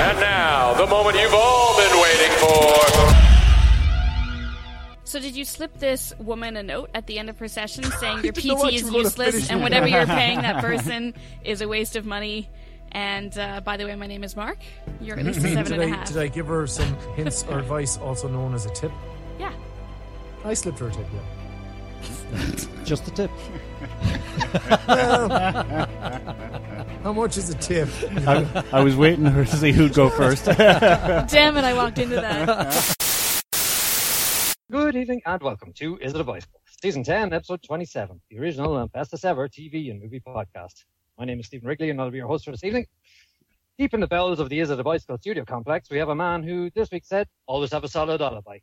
And now, the moment you've all been waiting for. So did you slip this woman a note at the end of her session saying your didn't know what PT you is useless and whatever you're paying that person is a waste of money? And uh, by the way, my name is Mark. You're at least a seven did, and a I, half. did I give her some hints or advice, also known as a tip? Yeah. I slipped her a tip, yeah. Just a tip. How much is a tip? I, I was waiting for her to see who'd go first. Damn it! I walked into that. Good evening and welcome to Is It a Bicycle? Season 10, episode 27, the original and bestest ever TV and movie podcast. My name is Stephen Wrigley and I'll be your host for this evening. Deep in the bells of the Is It a Bicycle studio complex, we have a man who this week said, always have a solid alibi.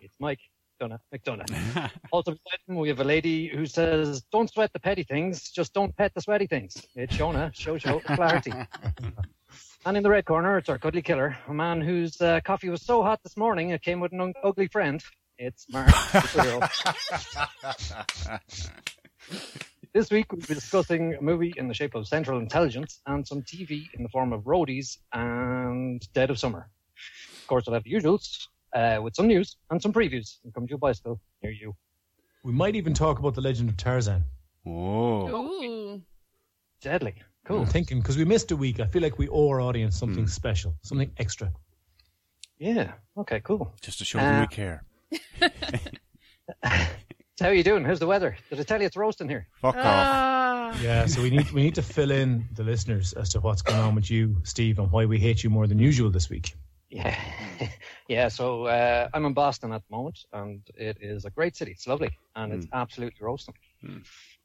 It's Mike Donut McDonough. also beside him, we have a lady who says, don't sweat the petty things, just don't pet the sweaty things. It's Shona, show show clarity. And in the red corner, it's our cuddly killer, a man whose uh, coffee was so hot this morning it came with an un- ugly friend. It's Mark. this week we'll be discussing a movie in the shape of Central Intelligence and some TV in the form of Roadies and Dead of Summer. Of course, we'll have the usuals uh, with some news and some previews. And come to a bicycle near you. we might even talk about the legend of Tarzan. oh. Ooh. Deadly. Cool. I'm thinking, because we missed a week, I feel like we owe our audience something Hmm. special, something extra. Yeah. Okay, cool. Just to show them Uh, we care. So how are you doing? How's the weather? Did I tell you it's roasting here? Fuck off. Ah. Yeah, so we need we need to fill in the listeners as to what's going on with you, Steve, and why we hate you more than usual this week. Yeah, yeah. So uh, I'm in Boston at the moment, and it is a great city. It's lovely, and it's absolutely roasting.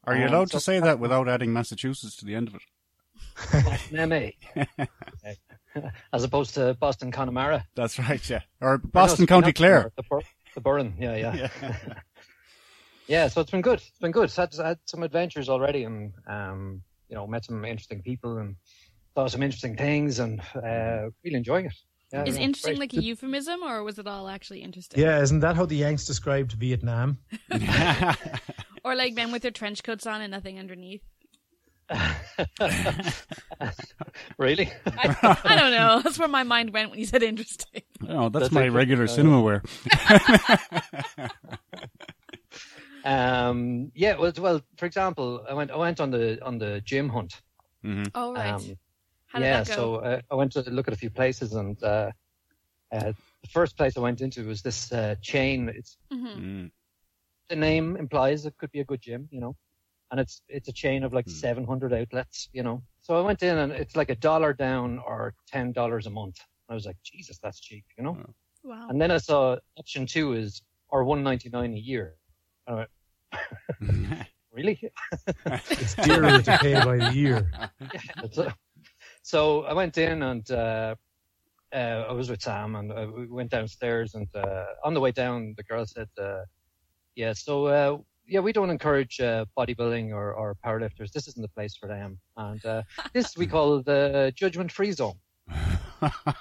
Are you um, allowed so- to say that without adding Massachusetts to the end of it? Boston, MA, as opposed to Boston Connemara. That's right, yeah. Or Or no, Boston not County Clare. The, Bur- the Burren. Yeah, yeah. yeah, so it's been good. It's been good. Had, had some adventures already, and um, you know, met some interesting people and saw some interesting things, and uh, really enjoying it. Yeah, Is interesting great. like a euphemism, or was it all actually interesting? Yeah, isn't that how the Yanks described Vietnam? Or like men with their trench coats on and nothing underneath? really? I, I don't know. That's where my mind went when you said interesting. Oh, that's, That's my actually- regular uh, cinema wear. Um, yeah, well, well, for example, I went I went on the on the gym hunt. Oh right. Um, How did yeah, that go? so uh, I went to look at a few places, and uh, uh, the first place I went into was this uh, chain. It's Mhm. Mm. the name implies it could be a good gym, you know, and it's it's a chain of like Hmm. 700 outlets, you know. So I went in, and it's like a dollar down or ten dollars a month. I was like, Jesus, that's cheap, you know. Wow. And then I saw option two is or 199 a year. I went, really? It's dearer to pay by the year. so, so I went in and uh, uh, I was with Sam and uh, we went downstairs and uh, on the way down the girl said, uh, "Yeah, so uh, yeah, we don't encourage uh, bodybuilding or, or powerlifters. This isn't the place for them, and uh, this we call the judgment-free zone."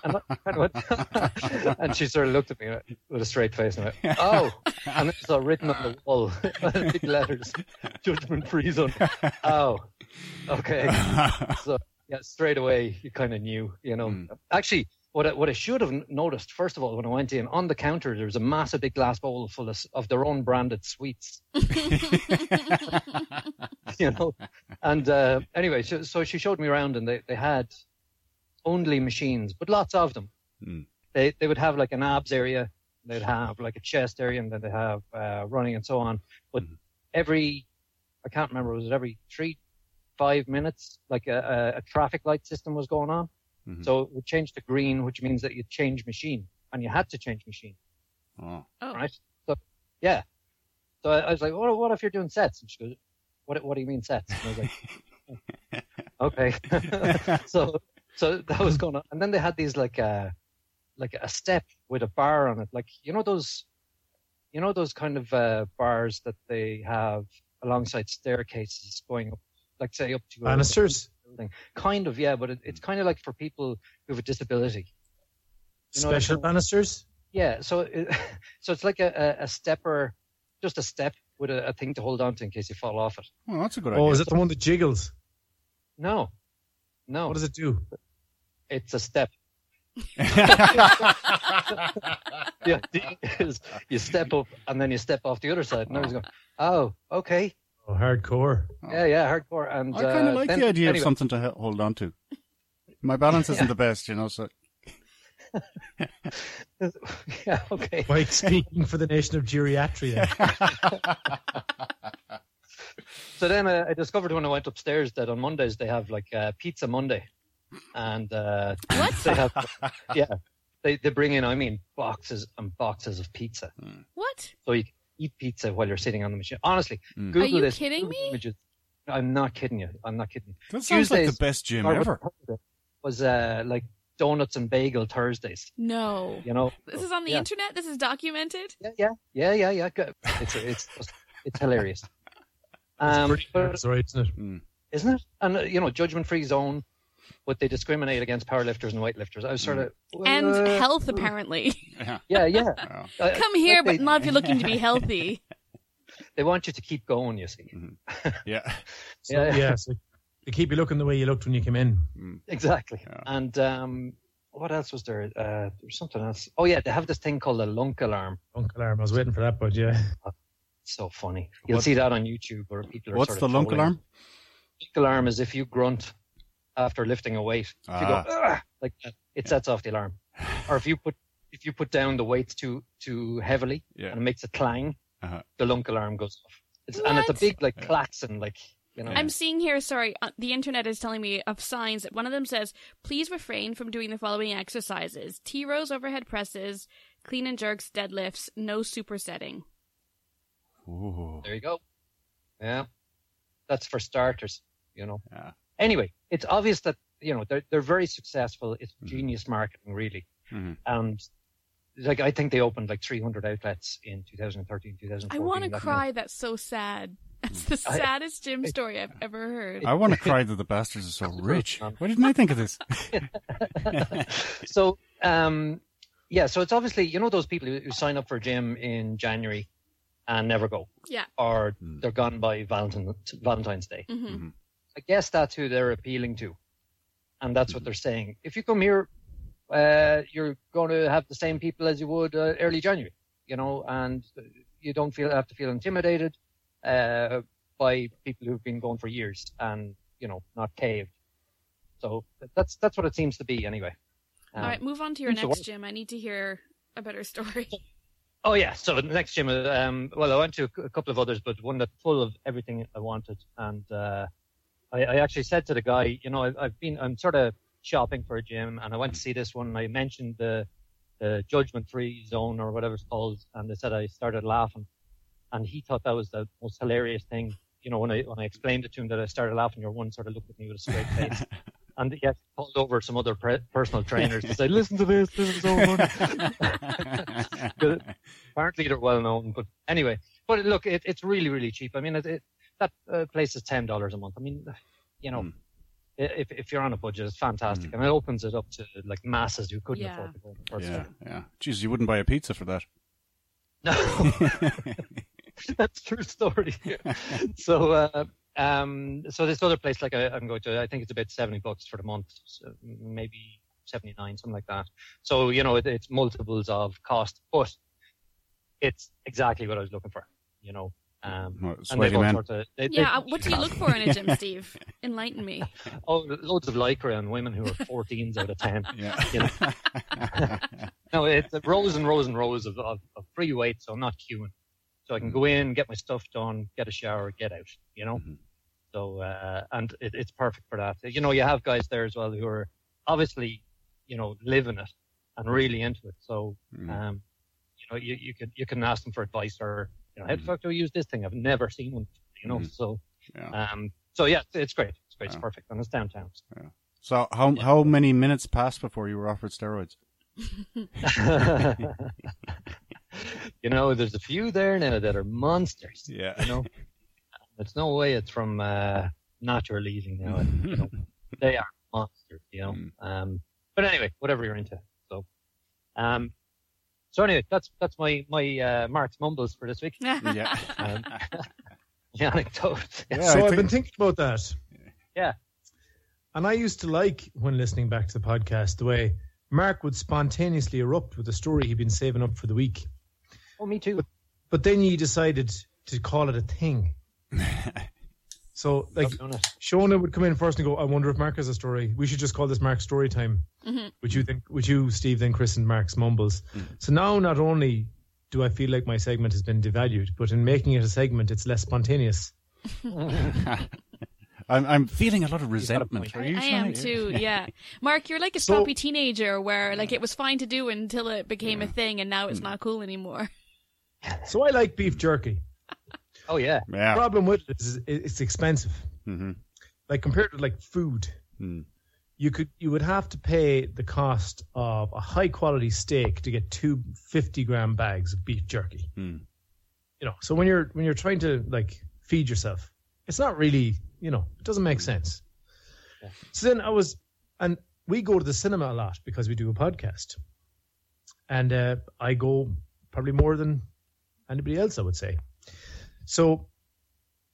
and, I kind of went, and she sort of looked at me with a straight face and went, "Oh," and it's all written on the wall, big letters, "judgment-free zone." Oh, okay. so yeah, straight away you kind of knew, you know. Mm. Actually, what I, what I should have noticed first of all when I went in on the counter, there was a massive big glass bowl full of, of their own branded sweets, you know. And uh, anyway, so, so she showed me around, and they, they had only machines, but lots of them. Mm. They they would have like an abs area, they'd have like a chest area, and then they have uh, running and so on. But Mhm. every I can't remember was it every three five minutes like a, a, a traffic light system was going on. Mhm. So it would change to green, which means that you change machine, and you had to change machine, Oh. oh. right? So yeah. So I, I was like, what, what if you're doing sets? And she goes, what, what do you mean sets? And I was like, okay. so so that was going on, and then they had these like uh like a step with a bar on it, like you know those, you know those kind of uh, bars that they have alongside staircases going up, like say up to a- Banisters, building. Kind of, yeah, but it, it's kind of like for people who have a disability. You know, special like- banisters. Yeah, so it, so it's like a, a, a stepper, just a step with a, a thing to hold on to in case you fall off it. Well, that's a good Oh, idea. is it the one that jiggles? No, no, What does it do? it's a step. yeah, is you step up and then you step off the other side. And I was going, oh, okay, Oh, hardcore. yeah, yeah, hardcore. And I kind of uh, like then- the idea anyway, of something to hold on to. My balance isn't the best, you know. So Yeah, okay. Mike speaking for the nation of geriatria. So then uh, I discovered when I went upstairs that on Mondays they have like uh, Pizza Monday, and uh, What? they have yeah they they bring in I mean boxes and boxes of pizza, What? so you can eat pizza while you're sitting on the machine. Honestly, Mm. Google Are you this. kidding Google me? Images. I'm not kidding you. I'm not kidding. you. that sounds like the best gym ever. Was uh, like donuts and bagel Thursdays. No. You know. This is on the Yeah. internet. This is documented. Yeah, yeah, yeah, yeah, yeah. Good. It's it's just, it's hilarious. Um, but That's right, isn't it? isn't it? And uh, you know, judgment-free zone, but they discriminate against powerlifters and weightlifters. I was sort of And uh, health, apparently. Yeah. Yeah, yeah. Yeah. Uh, Come here, but they, not if you're looking to be healthy. they want you to keep going. You see, Yeah. So, Yeah. yeah. so they keep you looking the way you looked when you came in. exactly. Yeah. And um, what else was there? Uh, there was something else. Oh yeah, they have this thing called a lunk alarm. Lunk alarm. I was waiting for that, but yeah. So funny. You'll What- see that on YouTube where people are. What's sort the of lunk alarm? Lunk alarm is if you grunt after lifting a weight. If you go Ah. Like that, it sets off the alarm. Or if you put if you put down the weights too too heavily Yeah. and it makes a clang, Uh-huh. the lunk alarm goes off. It's, and it's a big like klaxon, like you know. I'm seeing here, sorry, uh, the internet is telling me of signs. One of them says, please refrain from doing the following exercises T rows, overhead presses, clean and jerks, deadlifts, no supersetting. Ooh. There you go. Yeah, that's for starters. You know. Yeah. Anyway, it's obvious that you know they're they're very successful. It's Mm-hmm. genius marketing, really, Mhm. and like I think they opened like 300 outlets in 2013, 2014. I want to that cry. That's so sad. That's the I- saddest gym story I've ever heard. I want to cry that the bastards are so rich. true. Why didn't I think of this? so um yeah so it's obviously you know those people who, who sign up for a gym in january and never go Yeah. or Hmm. they're gone by Valentine, valentine's day hmm i guess that's who they're appealing to and that's what they're saying if you come here uh, you're going to have the same people as you would uh, early january you know and you don't feel have to feel intimidated uh, by people who've been going for years and you know not caved so that's that's what it seems to be anyway All Um, right, move on to your next work. gym. I need to hear a better story. Oh yeah, so the next gym. Um, well, I went to a couple of others, but one that's full of everything I wanted. And uh, I, I actually said to the guy, you know, I've, I've been, I'm sort of shopping for a gym, and I went to see this one. And I mentioned the, the judgment-free zone or whatever it's called, and they said I started laughing, and he thought that was the most hilarious thing. You know, when I when I explained it to him that I started laughing, your one sort of looked at me with a straight face. And he actually called over some other pre- personal trainers to say, "Listen to this. This is so funny." Apparently they're well known. But anyway, but look, it, it's really really cheap. I mean, it, it, that uh, place is ten dollars a month. I mean, you know, Mm. if if you're on a budget, it's fantastic, Mm. and it opens it up to like masses who couldn't Yeah. afford to go. in the first yeah, place. yeah. Jesus, you wouldn't buy a pizza for that. No, that's a true story. so. Uh, um, so this other place, like I, I'm going to, I think it's about seventy bucks for the month, so maybe seventy nine, something like that. So you know, it, it's multiples of cost, but it's exactly what I was looking for. You know, um, What, and sweaty man. sorts of they, yeah, they, what do you look for in a gym, Steve? Enlighten me. oh, loads of lycra and women who are 14s out of 10. Yeah. You know. No, it's rows and rows and rows of, of, of free weights, so I'm not queuing. So I can go in, get my stuff done, get a shower, get out, you know? Mhm. So, uh, and it, it's perfect for that. You know, you have guys there as well who are obviously, you know, living it and really into it. So, Mm. um, you know, you, you can, you can ask them for advice or, you know, how the Mhm. fuck do I use this thing? I've never seen one, you know? Mhm. So, yeah. um, so yeah, it's great. It's great. It's Yeah. perfect. And it's downtown. So how how many minutes passed before you were offered steroids? you know, there's a few there now that are monsters. Yeah. You know, it's no way it's from uh, natural leaving now. You know, they are monsters. You know, Mm. um, but anyway, whatever you're into. So, um, so anyway, that's that's my my uh, Mark's mumbles for this week. yeah. Um, the anecdote. Yeah, so I I've think- been thinking about that. Yeah. And I used to like when listening back to the podcast the way Mark would spontaneously erupt with a story he'd been saving up for the week. Oh, me too. But then you decided to call it a thing. so, like, I've done it. Shona would come in first and go, I wonder if Mark has a story. We should just call this Mark's story time. Which you think, which you, Steve, then Chris and Mark's mumbles. So now not only do I feel like my segment has been devalued, but in making it a segment, it's less spontaneous. I'm, I'm feeling a lot of resentment. Are you I am too, yeah. Mark, you're like a So- sloppy teenager where like it was fine to do until it became a thing and now Mm. it's not cool anymore. So I like beef jerky. Oh yeah. Yeah. problem with it is it's expensive. Mhm. Like compared to like food, Mm. you could you would have to pay the cost of a high quality steak to get two 50 gram bags of beef jerky. Mm. You know, so when you're when you're trying to like feed yourself, it's not really you know it doesn't make sense. So then I was, and we go to the cinema a lot because we do a podcast, and uh, I go probably more than anybody else, I would say. So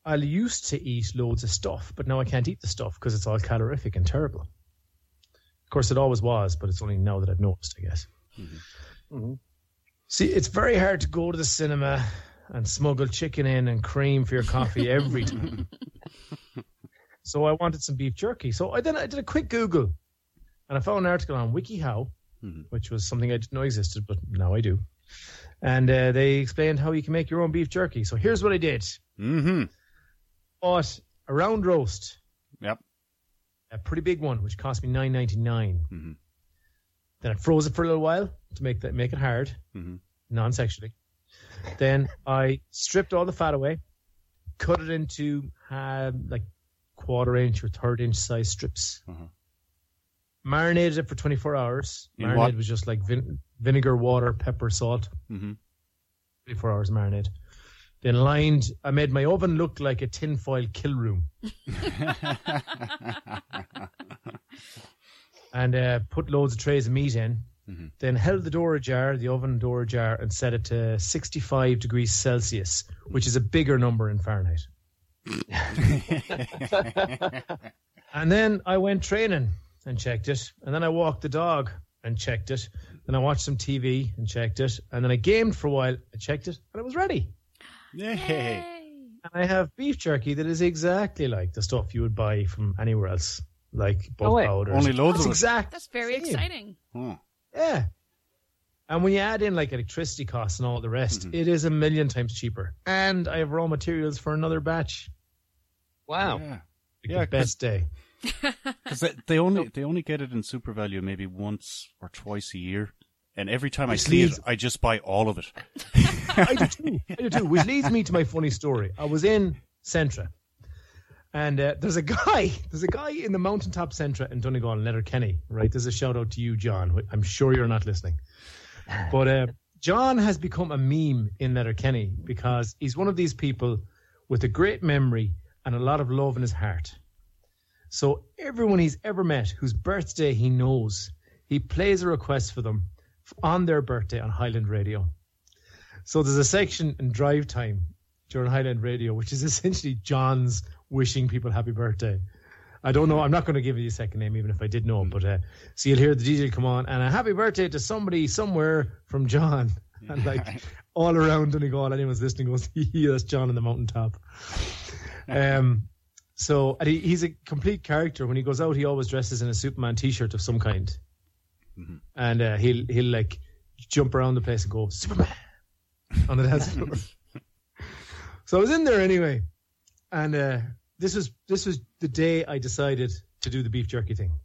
I used to eat loads of stuff, but now I can't eat the stuff because it's all calorific and terrible. Of course, it always was, but it's only now that I've noticed, I guess. Mhm. See, it's very hard to go to the cinema and smuggle chicken in and cream for your coffee every time. so I wanted some beef jerky. So I then I did a quick Google, and I found an article on WikiHow, Mhm. which was something I didn't know existed, but now I do. And uh, they explained how you can make your own beef jerky. So here's what I did: Mm-hmm. bought a round roast, Yep. a pretty big one, which cost me nine ninety nine. Mhm. Then I froze it for a little while to make that make it hard, Mhm. non-sexually. Then I stripped all the fat away, cut it into uh, like quarter inch or third inch size strips. Uh-huh. Marinated it for twenty four hours. In Marinade what? was just like vin- vinegar, water, pepper, salt. Mm-hmm. 24 hours marinade. Then lined, I made my oven look like a tinfoil kill room. and uh, put loads of trays of meat in. Mhm. Then held the door ajar, the oven door ajar, and set it to 65 degrees Celsius, which is a bigger number in Fahrenheit. and then I went training and checked it. And then I walked the dog and checked it. Then I watched some TV and checked it. And then I gamed for a while and checked it. And it was ready. Yay. Yay. And I have beef jerky that is exactly like the stuff you would buy from anywhere else, like Oh, bulk wait. powders. Only loads That's of it. exact. That's very same. exciting. Oh. Yeah. And when you add in like electricity costs and all the rest, Mhm. it is a million times cheaper. And I have raw materials for another batch. Wow. Yeah. Like Yeah, the best day. Because they, they only they only get it in SuperValu maybe once or twice a year, and every time I Which see it, I just buy all of it. I do too. I do too. Which leads me to my funny story. I was in Centra, and uh, there's a guy. There's a guy in the mountaintop Centra in Donegal in Letterkenny. Right. There's a shout out to you, John. I'm sure you're not listening, but uh, John has become a meme in Letterkenny because he's one of these people with a great memory and a lot of love in his heart. So everyone he's ever met whose birthday he knows, he plays a request for them on their birthday on Highland Radio. So there's a section in drive time during Highland Radio, which is essentially John's wishing people happy birthday. I don't know. I'm not going to give you a second name, even if I did know him. But uh, so you'll hear the DJ come on and a happy birthday to somebody somewhere from John. And like all around Donegal, anyone's listening goes, yeah, that's John on the mountaintop. Um, so and he, he's a complete character. When he goes out, he always dresses in a Superman T-shirt of some kind, Mhm. and uh, he'll he'll like jump around the place and go Superman on the dance floor. so I was in there anyway, and uh, this was this was the day I decided to do the beef jerky thing.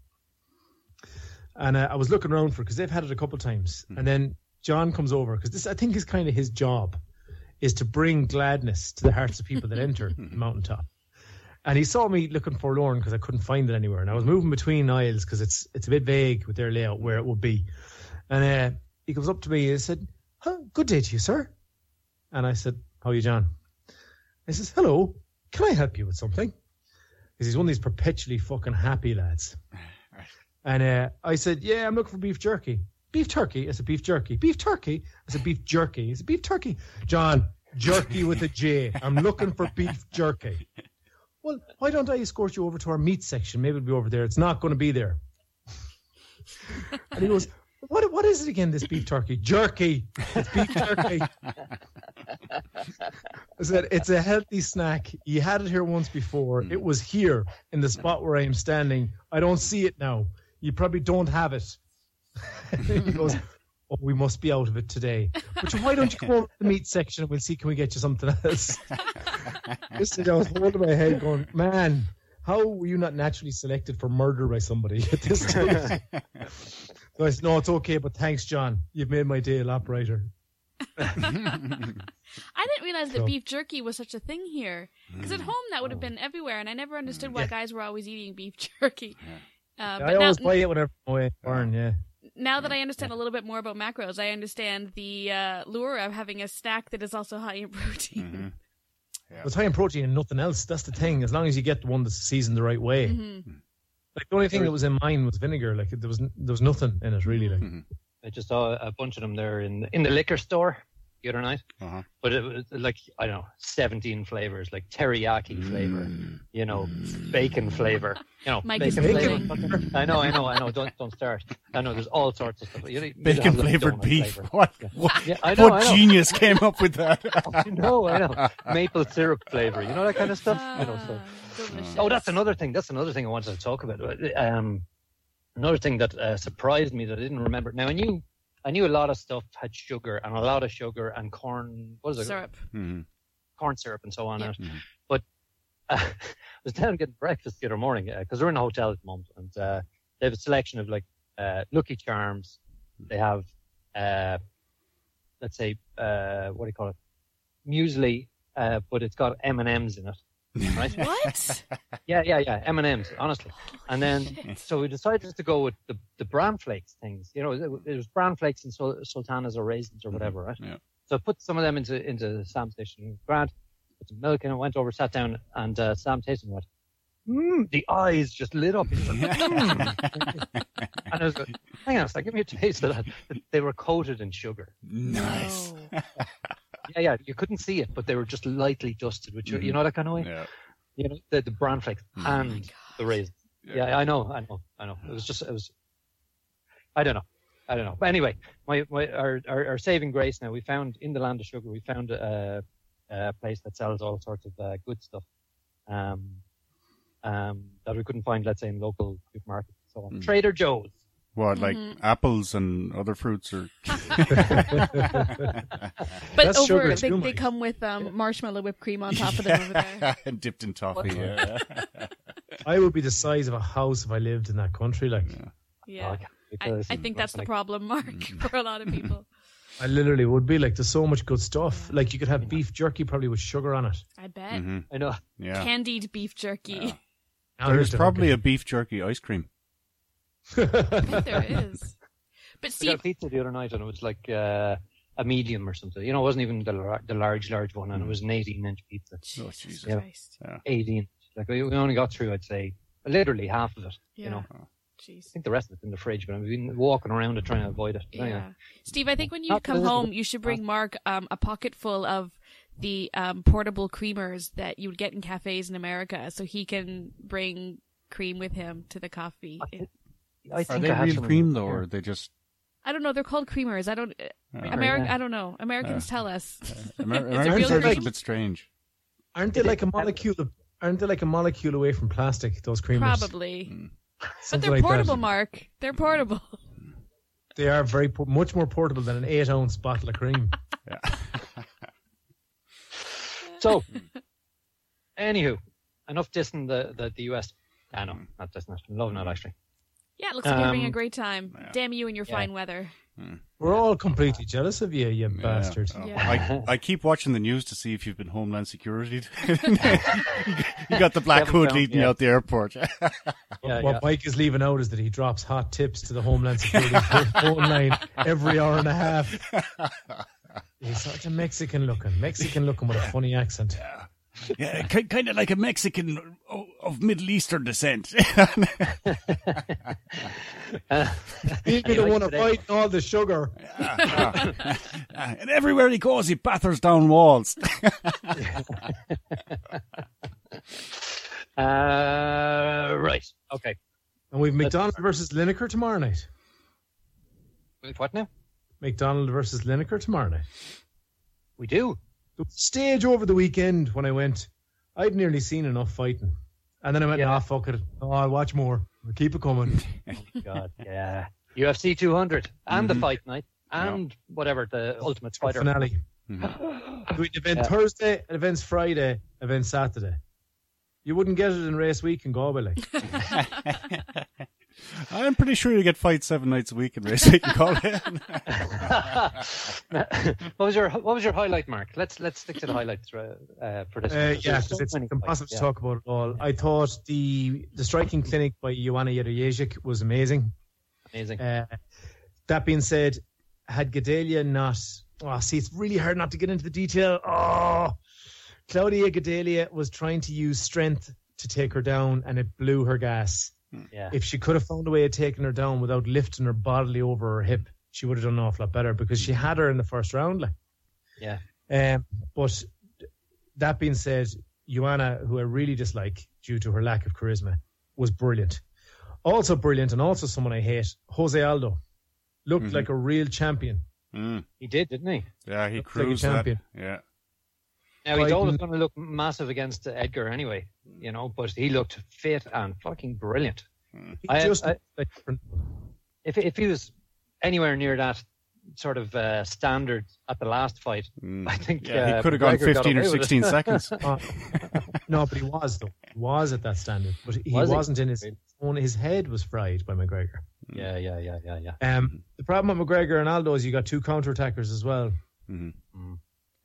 And uh, I was looking around for because they've had it a couple times, and then John comes over because this I think is kind of his job, is to bring gladness to the hearts of people that enter the mountaintop. And he saw me looking forlorn because I couldn't find it anywhere, and I was moving between aisles because it's it's a bit vague with their layout where it would be. And uh, he comes up to me and said, huh, "Good day to you, sir." And I said, "How are you, John?" He says, "Hello, can I help you with something?" Because he's one of these perpetually fucking happy lads. And uh, I said, "Yeah, I'm looking for beef jerky." Beef turkey? I said, beef jerky. Beef turkey? I said, beef jerky. I said, beef turkey. John, jerky with a J. I'm looking for beef jerky. Well, why don't I escort you over to our meat section? Maybe it'll be over there. It's not going to be there. and he goes, what what is it again? This beef turkey jerky. It's beef jerky. I said it's a healthy snack. You had it here once before. Hmm. It was here in the spot where I am standing. I don't see it now. You probably don't have it. he goes, "Oh, we must be out of it today." But why don't you come over to the meat section and we'll see can we get you something else? Listen, I was holding my head, going, "Man, how were you not naturally selected for murder by somebody at this time? So I said, "No, it's okay, but thanks, John. You've made my day a lot brighter." I didn't realize that So- beef jerky was such a thing here. Because at home that would have been everywhere, and I never understood why Yeah. guys were always eating beef jerky. Uh, I but now, always buy it whenever I'm away. Burn, yeah. Now that I understand a little bit more about macros, I understand the uh, lure of having a snack that is also high in protein. It's high in protein and nothing else. That's the thing. As long as you get the one that's seasoned the right way. Mm-hmm. Like the only thing that was in mine was vinegar. Like there was there was nothing in it really. Like I just saw a bunch of them there in in the liquor store the other night. Uh-huh. But it was like I don't know, seventeen flavors, like teriyaki flavor, you know, bacon flavor, you know, Mike bacon Bacon. flavor. I know, I know, I know. Don't don't start. I know. There's all sorts of stuff. You, you have, Bacon like, flavored donut beef. flavor. What? What, Yeah, I know, what I know. genius came up with that? I know, I know. Maple syrup flavor. You know that kind of stuff. you know. So. Ah, delicious. Oh, that's another thing. That's another thing I wanted to talk about. Um, another thing that uh, surprised me that I didn't remember. Now I knew, I knew a lot of stuff had sugar and a lot of sugar and corn. What is it? syrup. Mhm. Corn syrup and so on. Yep. in it. But uh, I was down getting breakfast the other morning because we're in a hotel at the moment, and uh, they have a selection of like uh, Lucky Charms. They have, uh, let's say, uh, what do you call it? Muesli, uh, but it's got M and M's in it. Right? What? Yeah, yeah, yeah. M and M's, honestly. And then, so we decided to go with the the bran flakes things. You know, it, it was bran flakes and sul- sultanas or raisins or whatever, right? Yeah. So I put some of them into into Sam's dish and Grant put some milk in it. Went over, sat down, and uh, Sam tasted and went. Mm, the eyes just lit up. Like, "Mm." and I was like, hang on a second, give me a taste of that. They were coated in sugar. nice. No. Yeah, yeah, you couldn't see it, but they were just lightly dusted with sugar. You know that kind of way? Yeah. You know, the, the bran flakes and the raisins. Yeah. Yeah, I know, I know, I know. It was just, it was, I don't know. I don't know. But anyway, my, my our, our, our saving grace now, we found in the land of sugar, we found a, a place that sells all sorts of uh, good stuff um, um, that we couldn't find, let's say, in local supermarkets and so on. Trader Joe's. What, like apples and other fruits, or But That's over, sugar they, too, they come with um, marshmallow whipped cream on top of them over there. and dipped in toffee? Yeah. I would be the size of a house if I lived in that country. Like Yeah. Okay, I, I think that's the problem, Mark, for a lot of people. I literally would be. Like there's so much good stuff. Like you could have beef jerky probably with sugar on it. I bet. Mm-hmm. I know. Yeah. Candied beef jerky. There's probably a beef jerky ice cream. I think there is. But I got a pizza the other night and it was like uh, a medium or something. You know, it wasn't even the, lar- the large, large one, and it was an 18 inch pizza. Jesus Jesus. Yeah. Christ. 18. Like we we only got through, I'd say, literally half of it. Yeah. You know, Jeez. I think the rest of it's in the fridge, but I've been walking around it trying to avoid it. Yeah. anyway. Steve, I think when you Not come that it is, home, you should bring Mark um, a pocket full of the um, portable creamers that you would get in cafes in America, so he can bring cream with him to the coffee. I Are think they I have real cream though, here. or are they just I don't know. They're called creamers. I don't. Oh, uh, right, America. yeah. I don't know. Americans tell us. Amer- Americans are just a bit strange. Aren't they like a molecule? Of, aren't they like a molecule away from plastic? Those creamers. Probably. Hmm. But they're like that. portable, Mark. They're portable. They are very po- much more portable than an eight ounce bottle of cream. So, anywho, enough dissing the, the, the US. I ah, know, hmm. not dissing it. I'm loving it, actually. Yeah, it looks like you're having a Um, great time. Damn you and your yeah. fine weather. We're all completely jealous of you, you bastard. Oh, Yeah. I, I keep watching the news to see if you've been Homeland Security. you got the black Haven't hood found leading yet. you out the airport. Yeah, what yeah. Mike is leaving out is that he drops hot tips to the Homeland Security phone line every hour and a half. He's such a Mexican looking, Mexican looking with a funny accent. yeah, kind of like a Mexican of Middle Eastern descent. He'll be the one avoiding all the sugar. and everywhere he goes, he batters down walls. Uh, right. Okay. And we've McDonald versus Lineker tomorrow night. What now? McDonald versus Lineker tomorrow night. We do. The stage over the weekend when I went, I'd nearly seen enough fighting. And then I went, Yeah. nah, fuck it. Oh, I'll watch more. I'll keep it coming. God, yeah. UFC 200 and the Mhm. fight night and whatever the Ultimate Fighter Finale. Mhm. We event Yeah. Thursday, events Friday, events Saturday. You wouldn't get it in race week in Galway, like. I'm pretty sure you get fights seven nights a week in racing. Call it. what was your What was your highlight, Mark? Let's let's stick to the highlights uh, for this. one, Uh, 'cause yeah, because so it's impossible fights, to yeah. talk about it all. I thought the the striking clinic by Joanna Jedrzejczyk was amazing. Amazing. Uh, that being said, had Gadelha not, oh, see, it's really hard not to get into the detail. Oh, Claudia Gadelha was trying to use strength to take her down, and it blew her gas. Yeah. If she could have found a way of taking her down without lifting her bodily over her hip, she would have done an awful lot better because she had her in the first round. Like. Yeah. Um, but that being said, Joanna, who I really dislike due to her lack of charisma, was brilliant. Also brilliant, and also someone I hate, Jose Aldo, looked Mhm. like a real champion. Mm. He did, didn't he? Yeah, he Looks like a cruised that. champion. Yeah. Now he's always going to look massive against uh, Edgar anyway, you know. But he looked fit and fucking brilliant. He I- just I- looked like different. If if he was anywhere near that sort of uh, standard at the last fight, Mm. I think Yeah, uh, he could have gone 15 or away with it. 16 seconds. Uh, no, but he was though. He was at that standard, but he was wasn't in his own. His head was fried by McGregor. yeah, yeah, yeah, yeah, yeah. Um, the problem with McGregor and Aldo is you got two counter attackers as well. Mhm.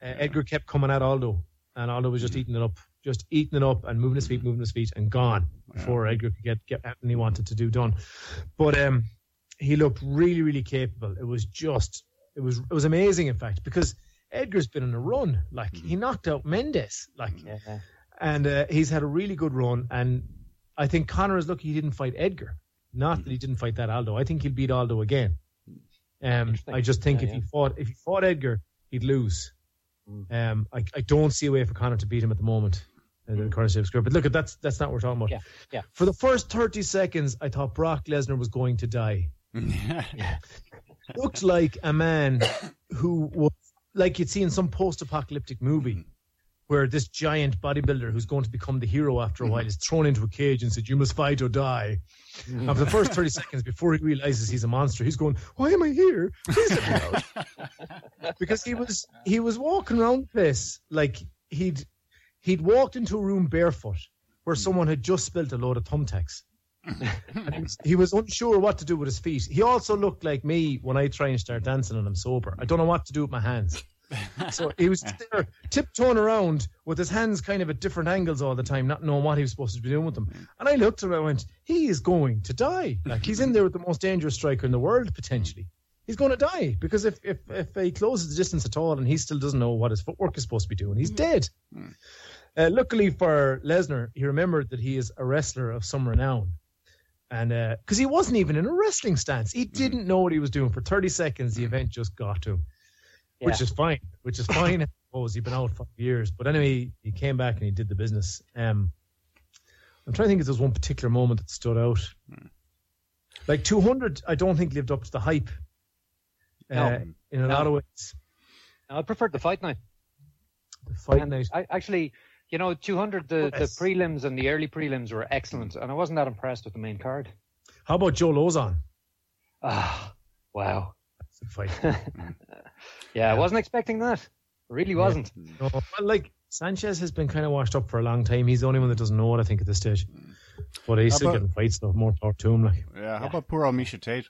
Uh, Edgar kept coming at Aldo, and Aldo was just eating it up, just eating it up and moving his feet, moving his feet, and gone before Edgar could get get anything he wanted to do done. But um, he looked really, really capable. It was just, it was, it was amazing, in fact, because Edgar's been on a run. Like he knocked out Mendes, like, yeah. and uh, he's had a really good run. And I think Conor is lucky he didn't fight Edgar. Not that he didn't fight that Aldo. I think he'll beat Aldo again. Um, I just think Yeah, if he fought if he fought Edgar, he'd lose. Mm. Um, I, I don't see a way for Conor to beat him at the moment. Uh, the current script. But look, that's that's not what we're talking about. Yeah, yeah. For the first thirty seconds, I thought Brock Lesnar was going to die. Looked like a man who was like you'd see in some post-apocalyptic movie, where this giant bodybuilder who's going to become the hero after a mm-hmm. while is thrown into a cage and said, "You must fight or die." Mm-hmm. And for the first thirty seconds, before he realizes he's a monster, he's going, "Why am I here? Please let me because he was he was walking around this like he'd he'd walked into a room barefoot where mm. someone had just spilt a load of thumbtacks. and he was, he was unsure what to do with his feet. He also looked like me when I try and start dancing and I'm sober. I don't know what to do with my hands. So he was there tiptoeing around with his hands kind of at different angles all the time, not knowing what he was supposed to be doing with them. And I looked at him and I went, he is going to die. Like he's in there with the most dangerous striker in the world potentially. He's going to die because if, if, if he closes the distance at all and he still doesn't know what his footwork is supposed to be doing, he's hmm. dead. Hmm. Uh, luckily for Lesnar, he remembered that he is a wrestler of some renown. And uh, because he wasn't even in a wrestling stance, he hmm. didn't know what he was doing. For 30 seconds, the event just got to him, which is fine, which is fine. I suppose he'd been out five years. But anyway, he came back and he did the business. Um, I'm trying to think if there's one particular moment that stood out. Like 200, I don't think lived up to the hype uh, in a No. lot of ways. I preferred the fight night. The fight And night. I, actually, you know, 200, the, the prelims and the early prelims were excellent, and I wasn't that impressed with the main card. How about Joe Lauzon? Ah, wow. That's a fight. Yeah, I wasn't expecting that. Really wasn't. Mm. No, well, like Sanchez has been kind of washed up for a long time. He's the only one that doesn't know it, I think, at this stage. Mm. But he's How still about- getting fights, though. More power to him. Like, Yeah, how about poor old Miesha Tate?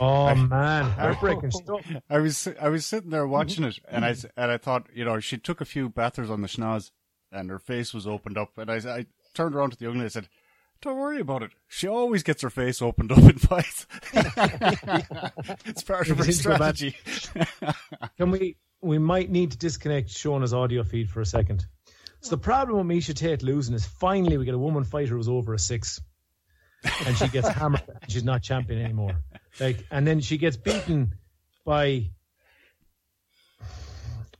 oh man, heartbreaking stuff. I was I was sitting there mm-hmm. watching it, and I s- and I thought, you know, she took a few batters on the schnoz, and her face was opened up, and I I turned around to the young lady and said, "Don't worry about it. She always gets her face opened up in fights. it's part of her It's into a bad- strategy." Can we? We might need to disconnect Shona's audio feed for a second. So the problem with Miesha Tate losing is finally we get a woman fighter who's over a six, and she gets hammered. and She's not champion anymore. Like, and then she gets beaten by.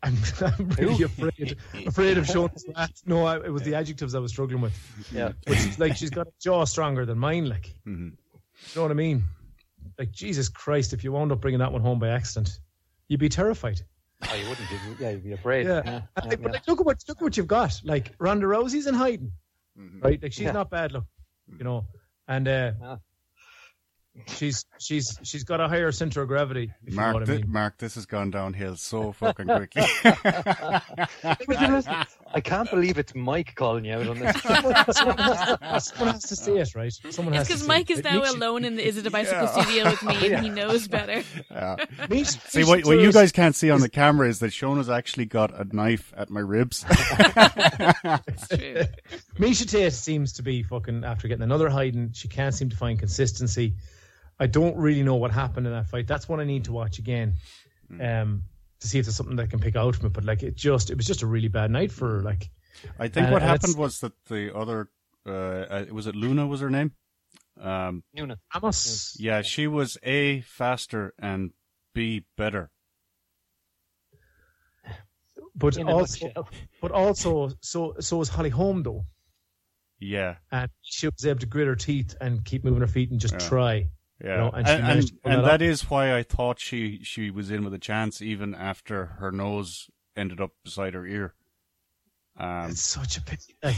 I'm, I'm really afraid afraid of Shona's last. No, I, it was the adjectives I was struggling with. Yeah. But she's like she's got a jaw stronger than mine. Like, Mhm. you know what I mean? like Jesus Christ, if you wound up bringing that one home by accident, you'd be terrified. Oh, you wouldn't. You'd, yeah, you'd be afraid. Yeah. Yeah. And, yeah, but, like, look at what look at what you've got. Like Ronda Rousey's in hiding, right? Like she's Yeah. not bad. Look, you know, and uh. She's she's she's got a higher center of gravity. If you know Mark, what I mean. Mark, this has gone downhill so fucking quickly. Would you listen? I can't believe it's Mike calling you out on this. Someone has to say it, right? Someone It's has to because Mike it. is It now makes you- alone in the Is It a Bicycle Yeah. studio with me, and he knows better. Yeah. See, what, what you guys can't see on the camera is that Shona's actually got a knife at my ribs. It's true. Miesha Tate seems to be fucking after getting another hiding. She can't seem to find consistency. I don't really know what happened in that fight. That's one I need to watch again, um, to see if there's something that I can pick out from it. But like, it just it was just a really bad night for her. Like, I think Uh, what and happened was that the other, uh, uh, was it Luna was her name? Um, Noonan. Amos. yeah, she was A, faster, and B, better. but In also, but also, so so was Holly Holm though, Yeah. and she was able to grit her teeth and keep moving her feet and just Yeah. try. Yeah, know, and and and, managed to pull and that that is why I thought she she was in with a chance, even after her nose ended up beside her ear. Um, It's such a pity. Like,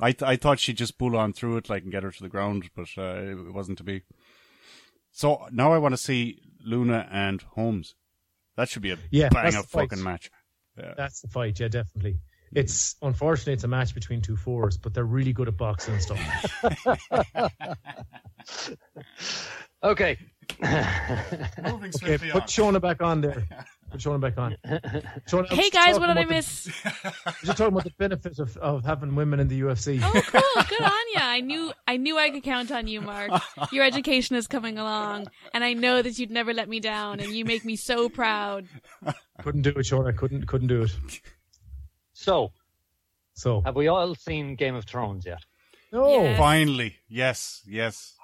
I th- I thought she'd just pull on through it, like and get her to the ground, but uh, it wasn't to be. So now I want to see Luna and Holmes. That should be a Yeah, bang that's up fucking match. Yeah. that's the fight. Yeah, definitely. It's unfortunately it's a match between two fours, but they're really good at boxing and stuff. Okay. Moving Okay, put Shona back on there. Put Shona back on. Shona, Hey guys, what did I about the- miss? You're talking about the benefits of, of having women in the UFC. Oh, cool. Good on ya. I knew I knew I could count on you, Mark. Your education is coming along, and I know that you'd never let me down, and you make me so proud. Couldn't do it, Shona. Couldn't couldn't do it. So, So have we all seen Game of Thrones yet? no. Yeah. Finally, yes, yes.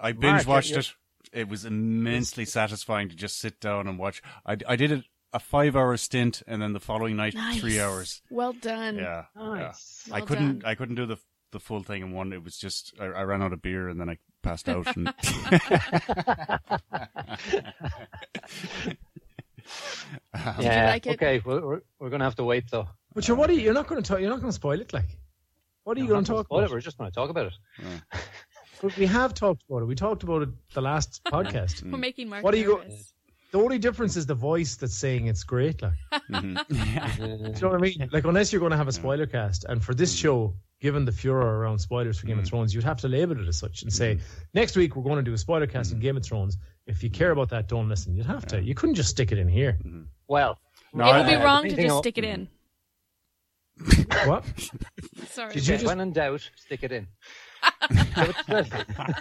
I binge watched it. It was immensely satisfying to just sit down and watch. I, I did it a five hour stint, and then the following night Nice. three hours. Well done. Yeah, Nice. yeah. I couldn't. done. I couldn't do the the full thing in one. It was just I, I ran out of beer and then I passed out. And Yeah. like it? Okay. Well, we're we're gonna have to wait though. But sure, what are you? You're not going to talk. You're not going to spoil it. Like, what are you going to talk spoil it, about? We're just going to talk about it. But we have talked about it. We talked about it the last mm-hmm. podcast. We're making Mark What do you go- The only difference is the voice that's saying it's great. Like, Mhm. do you know what I mean? Like, unless you're going to have a spoiler cast, and for this mm-hmm. show, given the furor around spoilers for Game of mm-hmm. Thrones, you'd have to label it as such and say, next week we're going to do a spoiler cast in Game of Thrones. If you care about that, don't listen. You'd have to. You couldn't just stick it in here. Well, No, It would be I- wrong to just stick it in. What? Sorry. Did you just- when in doubt, stick it in.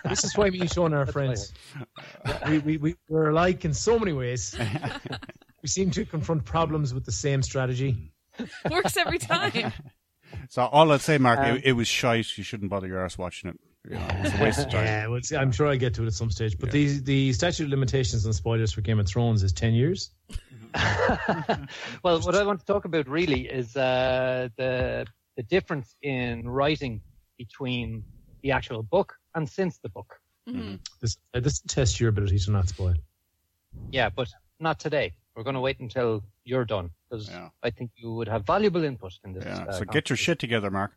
This is why me and Shaun are friends. We, we, we, we're alike in so many ways. we seem to confront problems with the same strategy. Works every time. So all I'd say, Mark, Um, it, it was shite. You shouldn't bother your ass watching it. You know, it's a waste of time. Yeah, well, see, I'm sure I'll get to it at some stage. But the the statute of limitations on spoilers for Game of Thrones is 10 years. well, what I want to talk about really is uh, the the difference in writing between the actual book and since the book. Mhm. This, uh, this tests your ability to not spoil. Yeah, but not today. We're going to wait until you're done because Yeah. I think you would have valuable input in this. Yeah. uh, So get your shit together, Mark.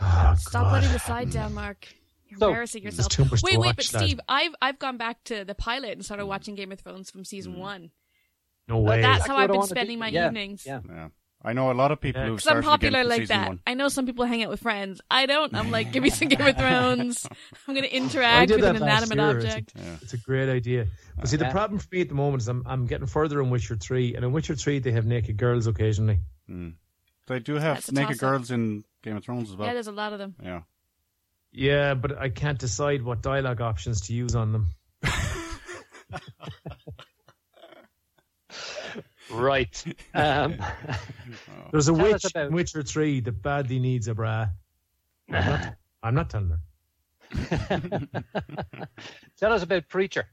Oh, Stop God. letting the side down, Mark. You're So, embarrassing yourself. too much to wait, wait, but lad. Steve, I've I've gone back to the pilot and started watching Game of Thrones from season one. No way. That's how I've been spending my Yeah, evenings. Yeah. Yeah. I know a lot of people Yeah. who Because I'm popular like season that. One. I know some people hang out with friends. I don't. I'm like, give me some Game of Thrones. I'm going to interact did with an inanimate year. object. It's, a, it's a great idea. But see, the Yeah. problem for me at the moment is I'm, I'm getting further in Witcher 3. And in Witcher 3, they have naked girls occasionally. Hmm. They do have That's naked girls in Game of Thrones as well. Yeah, well. there's a lot of them. Yeah. Yeah, but I can't decide what dialogue options to use on them. Right. Um, There's a Tell witch us about- in Witcher 3 that badly needs a bra. I'm not, I'm not telling her. tell us about Preacher.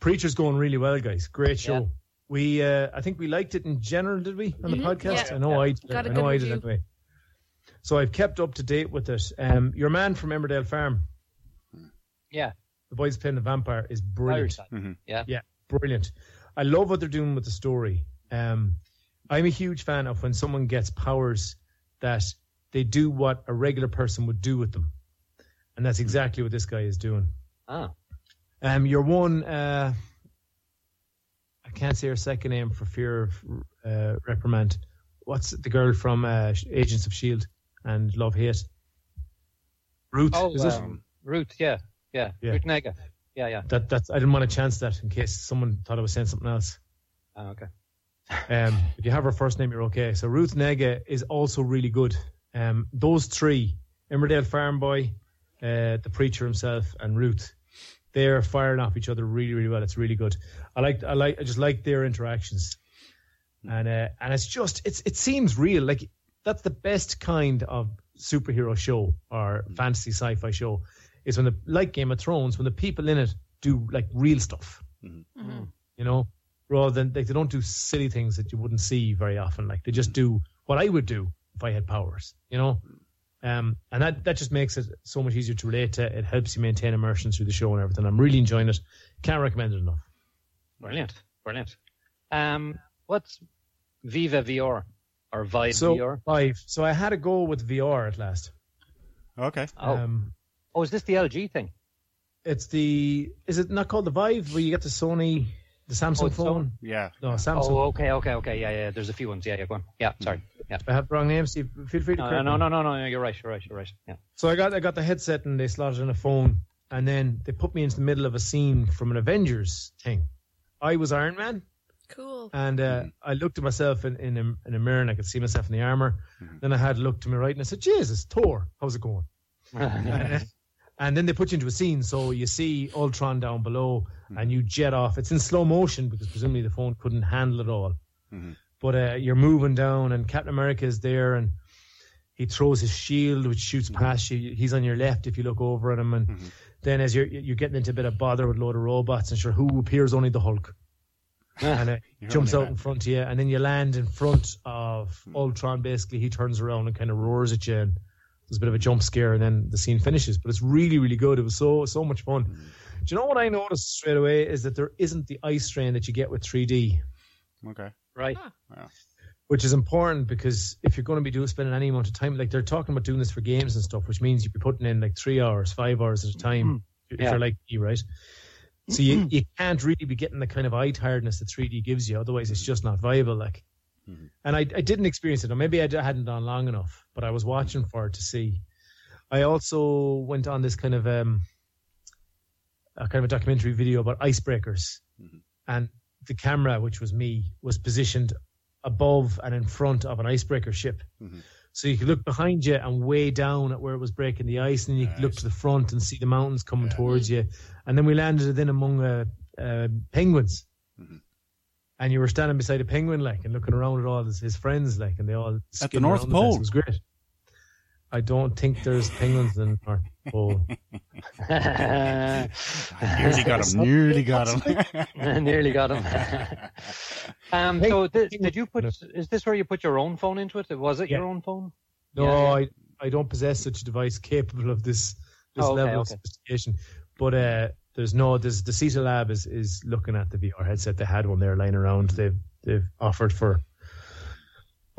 Preacher's going really well, guys. Great show. Yeah. We, uh, I think we liked it in general, did we, on the Mhm, podcast? yeah. I know Yeah. I did. Got a I know I did review. anyway. So I've kept up to date with it. Um, your man from Emmerdale Farm. Yeah. the boys playing the vampire is brilliant. side. Mhm. Yeah. Yeah, brilliant. I love what they're doing with the story. Um, I'm a huge fan of when someone gets powers that they do what a regular person would do with them, and that's exactly what this guy is doing. Ah. Um, your one, uh, I can't say her second name for fear of uh, reprimand. What's the girl from uh, Agents of Shield and Love Hate? Ruth, Oh, is it? um, Ruth. Yeah. Yeah. Yeah. Ruth Negga. Yeah. Yeah. That that's I didn't want to chance that in case someone thought I was saying something else. Ah, okay. Um, if you have her first name, you're okay. So Ruth Negga is also really good. Um, those three, Emmerdale Farm Boy, uh, the preacher himself, and Ruth, they're firing off each other really, really well. It's really good. I like, I like, I just like their interactions, and uh, and it's just, it's it seems real. Like that's the best kind of superhero show or fantasy sci-fi show is when the like Game of Thrones when the people in it do like real stuff Mhm. you know, rather than like they don't do silly things that you wouldn't see very often. Like they just do what I would do if I had powers, you know. Um, and that that just makes it so much easier to relate to. It helps you maintain immersion through the show and everything. I'm really enjoying it. Can't recommend it enough. Brilliant. Brilliant. Um, what's Viva VR or Vive So VR? five. So I had a go with VR at last. Okay. Oh. Um, oh, is this the LG thing? it's the is it not called the Vive where you get the Sony, the Samsung Oh, it's phone? Yeah. No, Samsung. Oh, okay, okay, okay. Yeah, yeah. There's a few ones. Yeah, yeah. Go on. Yeah, sorry. Yeah. I have the wrong name, Steve. Feel free to No, correct no, no, no, no, no. You're right. You're right. You're right. Yeah. So I got I got the headset and they slotted in a phone, and then they put me into the middle of a scene from an Avengers thing. I was Iron Man, Cool. and uh, I looked at myself in, in, a, in a mirror, and I could see myself in the armor. Then I had to look to my right, and I said, "Jesus, Thor, how's it going?" and, then they put you into a scene, so you see Ultron down below, and you jet off. It's in slow motion because presumably the phone couldn't handle it all. But uh, you're moving down, and Captain America is there, and he throws his shield, which shoots past you. He's on your left if you look over at him, and then as you're you're getting into a bit of bother with a load of robots, and sure, who appears? Only the Hulk, and uh, You're jumps out in front of you, and then you land in front of Ultron. Basically, he turns around and kind of roars at you, and there's a bit of a jump scare, and then the scene finishes. But it's really, really good. It was so so much fun. Mm. Do you know what I noticed straight away is that there isn't the eye strain that you get with 3D, Okay. right. which is important because if you're going to be doing spending any amount of time, like they're talking about doing this for games and stuff, which means you'd be putting in like three hours, five hours at a time mm. if Yeah. you're like me, right? So you, mm-hmm. you can't really be getting the kind of eye tiredness that 3D gives you. Otherwise, it's just not viable. Like, and I, I didn't experience it, or maybe I hadn't done long enough, but I was watching for it to see. I also went on this kind of um, a kind of a documentary video about icebreakers, and the camera, which was me, was positioned above and in front of an icebreaker ship. So you could look behind you and way down at where it was breaking the ice, and you could look to the front and see the mountains coming towards you. And then we landed it in among uh, uh, penguins, and you were standing beside a penguin, like, and looking around at all his, his friends, like, and they all At the North around the. Pole. It was great. I don't think there's penguins in the North Pole. Nearly got him. Nearly got him. Nearly got him. um, so th- did you put? Is this where you put your own phone into it? Was it Yeah. your own phone? No, Yeah, I, I don't possess such a device capable of this this Oh, okay, level of sophistication. But uh, there's no there's the SITA lab is, is looking at the VR headset. They had one there lying around. They've they've offered for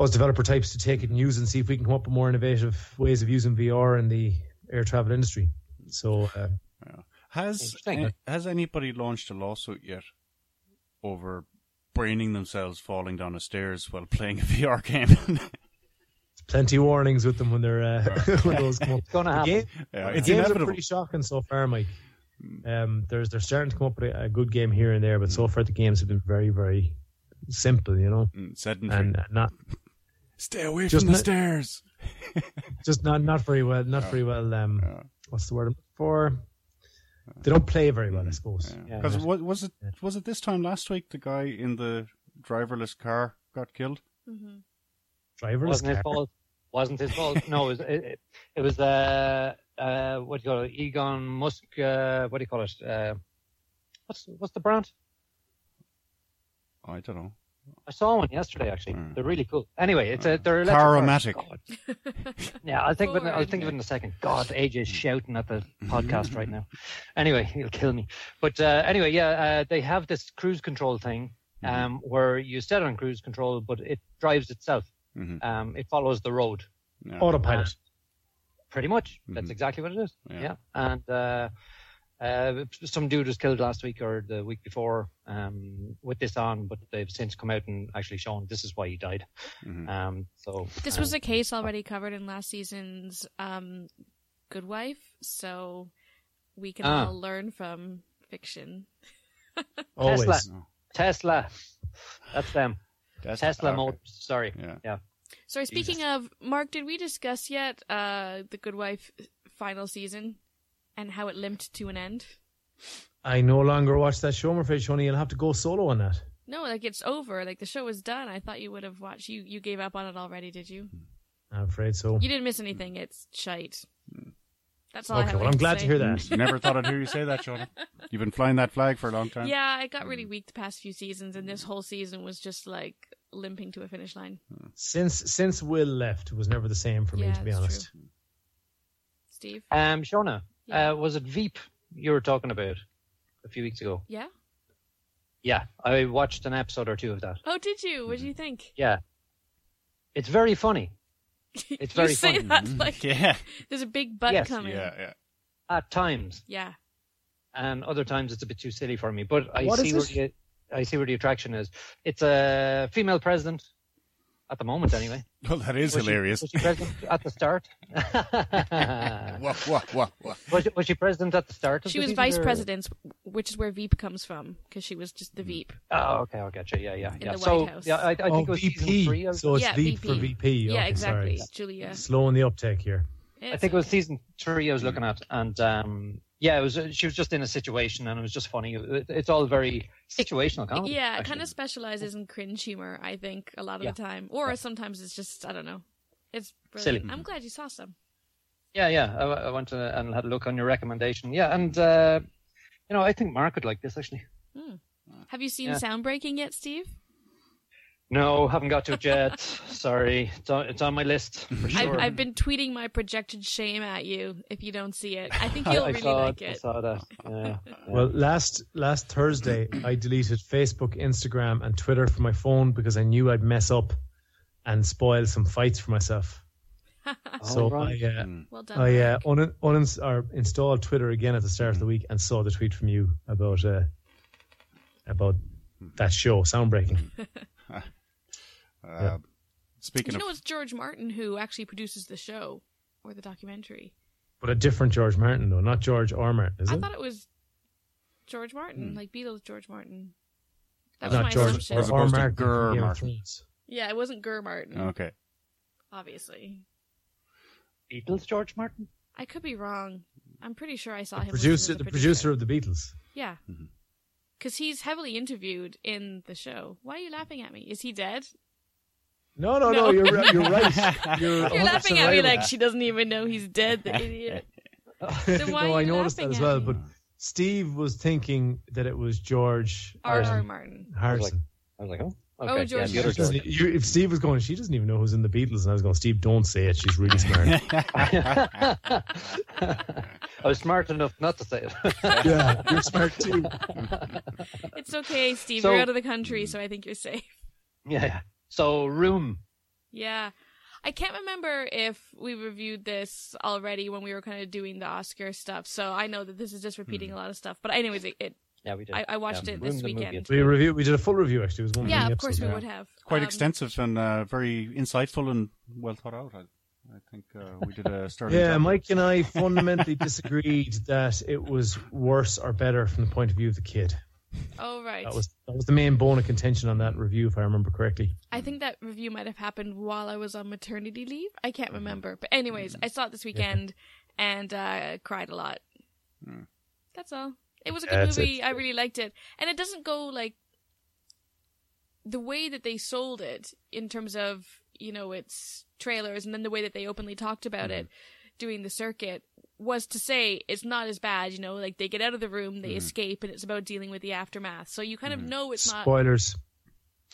us developer types to take it and use it and see if we can come up with more innovative ways of using VR in the air travel industry. So uh, Has has anybody launched a lawsuit yet over braining themselves falling down the stairs while playing a VR game? plenty of warnings with them when they're uh, when those come up. It's going to happen. game- yeah, it's games are inevitable. pretty shocking so far, Mike. Um, there's they're starting to come up with a, a good game here and there, but so far the games have been very very simple, you know, Mm, sedentary. and uh, not Stay away Just from the not- stairs. just not not very well, not very well. Um, what's the word I'm for? They don't play very well, I suppose. Yeah. Because was, was it was it this time last week the guy in the driverless car got killed? Driverless wasn't his fault. Wasn't his fault. No, it was. It, it was. Uh, uh, what do you call it? Elon Musk. Uh, what do you call it? Uh, what's what's the brand? I don't know. I saw one yesterday. Actually, they're really cool. Anyway, it's a they're electric Caromatic. cars. God. Yeah, I'll think of it. I'll think of it in a second. God, AJ's shouting at the podcast right now. Anyway, he'll kill me. But uh, anyway, yeah, uh, they have this cruise control thing um, where you set on cruise control, but it drives itself. Mhm. Um, it follows the road. Yeah. Autopilot. Pretty much. That's Mhm. exactly what it is. Yeah. Yeah. And uh, uh, some dude was killed last week or the week before um, with this on, but they've since come out and actually shown this is why he died. Mhm. Um, so This was a case already covered in last season's um, Good Wife, so we can Ah. all learn from fiction. Always. Tesla. Tesla. That's them. That's- Tesla okay. Motors. Sorry. Yeah. Yeah. Sorry, speaking of Mark, did we discuss yet uh, the Good Wife final season and how it limped to an end? I no longer watch that show, I'm afraid, Shoni. You'll have to go solo on that. No, like it's over. Like the show is done. I thought you would have watched. You you gave up on it already, did you? Hmm. I'm afraid so. You didn't miss anything. It's shite. Hmm. That's all I Okay, have. well, I'm glad to hear that. Never thought I'd hear you say that, Shaun. You've been flying that flag for a long time. Yeah, it got really hmm. weak the past few seasons, and this whole season was just like limping to a finish line. Since since Will left, it was never the same for me, Yeah, to be it's honest. true. Steve, Um, Shona, Yeah. uh, was it Veep you were talking about a few weeks ago? yeah. Yeah, I watched an episode or two of that. Oh, did you? What do you think? Yeah, it's very funny It's very you say funny. that like Yeah. there's a big butt Yes. coming. Yeah, yeah. at times, Yeah. and other times it's a bit too silly for me. But I What see is where it? the I see where the attraction is. It's a female president at the moment, anyway. Well, that is Was she- hilarious. was she president at the start? Wha- wha- wha- wha. was, she, was she president at the start? Of She the was season, vice or- president, which is where Veep comes from, because she was just the Veep. Oh, okay, I get you. Yeah, yeah, In yeah. the so, White House. yeah, I, I think oh, it was season VP. three. Of, so it's Yeah, Veep for VP. VP. yeah, Okay, exactly. Sorry. Julia. Slowing the uptake here. I think it was season three I was looking at, and um, yeah, it was. Uh, she was just in a situation, and it was just funny. It, it's all very situational comedy. Yeah, it kind of specializes in cringe humor, I think, a lot of Yeah. the time. Or sometimes it's just, I don't know. It's Silly. I'm glad you saw some. Yeah, yeah. I, I went to, and had a look on your recommendation. Yeah, and uh, you know, I think Mark would like this actually. Hmm. Have you seen Yeah. Soundbreaking yet, Steve? No, haven't got to it yet. Sorry, it's on, it's on my list for sure. I've, I've been tweeting my projected shame at you if you don't see it. I think you'll I really saw like I it. saw that. Yeah. Well, last last Thursday, I deleted Facebook, Instagram, and Twitter from my phone because I knew I'd mess up and spoil some fights for myself. so Oh, right. I uh, Well done. I uh, Mark. un- uninst- or installed Twitter again at the start of the week and saw the tweet from you about uh, about that show, Soundbreaking. Uh, Speaking you of know, it's George Martin who actually produces the show or the documentary. But a different George Martin, though, not George R. Martin, is I it? thought it was George Martin, like Beatles George Martin. That was not my George assumption. As R. opposed to Martin Ger Martin. Yeah, it wasn't Ger Martin, okay, obviously. Beatles, George Martin. I could be wrong. I'm pretty sure I saw him. Producer, as a the producer of the Beatles. Yeah. Mm-hmm. Because he's heavily interviewed in the show. Why are you laughing at me? Is he dead? No, no, no, No. you're right. You're right. You're, You're laughing at me about like she doesn't even know he's dead, the idiot. Oh. Then why no, are I noticed that as well. me? But Steve was thinking that it was George R. R. Harrison. Martin. Harrison. I was like, oh, Oh, okay. George yeah, the doesn't- George. you- if Steve was going, she doesn't even know who's in the Beatles, and I was going, Steve, don't say it. She's really smart. I was smart enough not to say it. yeah, you're smart too. It's okay, Steve. So- you're out of the country, so I think you're safe. yeah, yeah. So, Room. Yeah. I can't remember if we reviewed this already when we were kind of doing the Oscar stuff, so I know that this is just repeating Hmm. a lot of stuff. But anyways, it, it Yeah, we did. I, I watched Yeah, it this weekend. We review. We did a full review actually. It was one. Yeah, mini of course we episode, would have. quite Um, extensive and uh, very insightful and well thought out. I, I think uh, we did a sterling Yeah, job. Mike and I fundamentally disagreed that it was worse or better from the point of view of the kid. Oh right. That was that was the main bone of contention on that review, if I remember correctly. I think that review might have happened while I was on maternity leave. I can't mm-hmm. remember. But anyways, mm-hmm. I saw it this weekend and uh, cried a lot. Hmm. That's all. It was a good Yeah, it's- movie. it's- I really liked it. And it doesn't go like the way that they sold it in terms of, you know, its trailers and then the way that they openly talked about mm-hmm. it doing the circuit was to say it's not as bad, you know, like they get out of the room, they mm-hmm. escape and it's about dealing with the aftermath. So you kind of mm-hmm. know it's not Spoilers.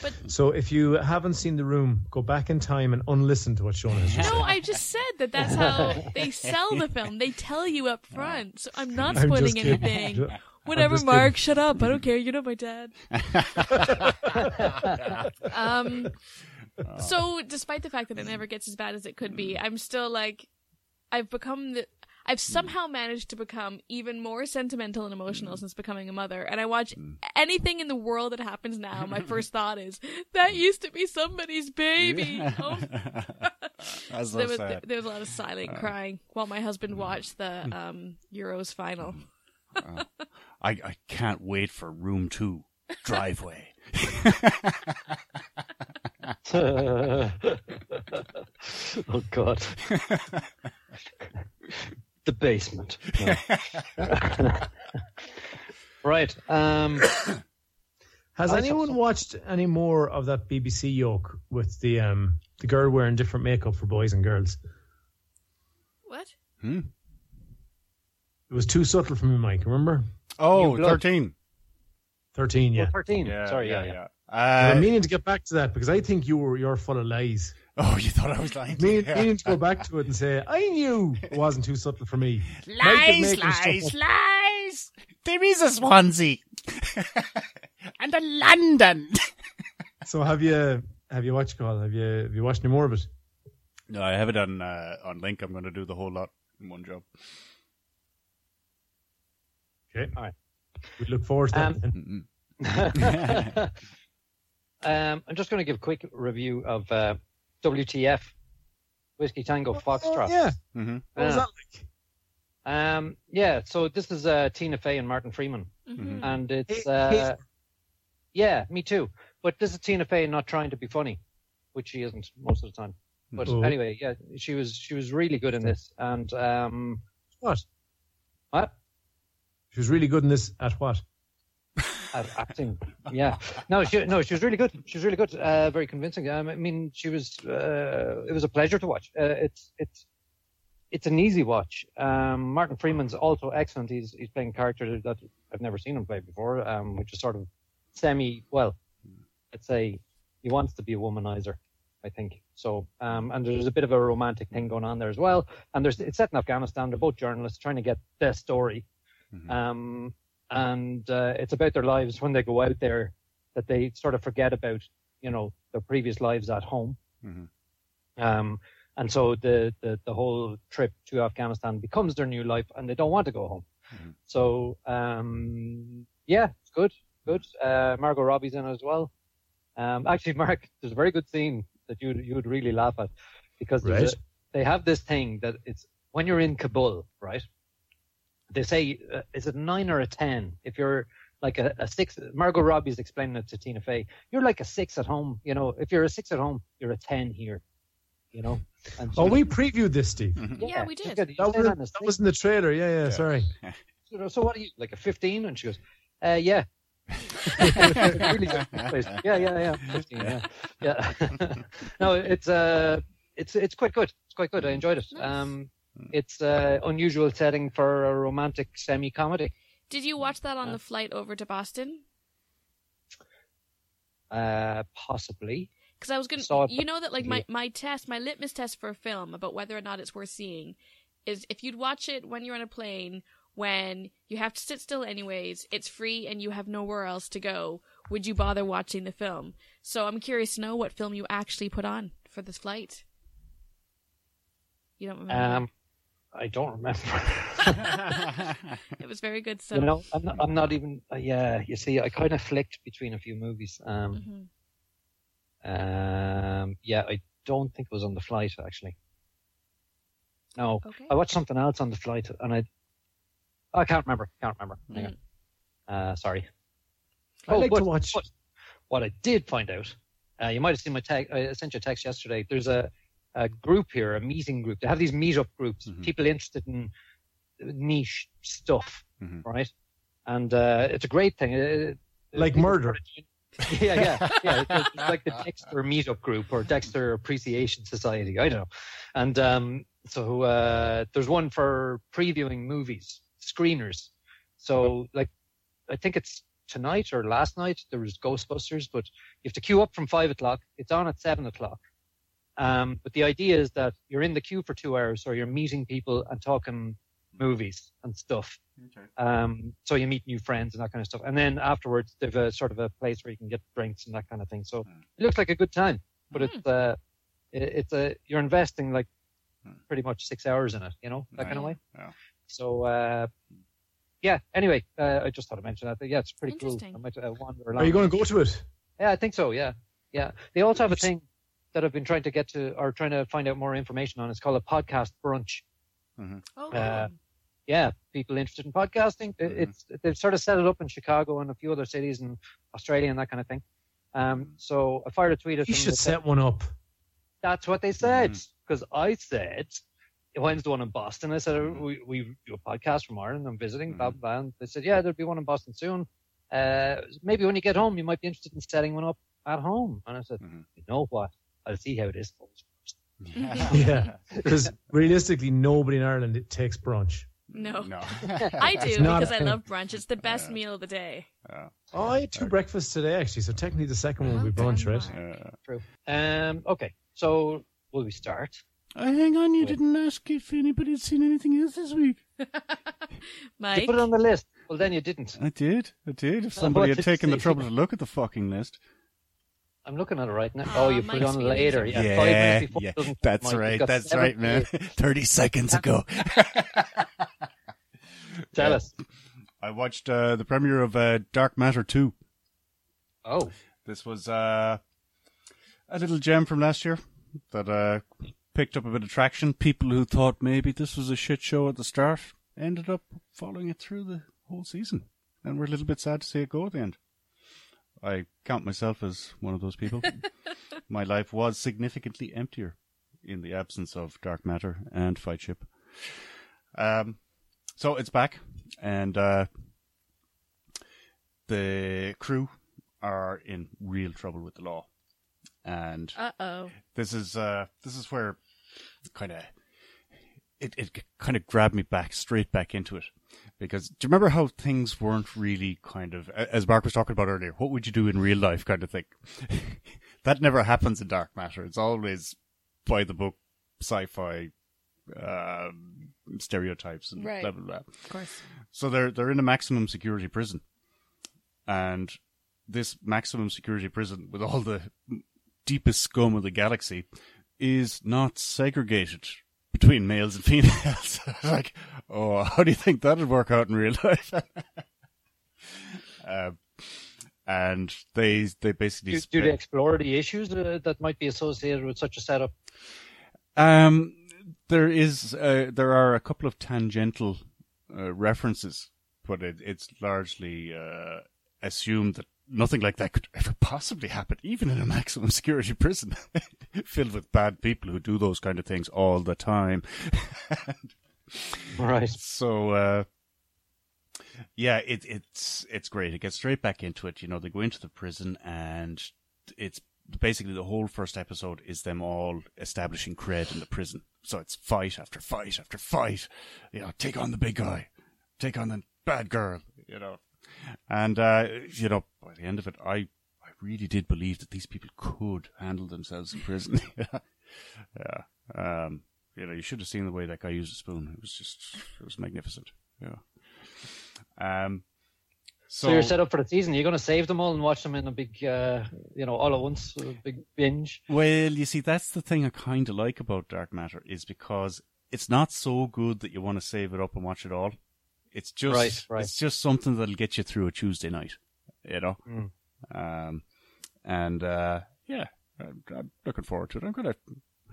But So if you haven't seen The Room, go back in time and unlisten to what Shaun has just no, I just said that that's how they sell the film. They tell you up front. So I'm not I'm spoiling anything. Whatever, just Mark. Shut up. I don't care. You're not my dad. um. Oh. So, despite the fact that it never gets as bad as it could be, mm. I'm still like, I've become the. I've hmm. somehow managed to become even more sentimental and emotional hmm. since becoming a mother. And I watch hmm. anything in the world that happens now. My first thought is that used to be somebody's baby. Oh, That's so there was sad. there was a lot of silent uh, crying while my husband watched the um, Euros final. Uh, I, I can't wait for room two. Driveway. oh God. The basement. No. right. Um, Has I anyone so. watched any more of that BBC yoke with the um the girl wearing different makeup for boys and girls? What? Hmm. It was too subtle for me, Mike. Remember? Oh, New Blood. 13. Thirteen, yeah. well, 13. Sorry, yeah, yeah. I'm Uh, meaning to get back to that because I think you were you're full of lies. Oh, you thought I was lying? to Meaning, you? meaning to go back to it and say I knew it wasn't too subtle for me. Lies, is making stuff up. lies. There is a Swansea. and a London. So have you have you watched Call? Have you have you watched any more of it? No, I have it on uh, on link. I'm going to do the whole lot in one job. Okay, All right. We look forward to that. Um, then. um, I'm just going to give a quick review of uh, WTF, Whiskey Tango Foxtrot. Oh, yeah. hmm What was Yeah. that like? Um, yeah, so this is uh, Tina Fey and Martin Freeman, Mhm. and it's Hey, uh, yeah, me too. But this is Tina Fey not trying to be funny, which she isn't most of the time. But Oh. anyway, yeah, she was she was really good in this, and um, What? what She was really good in this. At what? At acting, yeah, no, she no, she was really good. She was really good, uh, very convincing. Um, I mean, she was. Uh, it was a pleasure to watch. Uh, it's it's it's an easy watch. Um, Martin Freeman's also excellent. He's he's playing a character that I've never seen him play before, um, which is sort of semi. Well, let's say he wants to be a womanizer. I think so. Um, and there's a bit of a romantic thing going on there as well. And there's it's set in Afghanistan. They're both journalists trying to get their story. Mhm. Um, and uh, it's about their lives when they go out there that they sort of forget about, you know, their previous lives at home. Mhm. Um, and so the, the, the whole trip to Afghanistan becomes their new life and they don't want to go home. Mhm. So, um, yeah, it's good, good. Uh, Margot Robbie's in it as well. Um, actually, Mark, there's a very good scene that you you would really laugh at because Right. a, they have this thing that it's when you're in Kabul, right? They say, uh, is it nine or a ten? If you're like a, a six, Margot Robbie's explaining it to Tina Fey. You're like a six at home, you know. If you're a six at home, you're a ten here, you know. And Oh, we previewed this, Steve. Yeah, we did. good. That was, on the that was in the trailer. Yeah, yeah. Yeah. Sorry. you know, so what are you like a 15 and she goes uh yeah really good yeah yeah yeah 15 yeah yeah no it's uh it's it's quite good it's quite good i enjoyed it Nice. um it's uh unusual setting for a romantic semi comedy Did you watch that on the flight over to Boston? uh possibly Because I was gonna, you know that like my my test, my litmus test for a film about whether or not it's worth seeing, is if you'd watch it when you're on a plane, when you have to sit still anyways, it's free and you have nowhere else to go. Would you bother watching the film? So I'm curious to know what film you actually put on for this flight. You don't remember? um i don't remember it was very good. So you know i'm not, I'm not even uh, yeah you see i kind of flicked between a few movies um Mhm. um yeah i don't think it was on the flight actually no okay. I watched something else on the flight, and I I can't remember. Can't remember. Hang Mm. on. Uh, sorry. I Oh, like but- to watch. but what I did find out, uh, you might have seen my text. I sent you a text yesterday. There's a, a group here, a meeting group. They have these meetup groups, Mhm. people interested in niche stuff, Mhm. right? And uh, it's a great thing. Uh, Like people murder. yeah, yeah, yeah. It's, it's like the Dexter meetup group or Dexter Appreciation Society. I don't know. And um, so uh, there's one for previewing movies, screeners. So like, I think it's tonight or last night there was Ghostbusters, but you have to queue up from five o'clock. It's on at seven o'clock. Um, but the idea is that you're in the queue for two hours, or you're meeting people and talking movies and stuff. Okay. Um, so you meet new friends and that kind of stuff. And then afterwards, they've a sort of a place where you can get drinks and that kind of thing. So Hmm. it looks like a good time, but it's uh, it, it's a you're investing like Hmm. pretty much six hours in it, you know, that kind of way. Yeah. So uh, yeah. Anyway, uh, I just thought I'd mention that. But yeah, it's pretty cool. Interesting. I might uh, wander Are you going to go to it? Yeah, I think so. Yeah, yeah. They also have a thing that I've been trying to get to or trying to find out more information on. It's called a podcast brunch. Oh, Uh, yeah, people interested in podcasting. It- Mhm. It's they've sort of set it up in Chicago and a few other cities in Australia and that kind of thing. Um, so I fired a tweet at You them. should that said- set one up. That's what they said because I said. When's the one in Boston? I said Mhm. we, we do a podcast from Ireland. I'm visiting. Blah blah. blah. And they said, yeah, there'll be one in Boston soon. Uh, maybe when you get home, you might be interested in setting one up at home. And I said, you know what? I'll see how it is. Yeah. Because realistically, nobody in Ireland takes brunch. no. No. I do not because I love brunch. It's the best Yeah. meal of the day. Oh, I had two breakfasts today, actually. So technically, the second one will be brunch, right? Mark. Uh, True. Um, okay, so will we start? Uh, hang on, you Wait. didn't ask if anybody had seen anything else this week. You put it on the list. Well, then you didn't. I did, I did. If Oh, somebody what had taken the trouble to look at the fucking list. I'm looking at it right now. Oh, Oh, you put it on later. are- Yeah, five minutes before. yeah, that's right, that's right, man. days. Thirty seconds ago. Tell Yeah. us. I watched uh, the premiere of uh, Dark Matter Two. Oh, This was uh, a little gem from last year that uh, picked up a bit of traction. People who thought maybe this was a shit show at the start ended up following it through the whole season, and we're a little bit sad to see it go at the end. I count myself as one of those people. My life was significantly emptier in the absence of Dark Matter and Fight Ship. Um, so it's back, and uh, the crew are in real trouble with the law, and uh oh. this is uh, this is where kind of it it kind of grabbed me back straight back into it because do you remember how things weren't really kind of as Mark was talking about earlier? What would you do in real life, kind of thing? that never happens in Dark Matter. It's always by the book, sci-fi um, stereotypes and Right. blah blah blah. Of course. So they're they're in a maximum security prison, and this maximum security prison with all the deepest scum of the galaxy is not segregated between males and females. like, oh, how do you think that'd work out in real life? um, and they they basically do, do they explore the issues uh, that might be associated with such a setup? Um, there is uh, there are a couple of tangential uh, references, but it, it's largely uh, assumed that nothing like that could ever possibly happen, even in a maximum security prison filled with bad people who do those kind of things all the time. Right. So uh, yeah, it, it's it's great. It gets straight back into it. You know, they go into the prison, and it's basically the whole first episode is them all establishing cred in the prison. So it's fight after fight after fight. You know, take on the big guy, take on the bad girl. You know, and uh, you know, by the end of it, I I really did believe that these people could handle themselves in prison. yeah. Um, you know, you should have seen the way that guy used a spoon. It was just, it was magnificent. Yeah. Um. So, So, you're set up for the season. You're going to save them all and watch them in a big, uh, you know, all at once, a big binge. well, you see, that's the thing I kind of like about Dark Matter is because it's not so good that you want to save it up and watch it all. It's just, Right, right. it's just something that'll get you through a Tuesday night. You know. Mm. Um, and uh, yeah, I'm, I'm looking forward to it. I'm gonna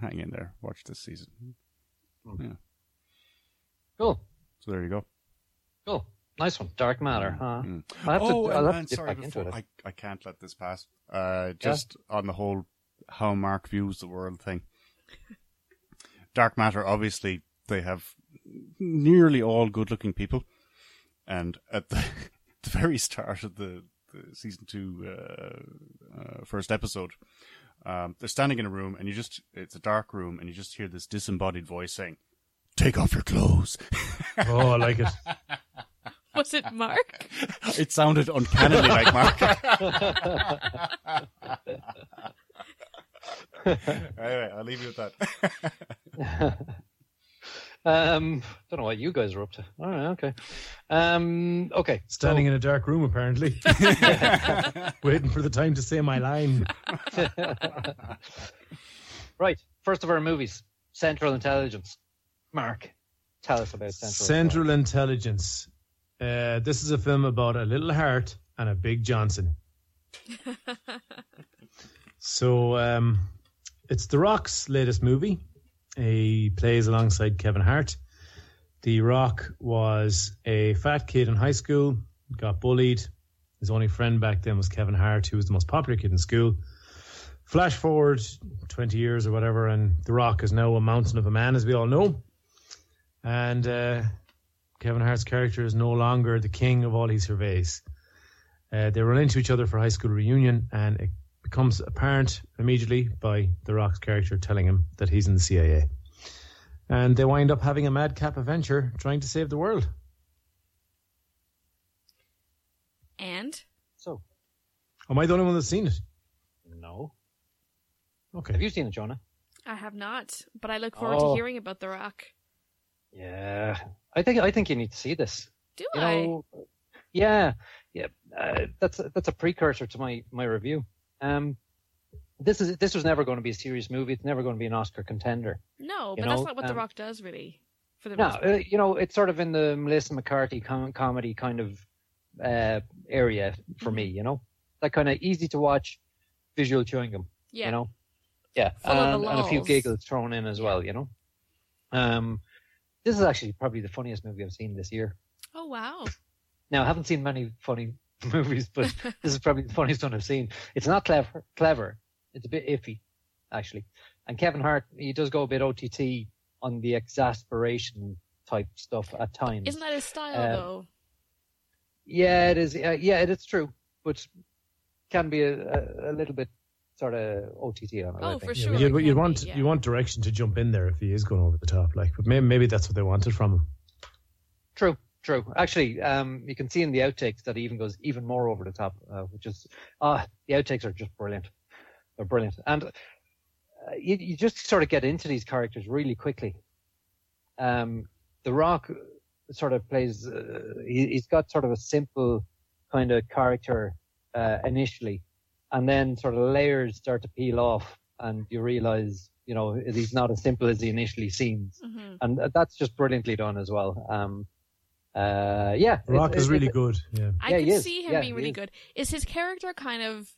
hang in there, watch this season. Yeah. Cool. So there you go. Cool. Nice one. Dark Matter, huh? Mm. I'll have oh, to, and, have and to sorry, before. I, I can't let this pass. Uh, just on the whole, how Mark views the world thing. Dark Matter, obviously, they have nearly all good-looking people, and at the, the very start of the, the season two uh, uh, first episode, um, they're standing in a room, and you just—it's a dark room, and you just hear this disembodied voice saying, "Take off your clothes." Oh, I like it. Was it Mark? It sounded uncannily like Mark. anyway, I'll leave you with that. Um, don't know what you guys are up to. All right, okay. Um, okay. Standing in a dark room, apparently, waiting for the time to say my line. Right. First of our movies, Central Intelligence. Mark, tell us about Central. Central Intelligence. Uh, this is a film about a little heart and a big Johnson. so um, it's The Rock's latest movie. He plays alongside Kevin Hart. The Rock was a fat kid in high school, got bullied. His only friend back then was Kevin Hart, who was the most popular kid in school. Flash forward 20 years or whatever, and The Rock is now a mountain of a man, as we all know. And uh, Kevin Hart's character is no longer the king of all he surveys. Uh, they run into each other for high school reunion, and it becomes apparent immediately by The Rock's character telling him that he's in the CIA. And they wind up having a madcap adventure trying to save the world. And So, Am I the only one that's seen it? no. Okay. Have you seen it, Jonah? I have not, but I look forward Oh. to hearing about The Rock. Yeah. I think I think you need to see this. Do You I? know, yeah, yeah. Uh, that's a, that's a precursor to my my review. Um, this is this was never going to be a serious movie. It's never going to be an Oscar contender. no, but that's not what The um, Rock does, really. For the No, uh, you know, it's sort of in the Melissa McCarthy com- comedy kind of uh, area for me. You know, that kind of easy to watch visual chewing gum. yeah. You know, yeah, and, and a few giggles thrown in as well. You know, um, this is actually probably the funniest movie I've seen this year. Oh wow. Now, I haven't seen many funny movies, but this is probably the funniest one I've seen. It's not clever, clever. It's a bit iffy, actually. And Kevin Hart, he does go a bit OTT on the exasperation type stuff at times. Isn't that his style Uh, though? Yeah, it is. Uh, yeah, it is true, but can be a, a, a little bit sort of OTT on it. I Oh, think. for sure. but you'd, you'd be, want yeah. you want direction to jump in there if he is going over the top, like. But maybe, maybe that's what they wanted from him. True, true. Actually, um, you can see in the outtakes that he even goes even more over the top, uh, which is ah, the outtakes are just brilliant. They're brilliant, and uh, you you just sort of get into these characters really quickly. Um, the Rock sort of plays. Uh, he, he's got sort of a simple kind of character uh, initially, and then sort of layers start to peel off, and you realize, you know, he's not as simple as he initially seems Mhm. and that's just brilliantly done as well. Um, uh, yeah, Rock it's- is really it's- good. Yeah. I Yeah, could he is. see him Yeah, being really is. good. Is his character kind of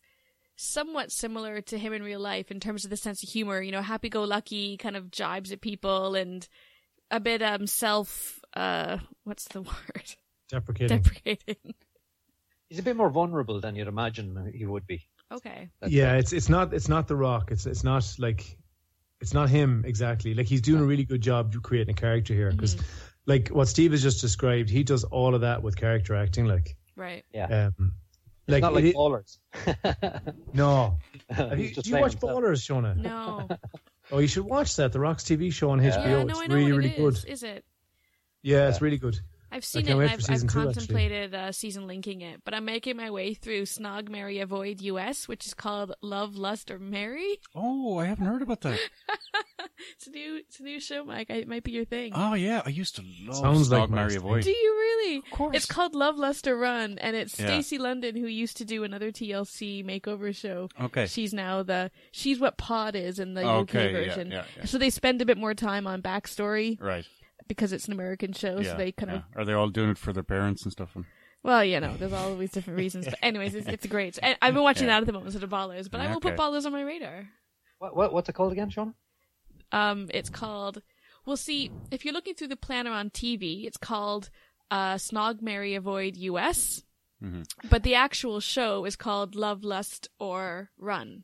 somewhat similar to him in real life in terms of the sense of humor? You know, happy-go-lucky, kind of jibes at people, and a bit um self. Uh, what's the word? Deprecating. Deprecating. He's a bit more vulnerable than you'd imagine he would be. Okay. That's yeah, it. it's it's not it's not the Rock. It's it's not like it's not him exactly. Like he's doing a really good job creating a character here because, like what Steve has just described, he does all of that with character acting. Like, Right. yeah. um, It's like, not like it- ballers. no. Have you, He's just do you watch himself. Ballers, Shona? No. Oh, you should watch that. The Rock's TV show on HBO. yeah, no, it's I know really what really it good. is. Is it? Yeah, it's really good. I've seen it and I've, I've season two, contemplated uh, season linking it, but I'm making my way through Snog, Marry, Avoid US, which is called Love, Lust, or Marry. Oh, I haven't heard about that. It's a new, it's a new show, Mike. It might be your thing. Oh yeah, I used to love Sounds like Snog, Marry, Avoid. Do you really? Of course. It's called Love, Lust, or Run, and it's Yeah. Stacey London who used to do another TLC makeover show. Okay. She's now the she's what Pod is in the Okay, UK yeah, version. yeah, yeah. So they spend a bit more time on backstory Right. Because it's an American show. yeah. so they kind yeah. of Are they all doing it for their parents and stuff? And... well, you know, there's always different reasons. But anyways, it's, it's great. And I've been watching Yeah. that at the moment instead of Ballers, but I will put Okay. Ballers on my radar. What, what, what's it called again, Shaun? Um, it's called. Well, see, if you're looking through the planner on TV, it's called uh, Snog, Marry, Avoid US. Mm-hmm. But the actual show is called Love, Lust, or Run.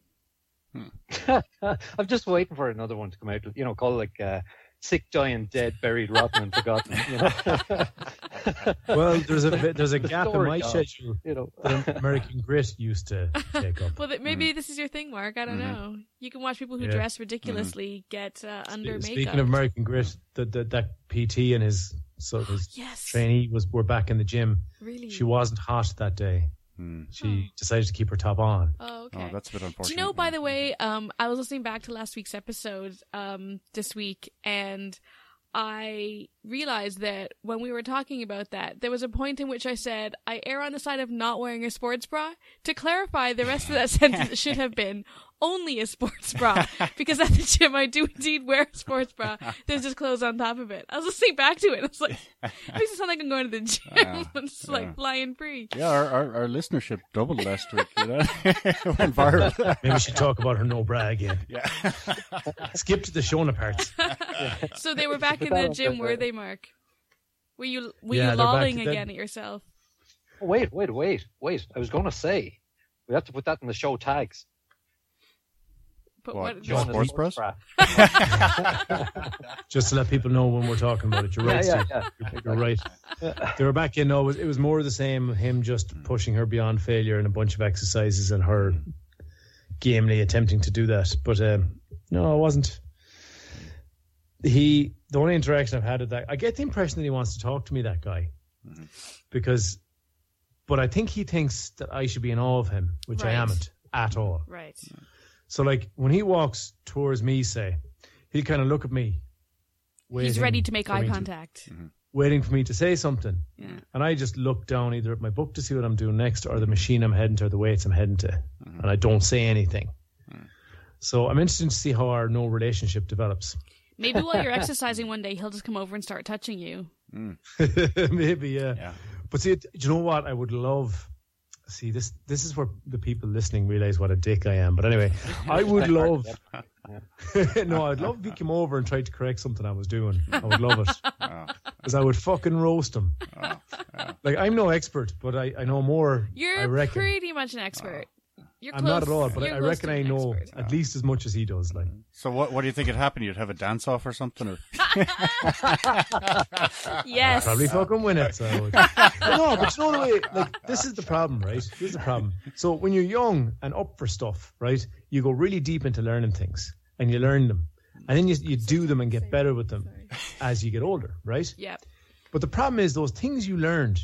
I'm just waiting for another one to come out. You know, called like uh, "Sick, dying, Dead, Buried, Rotten, and Forgotten." You know, Well, there's a there's a gap in my dog. schedule you know. that American Grit used to take up. Well, th- maybe mm. this is your thing, Mark. I don't mm-hmm. know. You can watch people who Yeah. dress mm-hmm. ridiculously get uh, under Speaking makeup. of American Grit, that that that PT and his So oh, his Yes. trainee was were back in the gym. Really? She wasn't hot that day. Hmm. She decided to keep her top on. Oh, okay. Oh, that's a bit unfortunate. Do you know, by the way, um, I was listening back to last week's episode um, this week, and I realized that when we were talking about that, there was a point in which I said, I err on the side of not wearing a sports bra. To clarify, the rest of that sentence should have been only a sports bra, because at the gym I do indeed wear a sports bra. There's just clothes on top of it. I was listening back to it. I was like, it makes it sound like I'm going to the gym. I'm just like flying free. Yeah, our, our, our listenership doubled last week. You know, went viral. Maybe we should talk about her no bra again. yeah. Skip to the Shona parts. So they were back in the gym, were they, Mark? Were you were Yeah, you lolling again at yourself? Oh, wait, wait, wait, wait. I was going to say we have to put that in the show tags. But What, what? John Jonas Sports Bras? Bra. Just to let people know when we're talking about it. You're right, Yeah, Steve. yeah, You're, you're right. They were back in. No, it was, it was more of the same. Him just pushing her beyond failure in a bunch of exercises, and her gamely attempting to do that. But um, no, it wasn't. He. The only interaction I've had with that, I get the impression that he wants to talk to me. That guy, because, but I think he thinks that I should be in awe of him, which I amn't at all. Right. So like when he walks towards me, say, he'll kind of look at me. He's ready to make for eye me contact. Mm-hmm. waiting for me to say something. Yeah. And I just look down either at my book to see what I'm doing next or the machine I'm heading to or the weights I'm heading to. Mm-hmm. And I don't say anything. Mm. So I'm interested to see how our no relationship develops. Maybe while you're exercising one day, he'll just come over and start touching you. Mm. Maybe, yeah. Yeah. But see, do you know what? I would love. See, this this is where the people listening realize what a dick I am. But anyway, I would love. no, I'd love if he came over and tried to correct something I was doing. I would love it. Oh. Because I would fucking roast him. Oh, like, I'm no expert, but I, I know more. You're I reckon. pretty much an expert. You're I'm close, not at all, but you're I reckon I know expert. at least as much as he does. Like, mm-hmm. So what what do you think would happen? You'd have a dance off or something, or Yes. probably fucking win it. So. no, but you know the way, like, this is the problem, right? This is the problem. So when you're young and up for stuff, right, you go really deep into learning things and you learn them. And then you, you do them and get better with them as you get older, right? Yep. But the problem is those things you learned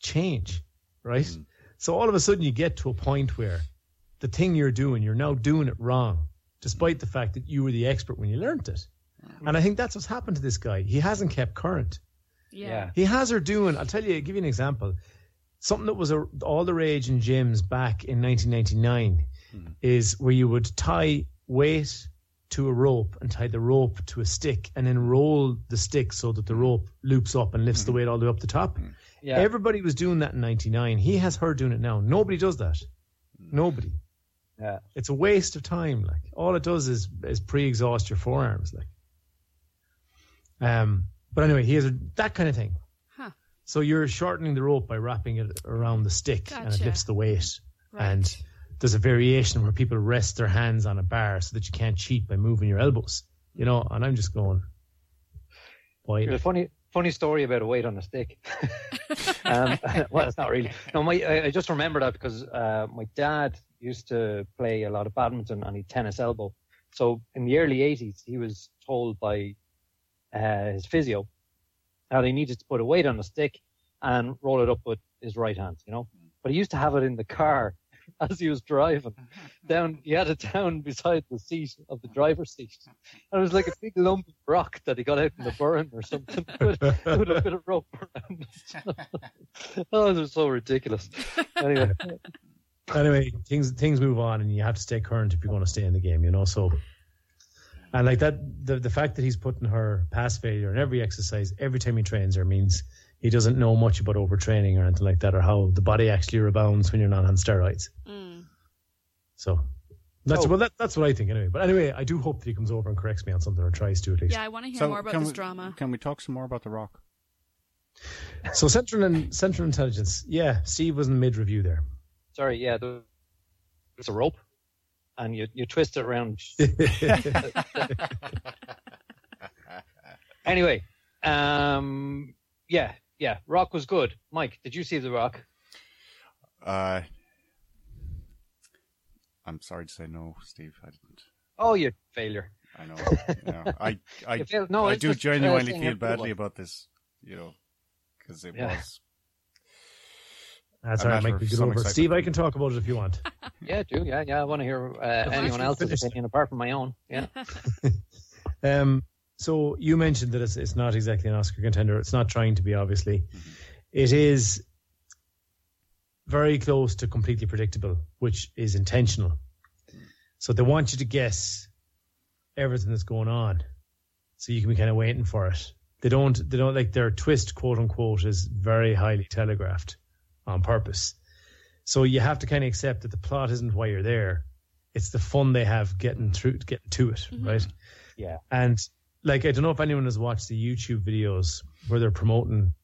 change, right? Mm. So all of a sudden you get to a point where the thing you're doing, you're now doing it wrong, despite the fact that you were the expert when you learned it. And I think that's what's happened to this guy. He hasn't kept current. Yeah. Yeah. He has her doing, I'll tell you, I'll give you an example. Something that was a, all the rage in gyms back in 1999 hmm. is where you would tie weight to a rope and tie the rope to a stick and then roll the stick so that the rope loops up and lifts the hmm. weight all the way up the top. Hmm. Yeah. Everybody was doing that in 99. He has her doing it now. Nobody does that. Nobody. Yeah. It's a waste of time. Like all it does is is pre-exhaust your forearms. Like, um. But anyway, he has a, that kind of thing. Huh. So you're shortening the rope by wrapping it around the stick, and it lifts the weight. Right. And there's a variation where people rest their hands on a bar so that you can't cheat by moving your elbows. You know, and I'm just going, why? There's a funny, funny story about a weight on a stick. um, well, it's not really. No, my I, I just remember that because uh, my dad used to play a lot of badminton and he tennis elbow. So in the early '80s, he was told by uh, his physio that he needed to put a weight on a stick and roll it up with his right hand. You know, but he used to have it in the car as he was driving down. He had it down beside the seat of the driver's seat, and it was like a big lump of rock that he got out in the burn or something with, with a bit of rope around it. oh, it was so ridiculous. Anyway, anyway, things things move on, and you have to stay current if you're going to stay in the game. You know, so and like that, the the fact that he's putting her past failure in every exercise, every time he trains her, means he doesn't know much about overtraining or anything like that, or how the body actually rebounds when you're not on steroids. Mm. So that's Oh. well, that, that's what I think anyway. But anyway, I do hope that he comes over and corrects me on something or tries to at least. Yeah, I want to hear so more about can this we, drama. Can we talk some more about the Rock? So central and central intelligence, yeah. Steve was in mid review there. Sorry, yeah, there- there's a rope, and you you twist it around. Anyway, um, yeah, yeah, Rock was good. Mike, did you see the Rock? Uh, I'm sorry to say no, Steve. I didn't. Oh, you failure. I know. Yeah, I I no, I do genuinely feel badly about this you know, because it Yeah. was. That's A all right, matter Mike. We get over Steve, I can talk about it if you want. Yeah, do yeah, yeah. I want to hear uh, anyone actually else's finished opinion apart from my own. Yeah, Um, so you mentioned that it's, it's not exactly an Oscar contender. It's not trying to be, obviously. It is very close to completely predictable, which is intentional. So they want you to guess everything that's going on, so you can be kind of waiting for it. They don't. They don't like their twist, quote unquote, is very highly telegraphed on purpose. So you have to kind of accept that the plot isn't why you're there. It's the fun they have getting through, getting to it, right? yeah. And like, I don't know if anyone has watched the YouTube videos where they're promoting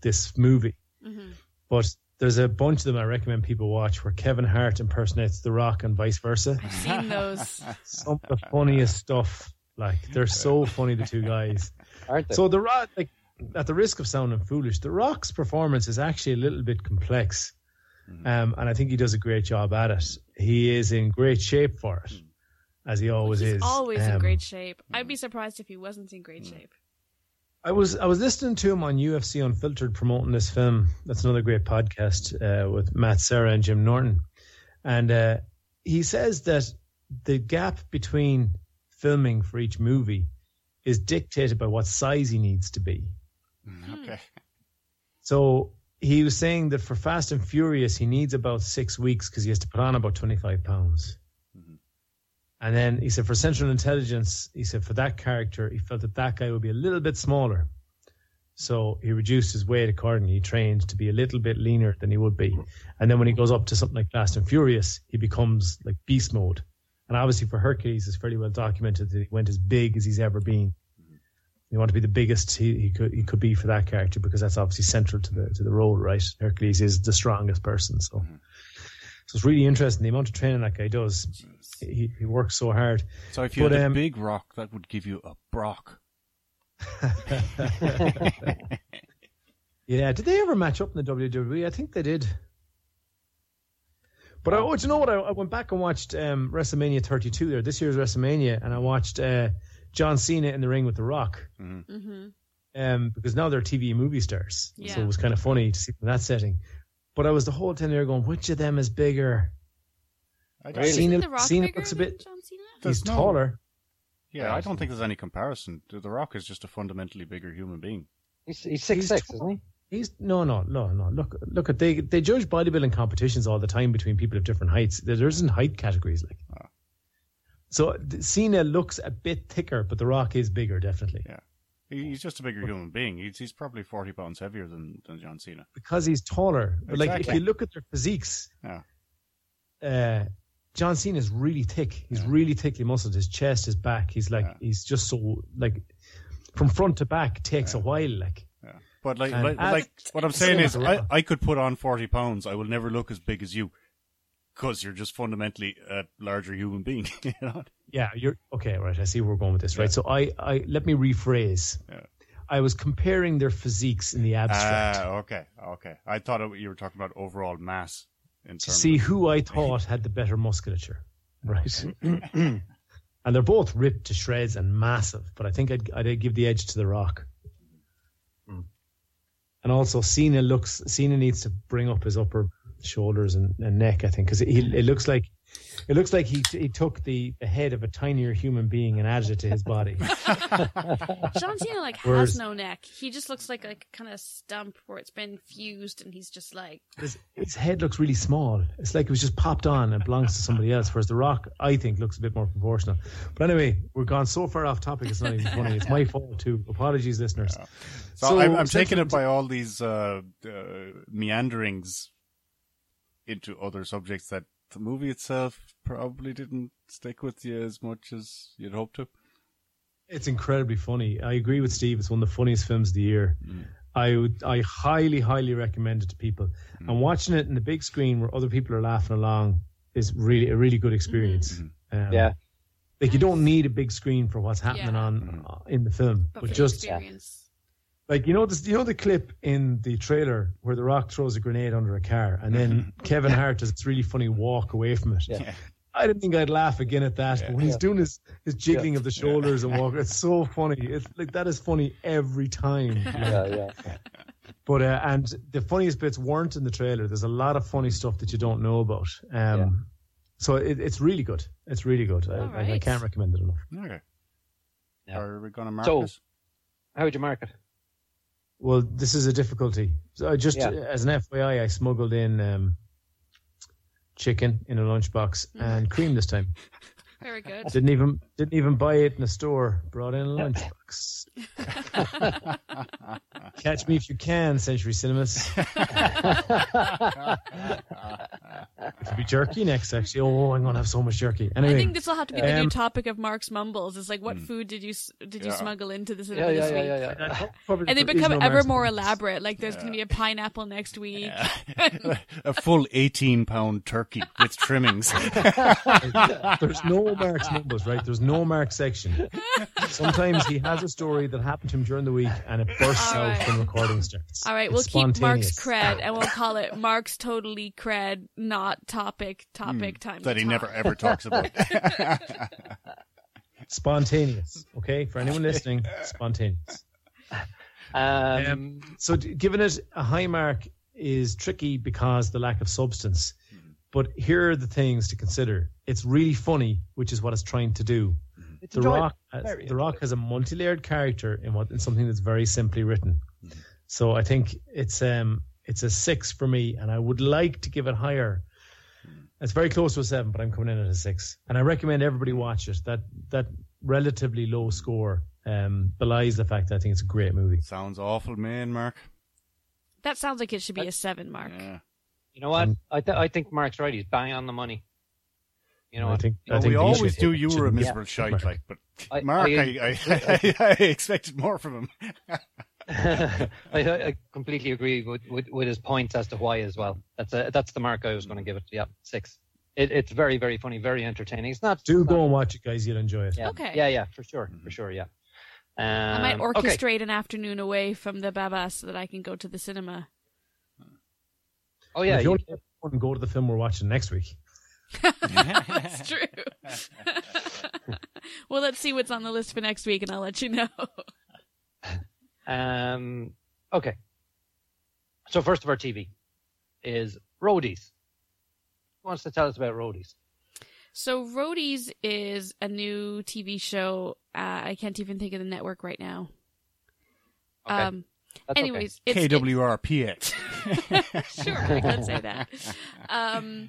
this movie, Mhm. but there's a bunch of them I recommend people watch where Kevin Hart impersonates The Rock and vice versa. I've seen those. Some of the funniest stuff. Like, they're so funny, the two guys. Aren't they? So The Rock, like, at the risk of sounding foolish, The Rock's performance is actually a little bit complex. Um, and I think he does a great job at it. He is in great shape for it, as he always He's is. always in Um, great shape. I'd be surprised if he wasn't in great shape. I was I was listening to him on UFC Unfiltered promoting this film. That's another great podcast uh, with Matt Serra and Jim Norton, and uh, he says that the gap between filming for each movie is dictated by what size he needs to be. Mm, hmm. Okay. So he was saying that for Fast and Furious he needs about six weeks because he has to put on about twenty five pounds. Mm-hmm. And then he said for Central Intelligence, he said for that character, he felt that that guy would be a little bit smaller. So he reduced his weight accordingly. He trained to be a little bit leaner than he would be. And then when he goes up to something like Fast and Furious, he becomes like beast mode. And obviously for Hercules, it's fairly well documented that he went as big as he's ever been. You want to be the biggest he, he could he could be for that character because that's obviously central to the to the role, right? Hercules is the strongest person, so so it's really interesting the amount of training that guy does. He, he works so hard. So if you But, had a um, big rock, that would give you a Brock. Yeah, did they ever match up in the WWE? I think they did. But I, oh, do you know what? I, I went back and watched um, WrestleMania 32 there, this year's WrestleMania, and I watched uh, John Cena in the ring with The Rock. hmm um, because now they're TV movie stars. So it was kind of funny to see them in that setting. But I was the whole time there going, which of them is bigger? I don't Really? think- Cena, The Rock Cena bigger looks a bit. John Cena? He's no- taller. Yeah, I don't think there's any comparison. The The Rock is just a fundamentally bigger human being. He's, he's six He's six, tall. isn't he? He's no, no, no, no. Look, look at they they judge bodybuilding competitions all the time between people of different heights. There there isn't height categories like. Ah. So Cena looks a bit thicker, but The Rock is bigger, definitely, Yeah. He's just a bigger human being. He's, he's probably 40 pounds heavier than, than John Cena. because he's taller. But like, if you look at their physiques, Yeah. uh, John Cena is really thick. He's Yeah. really thickly muscled. His chest, his back. He's like Yeah. he's just so like from front to back takes a while. Like Yeah. But like, And like, like what I'm saying is, I, I could put on 40 pounds. I will never look as big as you. Because you're just fundamentally a larger human being. you know? yeah, you're okay. Right, I see where we're going with this. Right, so I, I let me rephrase. Yeah. I was comparing their physiques in the abstract Ah, okay, okay. I thought it, you were talking about overall mass. In to see who I thought had the better musculature. Right, and they're both ripped to shreds and massive. But I think I'd, I'd give the edge to the Rock. And also, Cena looks. Cena needs to bring up his upper shoulders and, and neck. I think because it, it looks like it looks like he he took the, the head of a tinier human being and added it to his body. John Cena like Whereas- has no neck. He just looks like like kind of stump where it's been fused, and he's just like his, his head looks really small. It's like it was just popped on and belongs to somebody else. Whereas the Rock, I think, looks a bit more proportional. But anyway, we're gone so far off topic. It's not even funny. It's my fault too. Apologies, listeners. So, I'm, I'm Central- taking it by all these uh, uh, meanderings into other subjects that the movie itself probably didn't stick with you as much as you'd hoped to. It's incredibly funny. I agree with Steve. It's one of the funniest films of the year. I would, I highly, highly recommend it to people. And watching it in the big screen where other people are laughing along is really a really good experience. Um, Yeah. like you don't need a big screen for what's happening Yeah. on uh, in the film, but but just experience. Like you know this, you know the clip in the trailer where the Rock throws a grenade under a car, and then Kevin Hart does this really funny walk away from it. Yeah. I didn't think I'd laugh again at that. But when he's Yeah. doing his, his jiggling of the shoulders and walking, it's so funny. It's like that is funny every time. Yeah, yeah. But uh, and the funniest bits weren't in the trailer. There's a lot of funny stuff that you don't know about. Um, Yeah. So it, it's really good. It's really good. I, All I, I can't recommend it enough. Okay. Yeah. Are we going to mark So- this? How would you mark it? Well, this is a difficulty. So I just Yeah. Uh, as an FYI, I smuggled in um, chicken in a lunchbox mm-hmm. and cream this time. Very good. Didn't even didn't even buy it in a store. Brought in a lunchbox. Catch me if you can, Century Cinemas. It'll be jerky next, actually. Oh, I'm gonna have so much jerky. Anyway, I think this will have to be the new Um, topic of Mark's Mumbles. It's like, what food did you s- did you Yeah. smuggle into the Yeah, cinema yeah, this yeah, week? yeah, yeah. I covered And they become no ever more Mumbles. elaborate. Like, there's going to be a pineapple next week. a full 18 pound turkey with trimmings. There's no Mark's Mumbles, right? There's no Mark section. Sometimes he has a story that happened to him during the week and it bursts All out right. when recording starts. All right, It's we'll keep Mark's cred, and we'll call it Mark's totally cred, not topic. Topic time. that to he talk. never ever talks about. Spontaneous. Okay, for anyone listening, spontaneous. Um, Um, so d- giving it a high mark is tricky because the lack of substance. But here are the things to consider. It's really funny, which is what it's trying to do. it's The enjoyable. Rock, has, Very the Rock has a multi-layered character in what in something that's very simply written. Mm-hmm. So I think it's um it's a six for me, and I would like to give it higher. Mm. It's very close to a seven, but I'm coming in at a six, and I recommend everybody watch it. That that relatively low score um, belies the fact that I think it's a great movie. Sounds awful, man, Mark. That sounds like it should be a seven, Mark. Yeah. You know what? I, th- I think Mark's right. He's bang on the money. You know I what? think, I think we always do. You were a miserable yeah. shite, like, but I- Mark, I, I- I, I, I expected more from him. I, I completely agree with, with, with his points as to why as well. That's a, that's the mark I was going to give it. Yeah, six. It, it's very very funny, very entertaining. It's not. Do it's go not- and watch it, guys. You'll enjoy it. Yeah. Okay. Yeah, yeah, for sure, for sure. Yeah. Um, I might okay. orchestrate an afternoon away from the Baba so that I can go to the cinema. Oh yeah, if you you- only have one, go to the film we're watching next week. That's true. well, let's see what's on the list for next week, and I'll let you know. Um, okay. So first of our TV is Roadies. Who wants to tell us about Roadies? So, Roadies is a new TV show. Uh, I can't even think of the network right now. Okay. Um, That's anyways, it's, it's KWRPX. sure, let's say that. Um,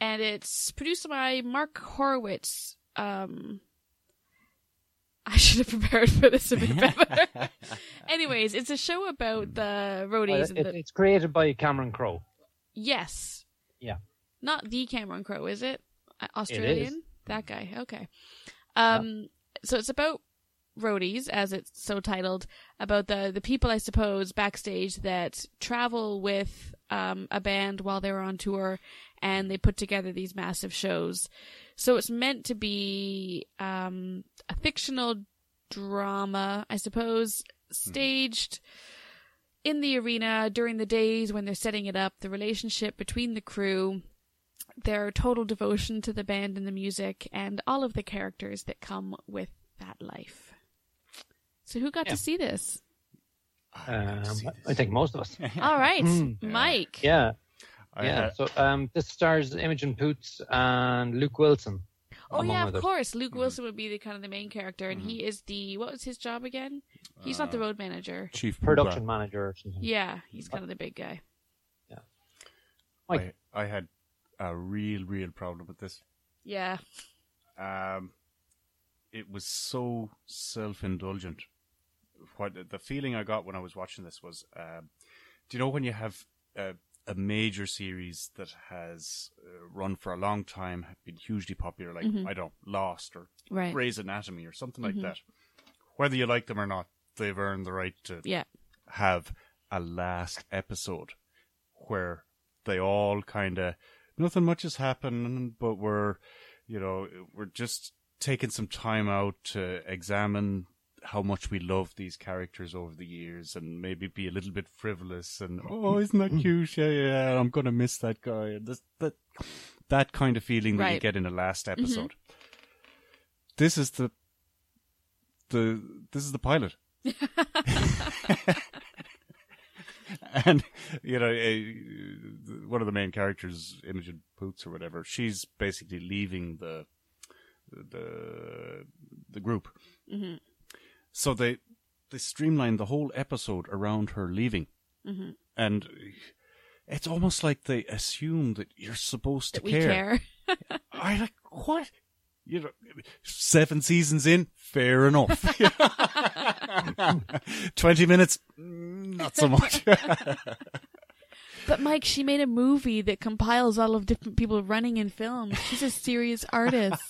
and it's produced by Mark Horowitz. Um, I should have prepared for this a bit better. Anyways, it's a show about the roadies. and it- the, it's created by Cameron Crowe. yes. Yeah. Not the Cameron Crowe, is it? Australian? is. That guy. Okay. Um, so it's about roadies, as it's so titled, about the, the people, I suppose, backstage that travel with um, a band while they're on tour and they put together these massive shows. So it's meant to be um, a fictional drama, I suppose, staged in the arena during the days when they're setting it up, the relationship between the crew, their total devotion to the band and the music, and all of the characters that come with that life. So who got Yeah. to see this? Um, I think most of us. All right, Mm. Mike. Yeah, I yeah. had- So um, this stars Imogen Poots and Luke Wilson. Oh yeah, of others. course. Luke Wilson would be the kind of the main character, and he is the what was his job again? He's not the road manager. Chief Production manager or something. Yeah, he's kind of the big guy. Yeah. Mike. I, I had a real, real problem with this. Yeah. Um, it was so self-indulgent. What the feeling I got when I was watching this was, um, do you know when you have a, a major series that has uh, run for a long time, been hugely popular, like I don't Lost or Right. Grey's Anatomy or something like that. Whether you like them or not, they've earned the right to Yeah. have a last episode where they all kind of nothing much has happened, but we're you know we're just taking some time out to examine how much we love these characters over the years and maybe be a little bit frivolous and oh isn't that cute? Yeah yeah I'm gonna miss that guy. And this, that that kind of feeling that you get in the last episode. This is the the this is the pilot. And you know uh, one of the main characters imogen poots or whatever she's basically leaving the the the group. Mm-hmm. So they they streamlined the whole episode around her leaving Mm-hmm. and it's almost like they assume that you're supposed to That we care. I like what? You know, seven seasons in, fair enough. Twenty minutes, not so much. But Mike, she made a movie that compiles all of different people running in films. She's a serious artist.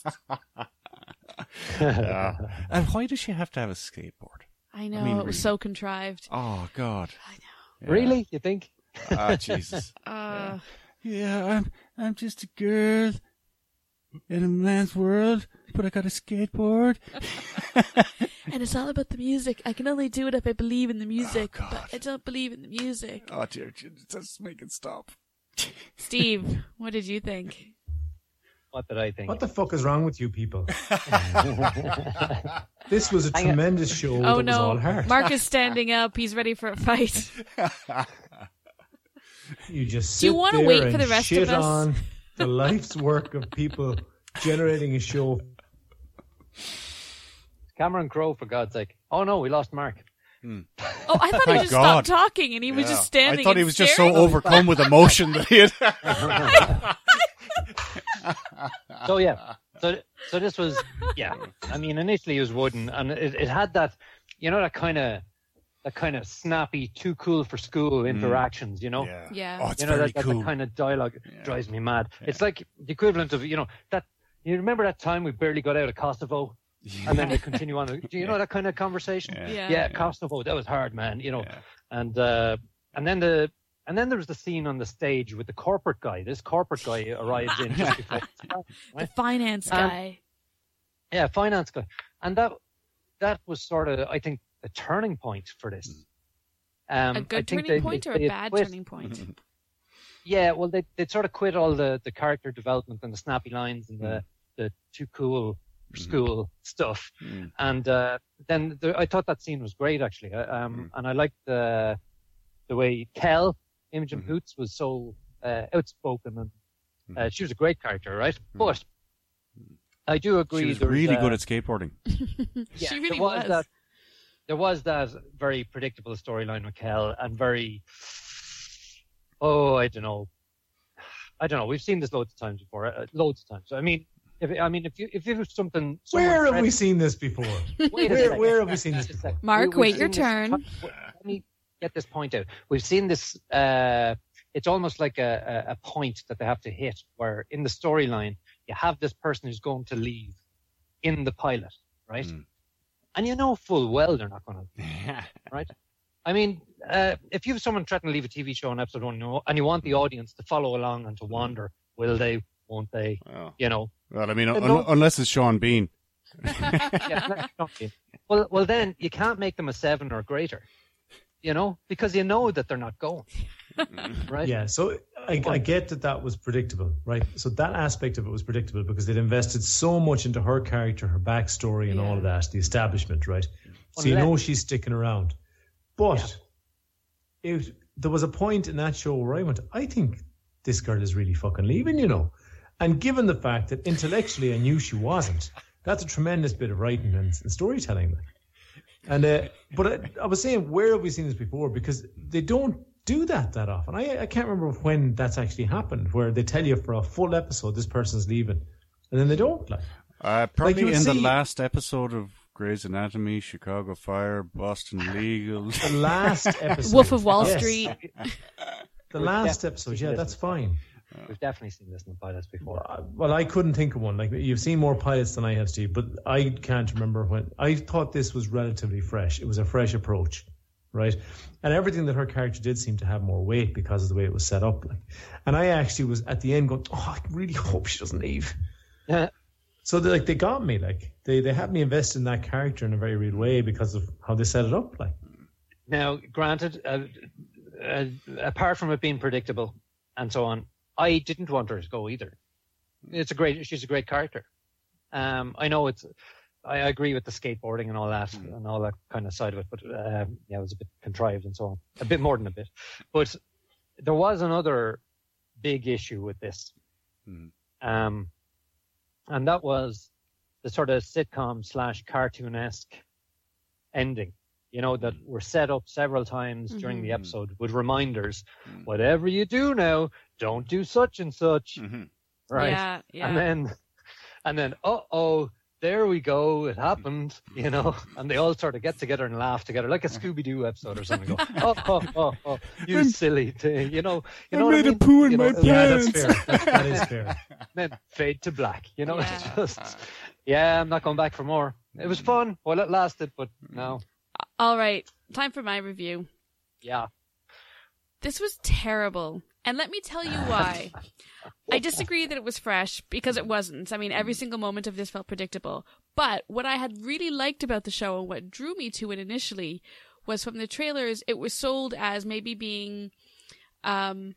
Yeah. And why does she have to have a skateboard? I know mean, it was really. so contrived. Oh God! I know. Yeah. Really? You think? Ah, Jesus. Uh, Yeah, I'm I'm just a girl in a man's world, but I got a skateboard. and it's all about the music. I can only do it if I believe in the music, God. but I don't believe in the music. Oh dear, just make it stop. Steve, what did you think? What did I think? What the fuck is wrong with you people? this was a Hang on. tremendous show. Oh that was all no. Mark is standing up. He's ready for a fight. You just Do you sit wanna wait for and the rest shit of us? on the life's work of people generating a show. Cameron Crowe, for God's sake. Oh no, we lost Mark. Hmm. Oh, I thought he Thank just God. stopped talking and he was just standing. I thought he was just so overcome with emotion that he had. So yeah, so so this was yeah. I mean, initially it was wooden, and it, it had that, you know, that kind of that kind of snappy, too cool for school interactions. You know, Yeah. Oh, it's you know very that, that, cool. that kind of dialogue drives me mad. It's like the equivalent of you know that. You remember that time we barely got out of Kosovo, and then they continue on. Do you know that kind of conversation? Yeah. yeah, Kosovo. That was hard, man. You know, and uh, and then the and then there was the scene on the stage with the corporate guy. This corporate guy arrives in just before. The finance Um, guy. Yeah, finance guy, and that that was sort of I think the turning point for this. Um, a I good think turning they- point they- or a bad quit- turning point? Yeah, well, they they sort of quit all the, the character development and the snappy lines and the the too cool for school stuff, Mm. and uh, then the, I thought that scene was great actually, I- um, and I liked the the way Kel Imogen Poots was so uh, outspoken and uh, she was a great character, right? But I do agree. She was there's, really uh, good at skateboarding. yeah, She really there was, was. that. There was that very predictable storyline with Kel, and very. Oh, I don't know. I don't know. We've seen this loads of times before. Uh, loads of times. I mean, if I mean, if you if it was something. Where have we seen this before? Wait a Where, where have we seen this before? Mark, We- wait your seen this- turn. Let me get this point out. We've seen this. Uh, it's almost like a, a, a point that they have to hit, where in the storyline you have this person who's going to leave in the pilot, right? Mm. And you know full well they're not going to, right? I mean, uh, if you have someone threatening to leave a TV show on episode one, and you want the audience to follow along and to wonder, will they? Won't they? Well, You know, well, I mean, un- no. unless it's Sean Bean. yeah, let's not be- well, well, then you can't make them a seven or greater, you know, because you know that they're not going, mm-hmm. right? Yeah, so I, I get that that was predictable, right? So that aspect of it was predictable because they'd invested so much into her character, her backstory, and all of that, the establishment, right? So you know she's sticking around. But it, there was a point in that show where I went, I think this girl is really fucking leaving, you know. And given the fact that intellectually I knew she wasn't, that's a tremendous bit of writing and, and storytelling. And uh, but I, I was saying, where have we seen this before? Because they don't do that that often. I I can't remember when that's actually happened, where they tell you for a full episode this person's leaving, and then they don't. Like, Uh, probably would in the last episode of Grey's Anatomy, Chicago Fire, Boston Legal. the last episode, Wolf of Wall Yes, Street. the last episode, yeah, that's before. Fine. We've definitely seen this in the pilots before. Uh, Well, I couldn't think of one. Like you've seen more pilots than I have, Steve, but I can't remember when. I thought this was relatively fresh. It was a fresh approach, right? And everything that her character did seemed to have more weight because of the way it was set up. Like, and I actually was at the end going, "Oh, I really hope she doesn't leave." Yeah. So they like they got me like they they had me invested in that character in a very real way because of how they set it up. Like Now, granted, uh, uh, apart from it being predictable and so on, I didn't want her to go either. It's a great. She's a great character. Um, I know it's. I agree with the skateboarding and all that and all that kind of side of it, but um, yeah, it was a bit contrived and so on. A bit more than a bit, but there was another big issue with this, Hmm. um, and that was the sort of sitcom slash cartoonesque ending. You know that were set up several times during the Mhm. episode with reminders. Mm. Whatever you do now, don't do such and such. Mhm. Right. Yeah, yeah. And then, and then, uh oh, there we go. It happened, you know. And they all sort of get together and laugh together, like a Scooby Doo episode or something. Go, oh, oh, oh, oh, you I'm- silly thing, you know. You I know what made I a mean? poo in You know, my yeah, that's pants. fair. That, that is fair. Then fade to black. You know, Yeah. it's just, yeah, I'm not going back for more. It was fun while it lasted, but no, All right, time for my review. yeah. This was terrible. And let me tell you why. I disagree that it was fresh because it wasn't. I mean, every single moment of this felt predictable. But what I had really liked about the show and what drew me to it initially was from the trailers, it was sold as maybe being um,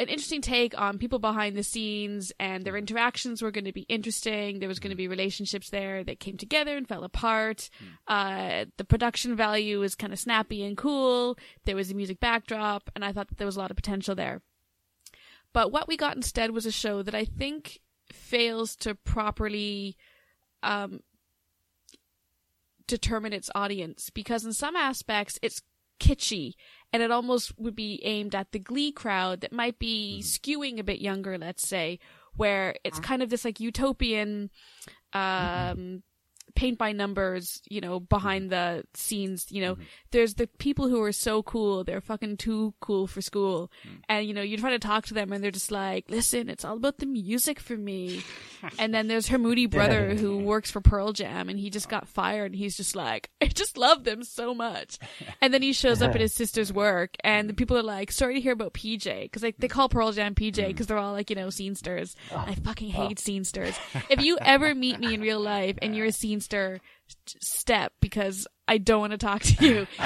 an interesting take on people behind the scenes and their interactions were going to be interesting. There was going to be relationships there that came together and fell apart. Uh, the production value was kind of snappy and cool. There was a music backdrop, and I thought that there was a lot of potential there. But what we got instead was a show that I think fails to properly um, determine its audience because in some aspects it's kitschy and it almost would be aimed at the glee crowd that might be skewing a bit younger let's say where it's kind of this like utopian um paint by numbers you know behind mm-hmm. the scenes you know. Mm-hmm. There's the people who are so cool. They're fucking too cool for school. Mm. And you know you try to talk to them and they're just like listen it's all about the music for me. And then there's her moody brother who works for Pearl Jam and he just got fired and he's just like, I just love them so much. And then he shows up at his sister's work and the people are like, sorry to hear about PJ. Cause like they call Pearl Jam PJ mm. cause they're all like, you know, scenesters. Oh. I fucking oh. hate scenesters. If you ever meet me in real life and you're a scenester, step because I don't want to talk to you.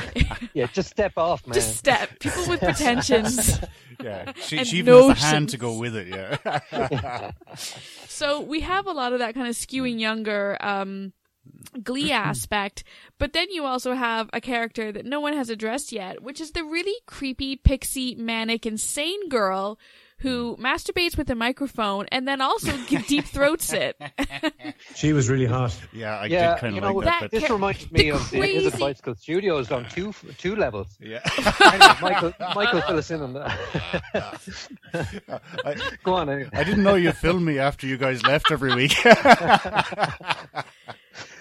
Yeah, just step off, man. just step. People with pretensions. Yeah, she, And she even has the hand to go with it. Yeah. So we have a lot of that kind of skewing younger um, glee aspect, but then you also have a character that no one has addressed yet, which is the really creepy, pixie, manic, insane girl who masturbates with a microphone and then also deep throats it. She was really hot. yeah, I yeah, did kind you of know, like that. that this reminds me the of the crazy- Is It Bicycle Studios on two two levels. yeah, Michael, Michael, fill us in on that. I, Go on. Anyway. I didn't know you filmed me after you guys left every week.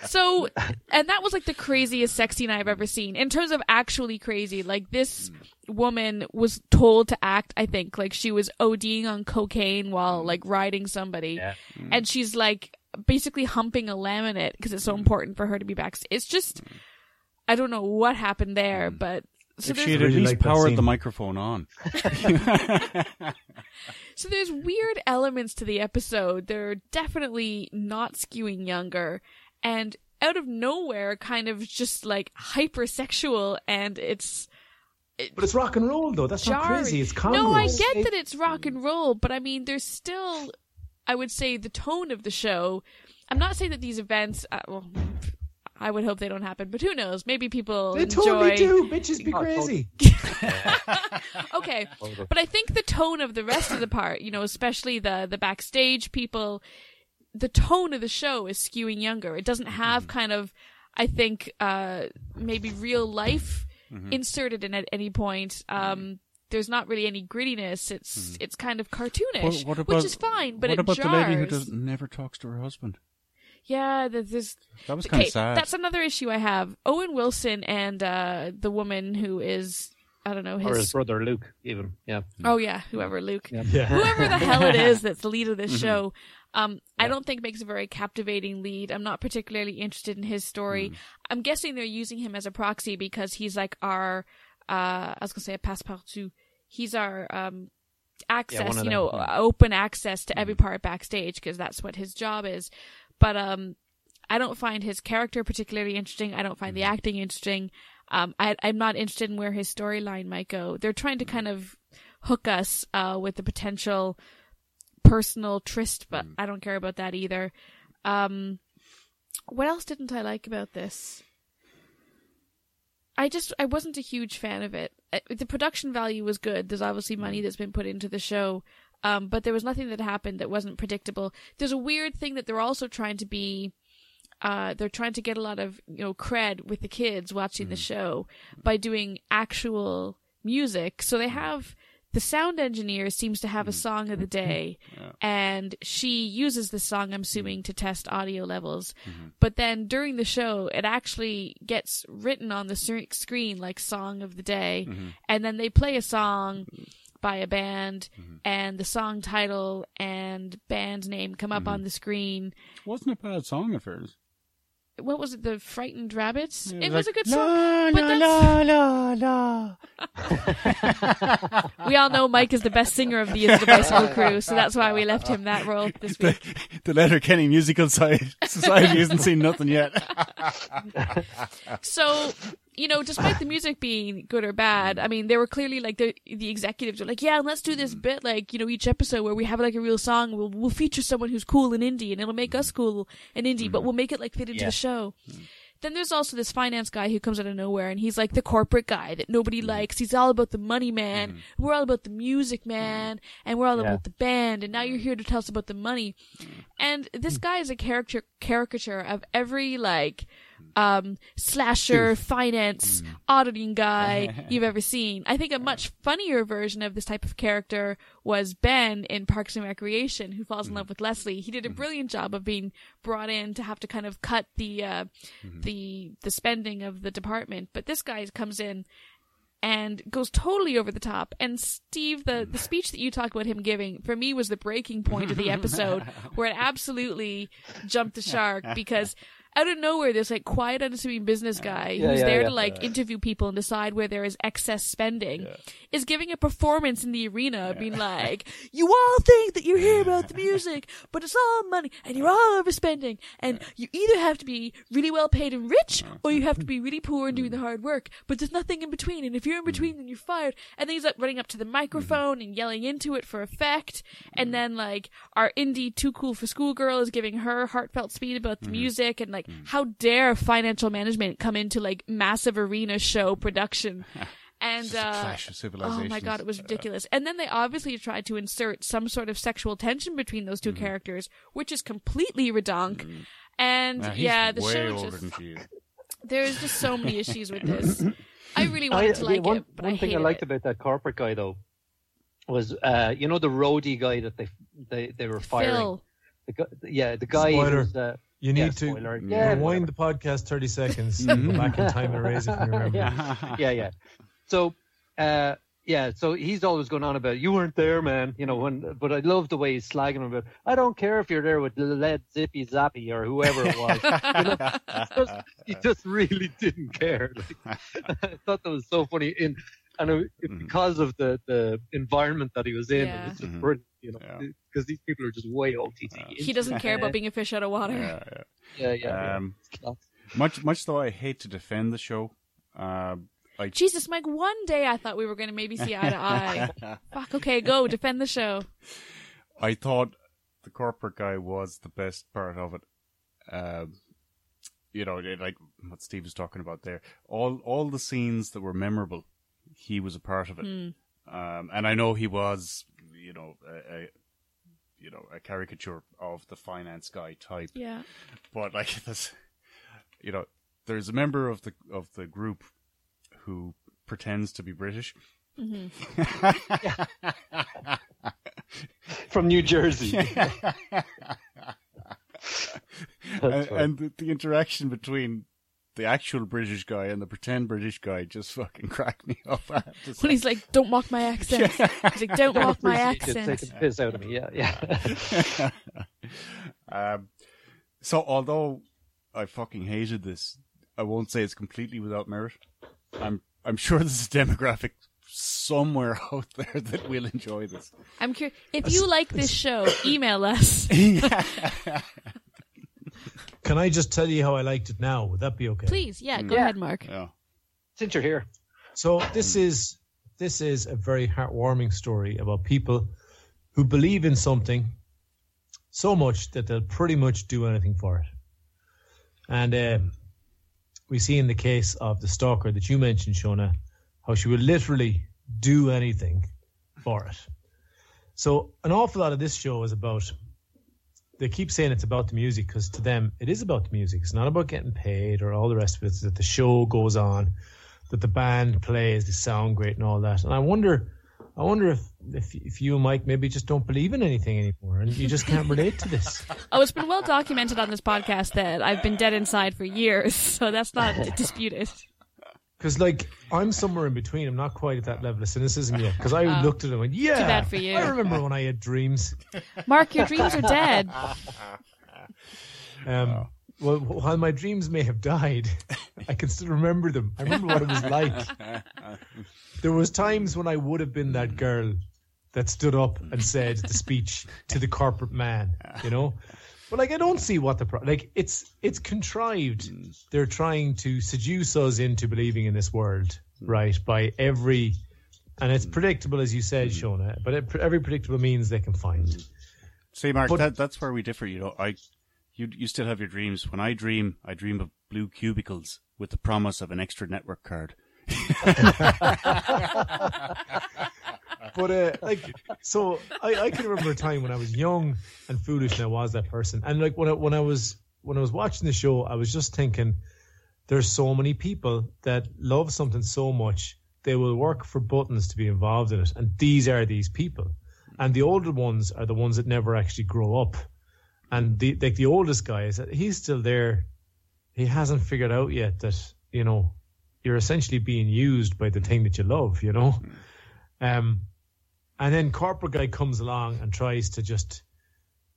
So, and that was like the craziest sex scene I've ever seen in terms of actually crazy. Like this woman was told to act, I think, like she was ODing on cocaine while mm. like riding somebody. Yeah. And she's like basically humping a laminate because it's so mm. important for her to be back. It's just, I don't know what happened there, mm. but so if there's, she had at Really least like powered the microphone on. so there's weird elements to the episode. They're definitely not skewing younger and out of nowhere kind of just like hypersexual and it's But it's rock and roll though. That's not crazy. It's No, I get that it's rock and roll, but I mean, there's still, I would say, the tone of the show. I'm not saying that these events, uh, well, I would hope they don't happen, but who knows? Maybe people They enjoy. totally do. Bitches be crazy. okay, but I think the tone of the rest of the part, you know, especially the the backstage people, the tone of the show is skewing younger. It doesn't have kind of, I think, uh, maybe real life inserted in at any point. Um, there's not really any grittiness. It's it's kind of cartoonish, What- what which is fine, but what it about jars. the lady who does never talks to her husband? Yeah, th- there's That was kind okay. of sad. That's another issue I have. Owen Wilson and uh, the woman who is I don't know his, Or his brother Luke, even. Yeah. oh yeah whoever Luke Yeah. Yeah. whoever the hell it is that's the lead of this Mm-hmm. show, um, I don't think makes a very captivating lead. I'm not particularly interested in his story. Mm. I'm guessing they're using him as a proxy because he's like our, uh, I was gonna say a passepartout. He's our, um, access, of you know, yeah. open access to every part backstage because that's what his job is. But um, I don't find his character particularly interesting. I don't find the acting interesting. Um, I, I'm not interested in where his storyline might go. They're trying to kind of hook us uh, with the potential personal tryst, but I don't care about that either. Um, what else didn't I like about this? I just I wasn't a huge fan of it. Uh, The production value was good. There's obviously money that's been put into the show, um, but there was nothing that happened that wasn't predictable. There's a weird thing that they're also trying to be. Uh, they're trying to get a lot of you know cred with the kids watching the show by doing actual music. So they have the sound engineer seems to have a mm. song of the day, and she uses the song. I'm assuming mm. to test audio levels, mm-hmm. but then during the show, it actually gets written on the screen like song of the day, mm-hmm. and then they play a song by a band, mm-hmm. and the song title and band name come up on the screen. Wasn't a bad song at first. What was it? The Frightened Rabbits. It like, was a good la, song, but la, la, la. we all know Mike is the best singer of the Is the Bicycle Crew, so that's why we left him that role this the, week. the Letterkenny Musical Society hasn't seen nothing yet. So, you know, despite the music being good or bad, I mean, they were clearly like the the executives were like, yeah, let's do this mm. bit like you know each episode where we have like a real song. We'll we'll feature someone who's cool and indie, and it'll make us cool and indie, but mm. we'll make it like fit into Yeah. the show. Mm. Then there's also this finance guy who comes out of nowhere and he's like the corporate guy that nobody likes. He's all about the money, man. Mm-hmm. We're all about the music, mm-hmm. man. And we're all Yeah. about the band. And now you're here to tell us about the money. And this guy is a character caricature of every like um slasher finance hmm. auditing guy you've ever seen. I think a much funnier version of this type of character was Ben in Parks and Recreation who falls in hmm. love with Leslie. He did a hmm. brilliant job of being brought in to have to kind of cut the uh the the spending of the department, but this guy comes in and goes totally over the top. And Steve, the, the speech that you talked about him giving, for me was the breaking point of the episode where it absolutely jumped the shark because out of nowhere, this like quiet, unassuming business guy Yeah, who's yeah, there yeah. to like interview people and decide where there is excess spending is giving a performance in the arena, being like, "You all think that you're here about the music, but it's all money, and you're all overspending, and you either have to be really well paid and rich, uh-huh. or you have to be really poor and doing mm. the hard work. But there's nothing in between, and if you're in mm. between, then you're fired." And then he's like running up to the mm-hmm. microphone and yelling into it for effect, and mm-hmm. then like our indie too cool for school girl is giving her heartfelt speech about the mm-hmm. music, and like how dare financial management come into like massive arena show production. And uh, Oh my god, it was ridiculous. And then they obviously tried to insert some sort of sexual tension between those 2 Mm-hmm. characters, which is completely redonk. And Now, yeah, the way show older just than she is. there's just so many issues with this. I really I, wanted to like one, it, but one I thing I liked it. about that corporate guy though was uh, you know the roadie guy that they they they were firing. Phil. The guy, yeah, the guy Spoiler. who's uh, You yeah, need to yeah, rewind the podcast 30 seconds and go back in time and erase it from your memory. yeah, yeah, yeah. So, uh, yeah, so he's always going on about you weren't there, man. You know, when but I love the way he's slagging him about. I don't care if you're there with Led Zippy Zappy or whoever it was. you know, just, he just really didn't care. Like, I thought that was so funny. In and it, it- because of the the environment that he was in, Yeah. it was just Mhm. brilliant. You know, Yeah. because these people are just way OTT. He doesn't care about being a fish out of water. Yeah, yeah. Yeah, yeah. yeah. Um, much, much though I hate to defend the show, uh, like Jesus, Mike, one day I thought we were going to maybe see eye to eye. Fuck, okay, go, defend the show. I thought the corporate guy was the best part of it. Um, you know, like what Steve was talking about there. All all the scenes that were memorable, he was a part of it. Um, and I know he was, you know, a, a you know a caricature of the finance guy type. Yeah. but like this, you know, there's a member of the of the group who pretends to be British. Mm-hmm. From New Jersey. and, funny. and the, the interaction between the actual British guy and the pretend British guy just fucking cracked me up. I have to say. When he's like, don't mock my accent. He's like, don't mock my accent. Taking the piss out of me. Yeah, yeah. um, so although I fucking hated this, I won't say it's completely without merit. I'm I'm sure there's a demographic somewhere out there that will enjoy this. I'm curious. If you like this show, email us. Can I just tell you how I liked it now? Would that be okay? Please, yeah, go Yeah. ahead, Mark. Yeah. Since you're here, So this is this is a very heartwarming story about people who believe in something so much that they'll pretty much do anything for it. And uh, we see in the case of the stalker that you mentioned, Shona, how she would literally do anything for it. So an awful lot of this show is about. They keep saying it's about the music because to them it is about the music. It's not about getting paid or all the rest of it. It's that the show goes on, that the band plays, they sound great and all that. And I wonder, I wonder if if if you, and Mike, maybe just don't believe in anything anymore and you just can't relate to this. Oh, it's been well documented on this podcast that I've been dead inside for years, so that's not disputed. Because like I'm somewhere in between. I'm not quite at that level of cynicism yet. Because I Oh. looked at it and went, "Yeah, Too bad for you. I remember when I had dreams. Mark, your dreams are dead. Um, well, while my dreams may have died, I can still remember them. I remember what it was like. There was times when I would have been that girl that stood up and said the speech to the corporate man, you know. But like, I don't see what the pro- like. It's it's contrived. Mm. They're trying to seduce us into believing in this world, mm. right? By every, and it's mm. predictable, as you said, mm-hmm. Shona. But it, every predictable means they can find. Mm-hmm. See, Mark, But- that, that's where we differ. You know, I, you, you still have your dreams. When I dream, I dream of blue cubicles with the promise of an extra network card. but uh, like so I, I can remember a time when I was young and foolish and I was that person. And like when I, when I was when I was watching the show I was just thinking there's so many people that love something so much they will work for buttons to be involved in it. And these are these people. And the older ones are the ones that never actually grow up. And the like the oldest guy is that he's still there. He hasn't figured out yet that you know you're essentially being used by the thing that you love you know? Um and then corporate guy comes along and tries to just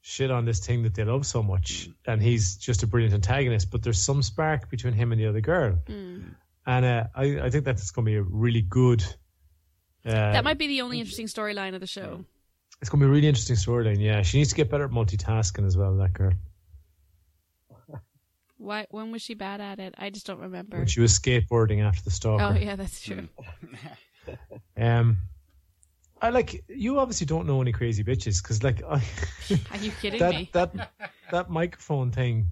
shit on this thing that they love so much, and he's just a brilliant antagonist. But there's some spark between him and the other girl, and uh, I, I think that's going to be a really good. Uh, That might be the only interesting storyline of the show. it's going to be a really interesting storyline. Yeah, she needs to get better at multitasking as well. That girl, Why? When was she bad at it? I just don't remember. when she was skateboarding after the stalker. Oh yeah, that's true. Um, I like you. Obviously, don't know any crazy bitches because, like, I, Are you kidding that me? that that microphone thing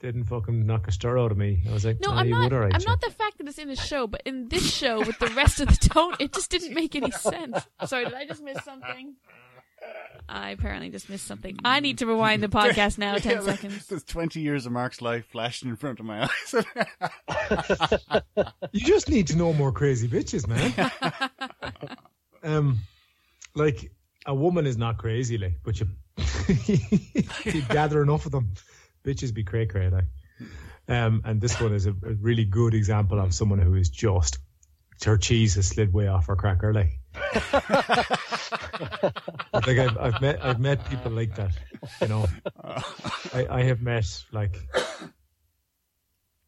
didn't fucking knock a stir out of me. I was like, No, nah, I'm not. would, all right, I'm Jim. not the fact that it's in a show, but in this show with the rest of the tone, it just didn't make any sense. Sorry, did I just miss something? I apparently just missed something. I need to rewind the podcast now. Ten seconds. There's 20 years of Mark's life flashing in front of my eyes. You just need to know more crazy bitches, man. Um, like a woman is not crazy, like, but you you gather enough of them, bitches be cray cray, like. Um, and this one is a, a really good example of someone who is just her cheese has slid way off her cracker, like. Like I've, I've met I've met people like that, you know. I, I have met like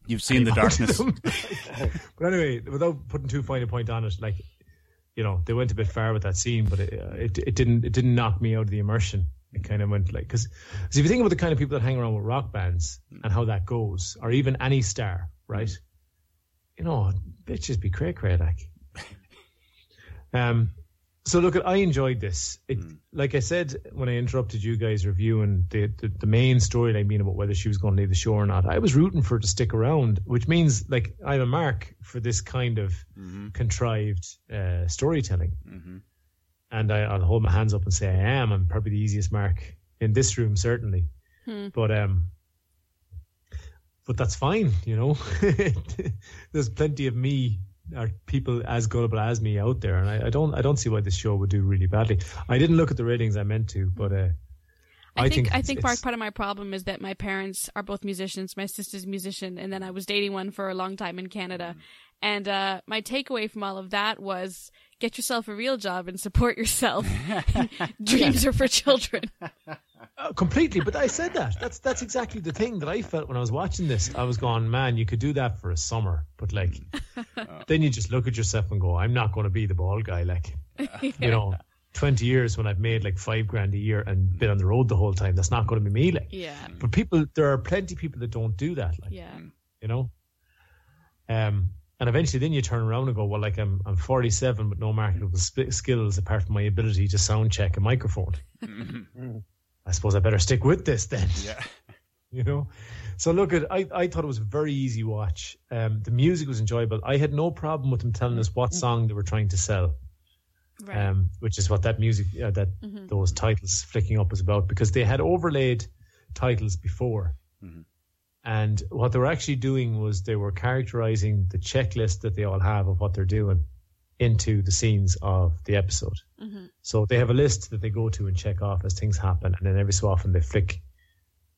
You've seen the darkness. but anyway, without putting too fine a point on it, like you know, they went a bit far with that scene, but it uh, it, it didn't it didn't knock me out of the immersion. It kind of went like because if you think about the kind of people that hang around with rock bands and how that goes, or even any star, right? You know, bitches be cray cray like. Um, so look, I enjoyed this. It, like I said when I interrupted you guys reviewing the the, the main storyline mean about whether she was going to leave the show or not. I was rooting for her to stick around, which means like I'm a mark for this kind of contrived uh, storytelling. And I, I'll hold my hands up and say I am. I'm probably the easiest mark in this room, certainly. But um, but that's fine, you know. There's plenty of me or people as gullible as me out there, and I, I don't I don't see why this show would do really badly. I didn't look at the ratings I meant to, but uh, I, think, I think part part of my problem is that my parents are both musicians. My sister's a musician, and then I was dating one for a long time in Canada. And uh, my takeaway from all of that was get yourself a real job and support yourself. Dreams are for children. Uh, completely. But I said that. That's that's exactly the thing that I felt when I was watching this. I was going, man, you could do that for a summer, but like, then you just look at yourself and go, I'm not going to be the ball guy. Like, you know, twenty years when I've made like five grand a year and been on the road the whole time, that's not going to be me. Like, Yeah. but people, there are plenty of people that don't do that. Like, Yeah. you know. Um, and eventually, then you turn around and go, well, like I'm I'm 47 with no marketable sp- skills apart from my ability to sound check a microphone. I suppose I better stick with this then. Yeah. You know. So look at I, I thought it was a very easy watch. Um, the music was enjoyable. I had no problem with them telling us what song they were trying to sell. Right. Um, which is what that music uh, that those titles flicking up was about because they had overlaid titles before. And what they were actually doing was they were characterizing the checklist that they all have of what they're doing into the scenes of the episode. Mm-hmm. So they have a list that they go to and check off as things happen, and then every so often they flick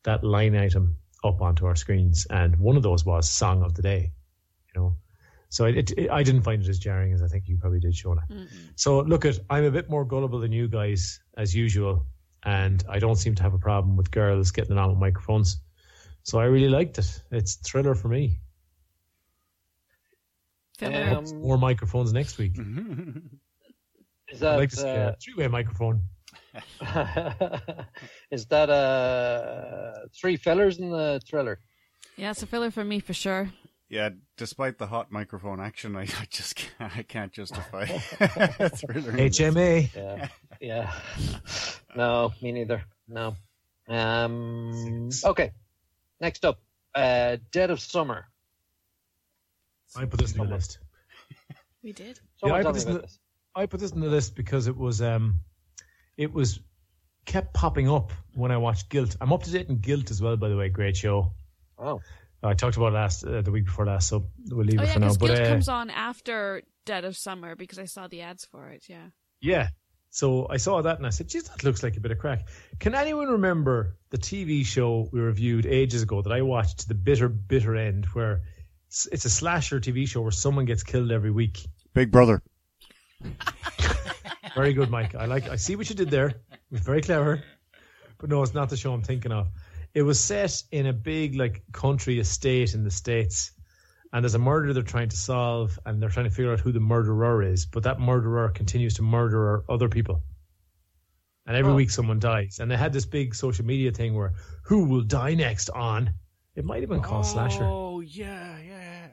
that line item up onto our screens. And one of those was "Song of the Day," you know. So it, it, I didn't find it as jarring as I think you probably did, Shona. Mm-hmm. So look at I'm a bit more gullible than you guys as usual, and I don't seem to have a problem with girls getting on with microphones. So I really liked it. It's a thriller for me. Um, More microphones next week. Is I'd that like to uh, a three-way microphone. is that uh three fellers in the thriller? yeah, it's a filler for me for sure. Yeah, despite the hot microphone action, I, I just can't, I can't justify thriller. in this. HMA. Yeah, yeah. No, me neither. No. Um. Okay. Next up, uh, Dead of Summer. I put this in the list. We did. Someone I put this in the- this. I put this in the list because it was um, it was kept popping up when I watched Guilt. I'm up to date in Guilt as well, by the way. Great show. Oh, I talked about it last uh, the week before last, so we'll leave Oh it yeah, for now. because But Guilt uh, comes on after Dead of Summer because I saw the ads for it. Yeah. yeah, so I saw that and I said, "Geez, that looks like a bit of crack." Can anyone remember the TV show we reviewed ages ago that I watched to the bitter, bitter end, where it's a slasher TV show where someone gets killed every week? Big Brother. Very good, Mike. I like. I see what you did there. It was very clever. But no, it's not the show I'm thinking of. It was set in a big like country estate in the states, and there's a murder they're trying to solve, and they're trying to figure out who the murderer is. But that murderer continues to murder other people, and every Oh. week someone dies. And they had this big social media thing where who will die next on. It might have been called Slasher. Oh yeah, yeah.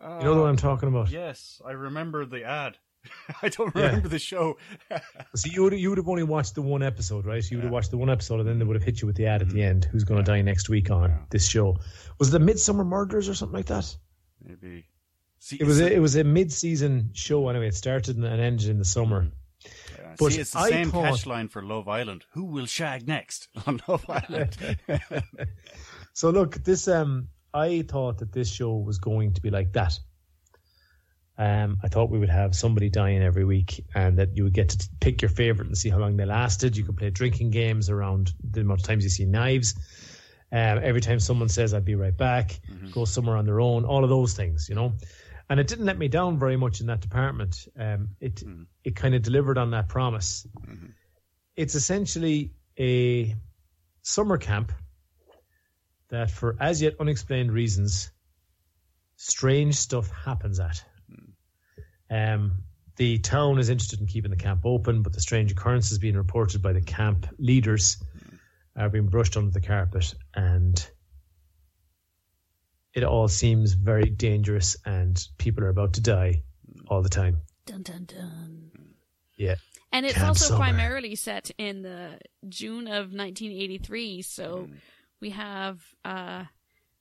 Uh, You know what I'm talking about? Yes, I remember the ad. I don't Yeah. remember the show. So you would you would have only watched the one episode, right? You would have watched the one episode, and then they would have hit you with the ad at the end. Who's going to die next week on this show? Was it the Midsummer Murders or something like that? Maybe. See, It was a, it was a mid-season show anyway. It started and ended in the summer. Yeah, But See, it's the I same thought- catchline for Love Island. Who will shag next on Love Island? So look, this um, I thought that this show was going to be like that. Um, I thought we would have somebody dying every week, and that you would get to pick your favorite and see how long they lasted. You could play drinking games around the amount of times you see knives. Um, every time someone says "I'll be right back," go somewhere on their own. All of those things, you know. And it didn't let me down very much in that department. Um, it it kind of delivered on that promise. It's essentially a summer camp that, for as yet unexplained reasons, strange stuff happens at. Um, the town is interested in keeping the camp open, but the strange occurrences being reported by the camp leaders are being brushed under the carpet, and it all seems very dangerous, and people are about to die all the time. Dun dun dun. Yeah. And it's Camp also Summer. primarily set in the June of 1983, so we have uh,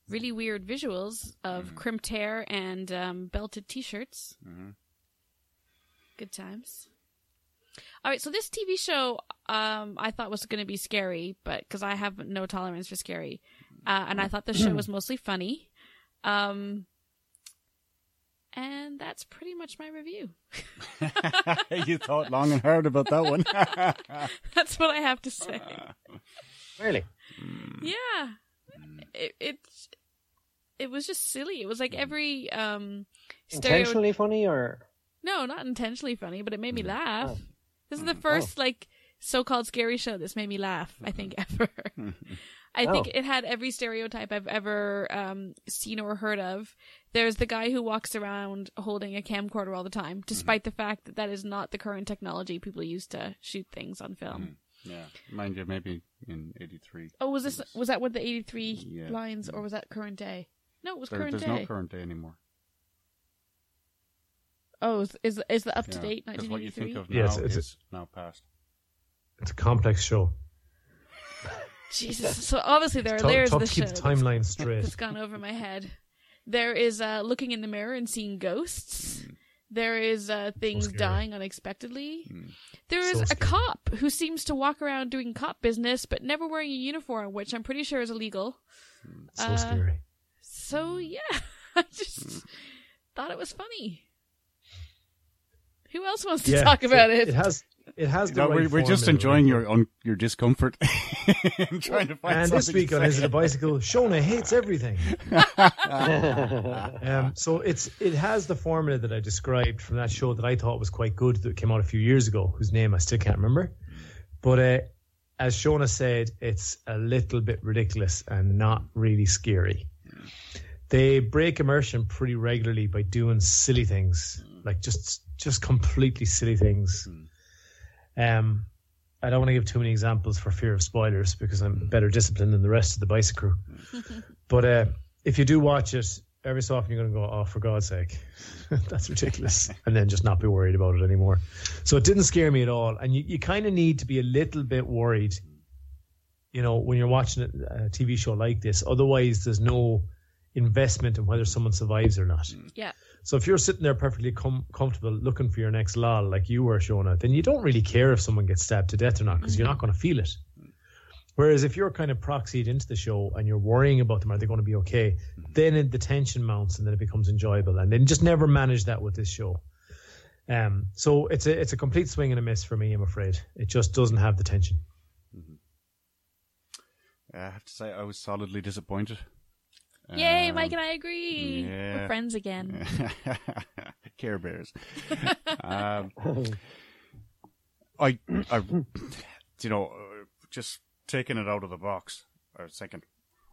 really weird visuals of crimped hair and um, belted T-shirts. Good times. All right, so this TV show um, I thought was going to be scary, but because I have no tolerance for scary, uh, and I thought the show was mostly funny. Um, and that's pretty much my review. you thought long and hard about that one. That's what I have to say. really? Yeah. It it it was just silly. It was like every um stereo Intentionally funny or? No, not intentionally funny, but it made me mm. laugh. Oh. This is the mm. first oh. like so-called scary show that's made me laugh. I think mm-hmm. ever. I think Oh. it had every stereotype I've ever um, seen or heard of. There's the guy who walks around holding a camcorder all the time, mm-hmm. despite the fact that that is not the current technology people use to shoot things on film. Mm-hmm. Yeah, mind you, maybe in '83. Oh, was this was that with the 83 Yeah. lines, or was that current day? No, it was There, current there's day. no current day anymore. Oh, is is, is the up to Yeah, date 'cause what you 1983? think of now Yes, it's a- is now past. It's a complex show. Jesus. So obviously there are Tough, layers tough of to the keep show the that's- timeline straight. that's gone over my head. There is uh, looking in the mirror and seeing ghosts. There is uh, things scary. dying unexpectedly. Hmm. There is So a scary. cop who seems to walk around doing cop business, but never wearing a uniform, which I'm pretty sure is illegal. So Uh, scary. So yeah, I just thought it was funny. Who else wants to Yeah, talk about it? It has. It has the No, right we're, we're just enjoying your un, your discomfort and trying to find And this something week to on. Is It a Bicycle, Shona hates everything. um, so it's it has the formula that I described from that show that I thought was quite good that came out a few years ago, whose name I still can't remember. But uh, as Shona said, it's a little bit ridiculous and not really scary. They break immersion pretty regularly by doing silly things, like just just completely silly things. Um, I don't want to give too many examples for fear of spoilers because I'm better disciplined than the rest of the bicycle crew. but uh, if you do watch it, every so often you're going to go, "Oh, for God's sake, that's ridiculous," and then just not be worried about it anymore. So it didn't scare me at all, and you, you kind of need to be a little bit worried, you know, when you're watching a, a TV show like this. Otherwise, there's no investment in whether someone survives or not. yeah. So if you're sitting there perfectly com- comfortable looking for your next lol like you were, Shona, then you don't really care if someone gets stabbed to death or not because you're not mm. going to feel it. Whereas if you're kind of proxied into the show and you're worrying about them, are they going to be okay? Mm. Then the tension mounts and then it becomes enjoyable. And then just never manage that with this show. Um, so it's a it's a complete swing and a miss for me. I'm afraid it just doesn't have the tension. Mm-hmm. I have to say, I was solidly disappointed. Yay, Um, Mike and I agree. yeah. We're friends again. Care Bears. um, I, I, you know, uh, just taking it out of the box. I was thinking,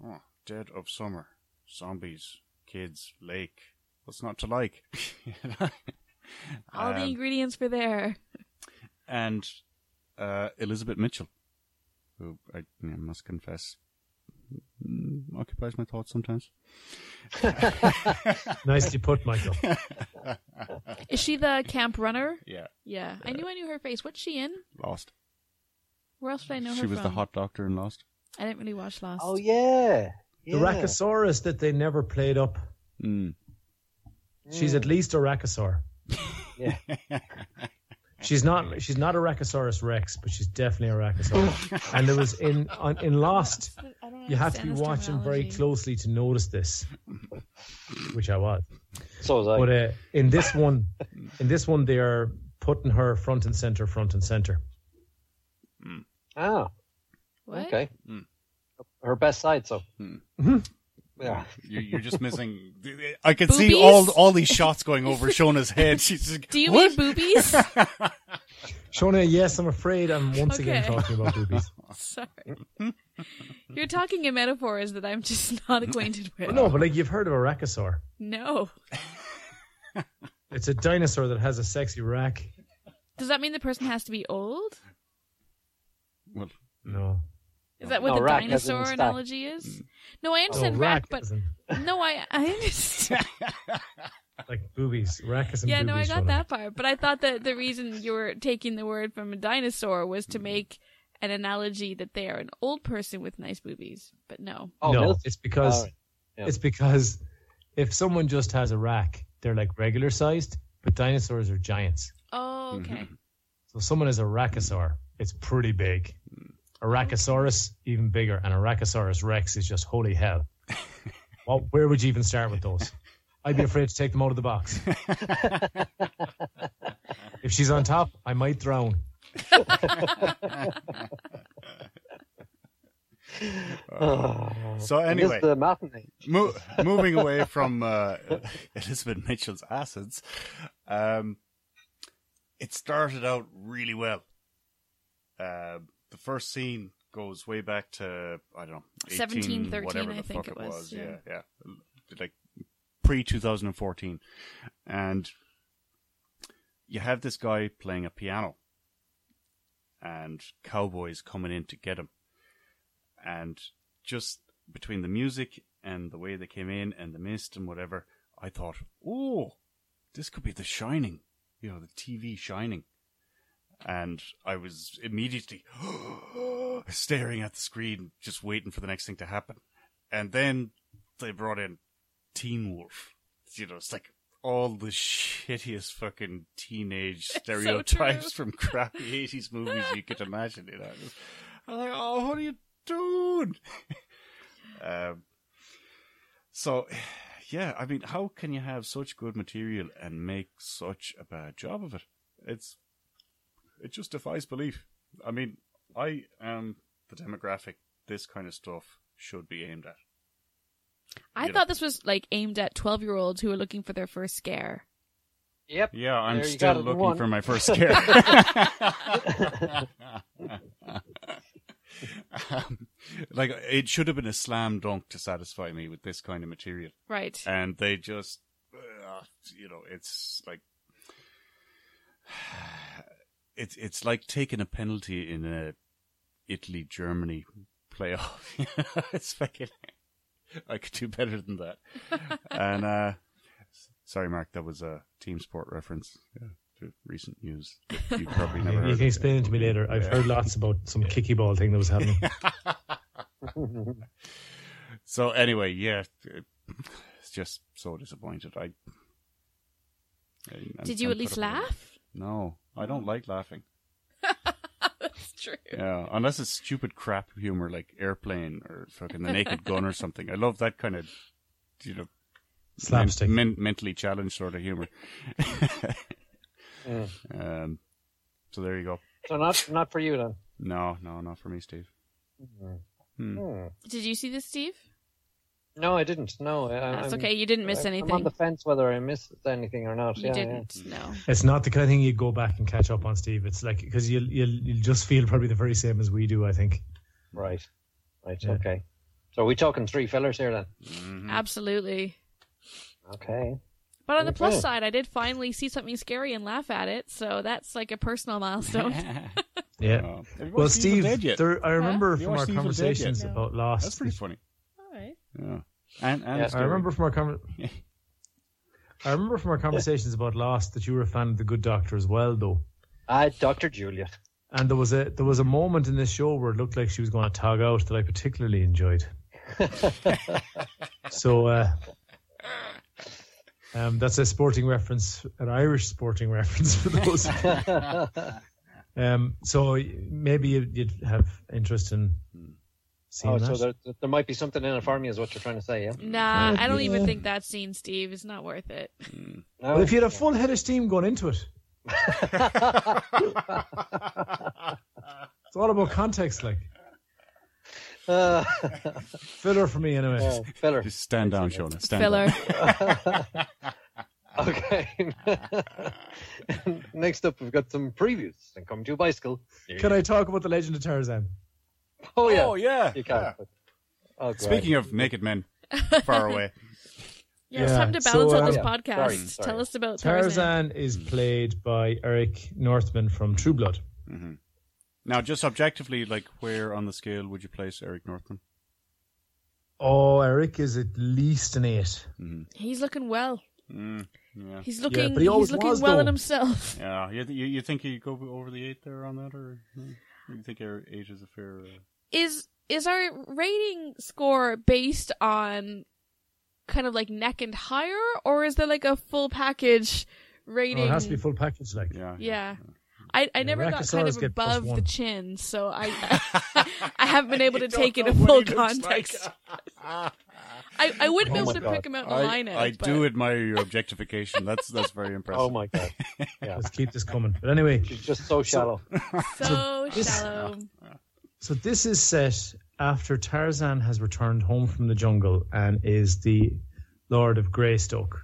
oh, dead of summer, zombies, kids, lake. What's not to like? All the Um, ingredients were there. and uh, Elizabeth Mitchell, who I know, must confess occupies my thoughts sometimes. Nicely put, Michael. Is she the camp runner? Yeah, Yeah, I knew I knew her face. What's she in? Lost. Where else did I know her She her was from? the hot doctor in Lost. I didn't really watch Lost. oh yeah. The yeah. Rachosaurus that they never played up. Mm. She's at least a Rachosaur. Yeah. She's not. She's not a Rachosaurus Rex, but she's definitely a Rachosaur. and there was in on, in Lost, I don't you have to be understand this watching very closely to notice this, which I was. So was I. But uh, in this one, in this one, they are putting her front and center, front and center. ah, What? okay. Mm. Her best side, so. Mhm. Yeah. You, you're just missing. I can see all all these shots going over Shona's head. She's just, Do you what? mean boobies? Shona, yes, I'm afraid I'm once again talking about boobies. Oh, sorry. You're talking in metaphors that I'm just not acquainted with. no, but like you've heard of a Rachosaur. No. It's a dinosaur that has a sexy rack. Does that mean the person has to be old? Well, No, Is that what No, the rack as in dinosaur analogy is? No, I no understand rack, rack, but no, I I understand. Like boobies. Rack is in yeah, no, I got Shona. that part. But I thought that the reason you were taking the word from a dinosaur was to make an analogy that they are an old person with nice boobies. But no. Oh, no, it's because Alright. Yeah. it's because if someone just has a rack, they're like regular sized, but dinosaurs are giants. Oh, okay. Mm-hmm. So if someone is a rachosaur, it's pretty big. A rachosaurus, even bigger, and a rachosaurus rex is just holy hell. well, where would you even start with those? I'd be afraid to take them out of the box. if she's on top, I might drown. so anyway, the. Mo- moving away from uh, Elizabeth Mitchell's acids, um, it started out really well. Uh, the first scene goes way back to I don't know 18, 1713, whatever I think fuck it was, Yeah, yeah. yeah, like pre 2014, and you have this guy playing a piano, and cowboys coming in to get him, and just between the music and the way they came in and the mist and whatever, I thought, oh, this could be The Shining, you know, the TV Shining. And I was immediately staring at the screen, just waiting for the next thing to happen. And then they brought in Teen Wolf. You know, it's like all the shittiest fucking teenage stereotypes from crappy 80s movies you could imagine. You know, I'm like, oh, what are you doing? um, so, yeah, I mean, how can you have such good material and make such a bad job of it? It's it just defies belief. I mean, I am the demographic this kind of stuff should be aimed at. I thought know. this was like aimed at 12 year olds who were looking for their first scare. Yep. Yeah, I'm There still got it in looking one. for my first scare. um, like it should have been a slam dunk to satisfy me with this kind of material, Right. and they just, uh, you know, it's like it's it's like taking a penalty in a Italy Germany playoff. it's fucking. I could do better than that. and uh sorry, Mark, that was a team sport reference yeah, to recent news. that You probably never You can explain it to me later. I've heard lots about some kicky ball thing that was happening. So anyway, yeah, it's just so disappointed. I. I- Did you I'm at least put up with it. laugh? No, I don't like laughing. That's true. Yeah, unless it's stupid crap humor like airplane or fucking the Naked Gun or something. I love that kind of, you know, Slapstick. men- mentally challenged sort of humor. Mm. um, so there you go. So not not for you then. No, no, not for me, Steve. Hmm. Hmm. Did you see this, Steve? No, I didn't. No, I, That's I'm, okay. You didn't miss I'm anything. on the fence whether I missed anything or not. You yeah, didn't. No. It's not the kind of thing you go back and catch up on, Steve. It's like because you'll you'll you'll just feel probably the very same as we do. I think. Right. Right. Yeah. Okay. So are we talking three fillers here then? Mm-hmm. Absolutely. Okay. But on the plus side, I did finally see something scary and laugh at it, so that's like a personal milestone. Yeah. Uh, Well, Steve, there, I remember Have you from our watched Evil Dead yet? conversations about Lost. That's pretty funny. All right. Yeah, and and Yeah. I remember from our conver- I remember from our conversations about Lost that you were a fan of the Good Doctor as well, though. Ah, Dr. Julia. And there was a there was a moment in this show where it looked like she was going to tog out that I particularly enjoyed. so uh, um, that's a sporting reference, an Irish sporting reference for those. um, so maybe you'd, you'd have interest in seeing oh, that. so there, there might be something in it for me, is what you're trying to say, yeah? Nah, I don't even think that scene, Steve, is not worth it. No? Well, if you had a full head of steam going into it, it's all about context. Like Uh, filler for me, anyway. uh, filler. Just stand down, Shona. Stand Filler. down. Okay. Next up, we've got some previews. And come to a bicycle. Can I talk about the Legend of Tarzan? Oh yeah, Oh yeah. you can. yeah. Oh. Speaking of naked men, far away. Yeah, it's time to so, balance out uh, this Yeah, podcast. sorry, sorry. Tell us about Tarzan. Tarzan is played by Eric Northman from True Blood. hmm Now, just objectively, like where on the scale would you place Eric Northman? Oh, Eric is at least an eight. He's looking well. Mm, yeah. He's looking. but he he's looking was, well though. in himself. Yeah, you, you you think you go over the eight there on that, or hmm? You think your eight is a fair? Uh... Is is our rating score based on kind of like neck and higher, or is there like a full package Oh, rating? it has to be full package, like. Yeah, Yeah. I, I never got kind of above the chin, so I I haven't been able to take it in what full context. like. context. I, I wouldn't be Oh able to God. pick him out in a I, lineup. I but do admire your objectification. That's that's very impressive. Oh my god, yeah, Let's keep this coming. But anyway, she's just so shallow. So this- shallow. so this is set after Tarzan has returned home from the jungle and is the Lord of Greystoke.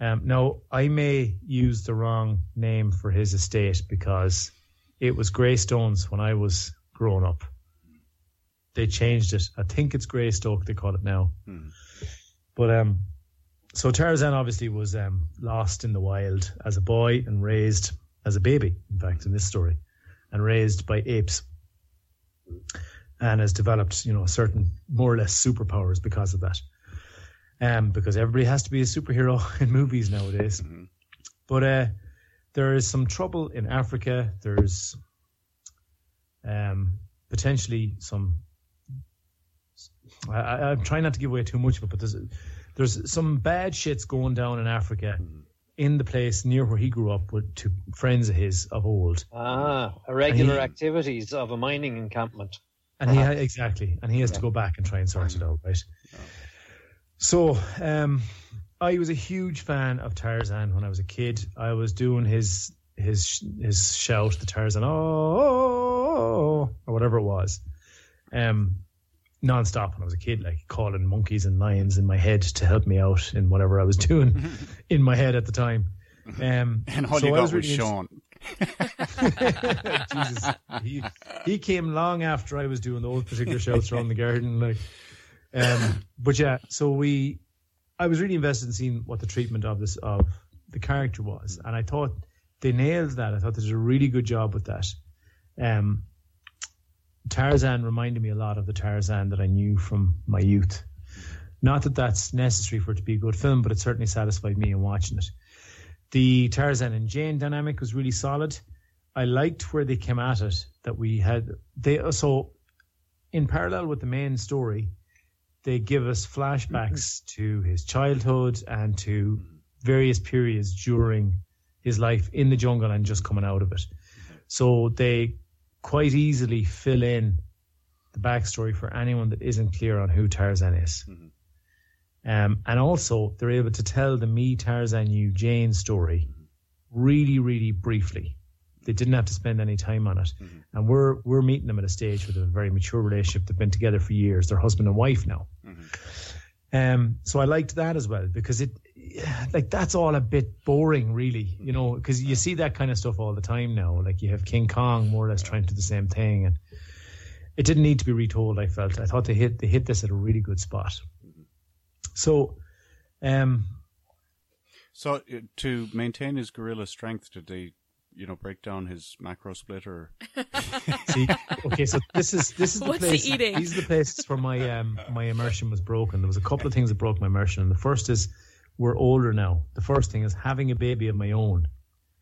Um, now, I may use the wrong name for his estate because it was Greystones when I was growing up. They changed it. I think it's Greystoke they call it now. Hmm. But um, so Tarzan obviously was um lost in the wild as a boy and raised as a baby. In fact, in this story, and raised by apes, and has developed you know certain more or less superpowers because of that. Um, because everybody has to be a superhero in movies nowadays. But uh, there is some trouble in Africa. There's um, potentially some. I, I, I'm trying not to give away too much of it, but there's there's some bad shits going down in Africa, in the place near where he grew up with to friends of his of old, Ah, irregular he- activities of a mining encampment. and he exactly, and he has to go back and try and sort it out, right? So, um, I was a huge fan of Tarzan when I was a kid. I was doing his his his shout, the Tarzan, oh, or whatever it was, um, non-stop when I was a kid, like calling monkeys and lions in my head to help me out in whatever I was doing in my head at the time. Um, And all so you I got was was Sean. Jesus, he he came long after I was doing those particular shouts around the garden, like. Um, but yeah, so we, I was really invested in seeing what the treatment of this of the character was, and I thought they nailed that. I thought they did a really good job with that. Um, Tarzan reminded me a lot of the Tarzan that I knew from my youth. Not that that's necessary for it to be a good film, but it certainly satisfied me in watching it. The Tarzan and Jane dynamic was really solid. I liked where they came at it. That we had they uh, so in parallel with the main story, they give us flashbacks mm-hmm. to his childhood and to various periods during his life in the jungle and just coming out of it. Mm-hmm. So they quite easily fill in the backstory for anyone that isn't clear on who Tarzan is. Um, and also, they're able to tell the me, Tarzan, you, Jane story really, really briefly. They didn't have to spend any time on it. And we're we're meeting them at a stage with a very mature relationship. They've been together for years. They're husband and wife now. Um, so I liked that as well because it, like, that's all a bit boring, really, you know, because you see that kind of stuff all the time now. Like you have King Kong more or less trying to do the same thing, and it didn't need to be retold. I felt I thought they hit they hit this at a really good spot. So, um, So uh, to maintain his gorilla strength, did they, you know, break down his macro splitter? See, okay, so this is this is the What's he place. eating? These are the places where my um my immersion was broken. There was a couple of things that broke my immersion, and the first is we're older now. The first thing is having a baby of my own.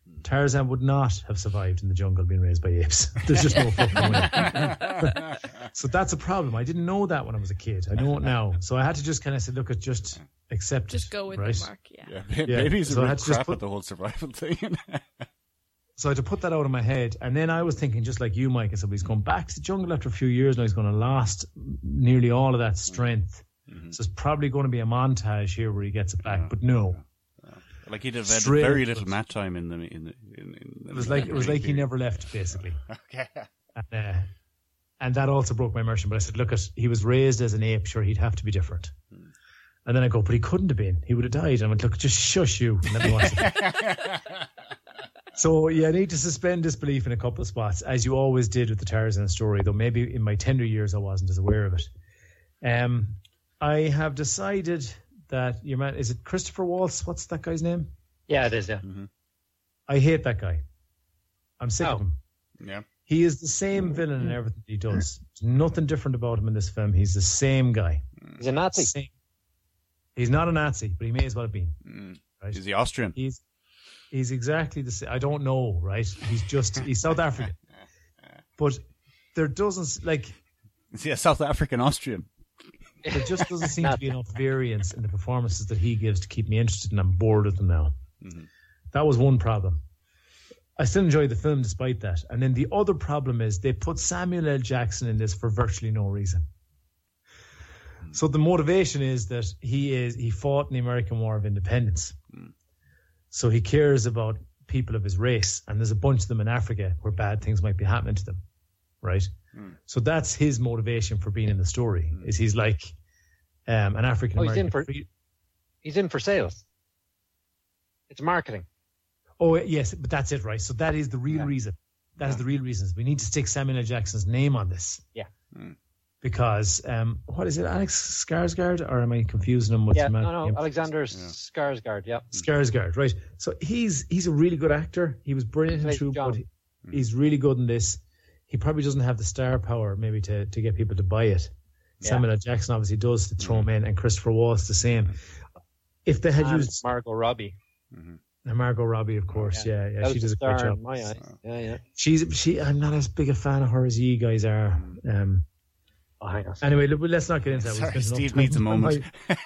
Hmm. Tarzan would not have survived in the jungle being raised by apes. There's just no fucking way. so that's a problem. I didn't know that when I was a kid. I know it now. So I had to just kind of say, look, it's just accept Just it. go with right? it, Mark. Yeah. Yeah, Yeah, babies so are real had to just crap put- at the whole survival thing. So I had to put that out of my head. And then I was thinking, just like you, Mike, I said, he's going back to the jungle after a few years now. He's going to last nearly all of that strength. So it's probably going to be a montage here where he gets it back. But no, like he'd have had Straight very little mat time in the in the. In, in it was like it was like he never left, basically. Okay. And, uh, and that also broke my immersion. But I said, look, at he was raised as an ape. Sure, he'd have to be different. And then I go, but he couldn't have been. He would have died. And I went, look, just shush you. And let me watch it. so yeah, I need to suspend disbelief in a couple of spots, as you always did with the Tarzan story. Though maybe in my tender years I wasn't as aware of it. Um, I have decided that your man is it Christopher Waltz? What's that guy's name? Yeah, it is. Yeah. I hate that guy. I'm sick of Oh. him. Yeah. He is the same villain in everything he does. There's nothing different about him in this film. He's the same guy. He's a Nazi. Same. He's not a Nazi, but he may as well have been. Mm. Right? Is he Austrian? He's he's exactly the same. I don't know, right? He's just he's South African, but there doesn't like Is he a South African Austrian? There just doesn't seem to be enough variance in the performances that he gives to keep me interested, and I'm bored with them now. Mm-hmm. That was one problem. I still enjoy the film despite that. And then the other problem is they put Samuel L. Jackson in this for virtually no reason. Mm. So the motivation is that he is he fought in the American War of Independence. Mm. So he cares about people of his race, and there's a bunch of them in Africa where bad things might be happening to them, right? Hmm. So that's his motivation for being in the story. Hmm. Is he's like um, an African Oh, he's in for- He's in for sales. It's marketing. Oh yes, but that's it, right? So that is the real reason. That's the real reasons. We need to stick Samuel L. Jackson's name on this. Yeah. Hmm. Because um, what is it, Alex Skarsgård, or am I confusing him with Yeah, no, no, name? Alexander Skarsgård. Yeah, Skarsgård, right? So he's he's a really good actor. He was brilliant in True Blood. He's really good in this. He probably doesn't have the star power maybe to, to get people to buy it. Yeah. Samuel L. Jackson obviously does to throw him in, and Christopher Waltz the same. If they had and used Margot Robbie. and Margot Robbie, of course, yeah, yeah, That she does a a great job. my eyes. Yeah, yeah. She's she. I'm not as big a fan of her as you guys are. Um, Oh, hang on. anyway, let's not get into that. We Sorry, spent enough Steve time needs a moment. my-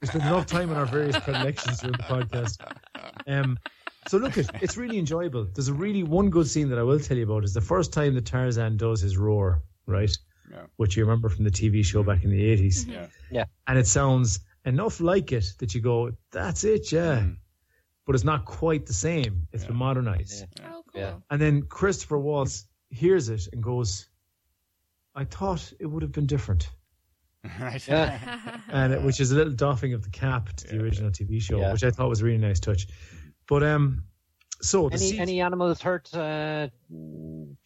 we spent enough time on our various predilections during the podcast. Um, so look, it, it's really enjoyable. There's a really one good scene that I will tell you about is the first time that Tarzan does his roar, right? Yeah. Which you remember from the TV show back in the 80s. Yeah. Yeah. And it sounds enough like it that you go, that's it, yeah. Mm. But it's not quite the same. It's been modernized. Yeah. Oh, cool. Yeah. And then Christopher Waltz hears it and goes, I thought it would have been different. right. And it, which is a little doffing of the cap to the original TV show, Yeah. which I thought was a really nice touch. But um, so Any C- any animals hurt uh,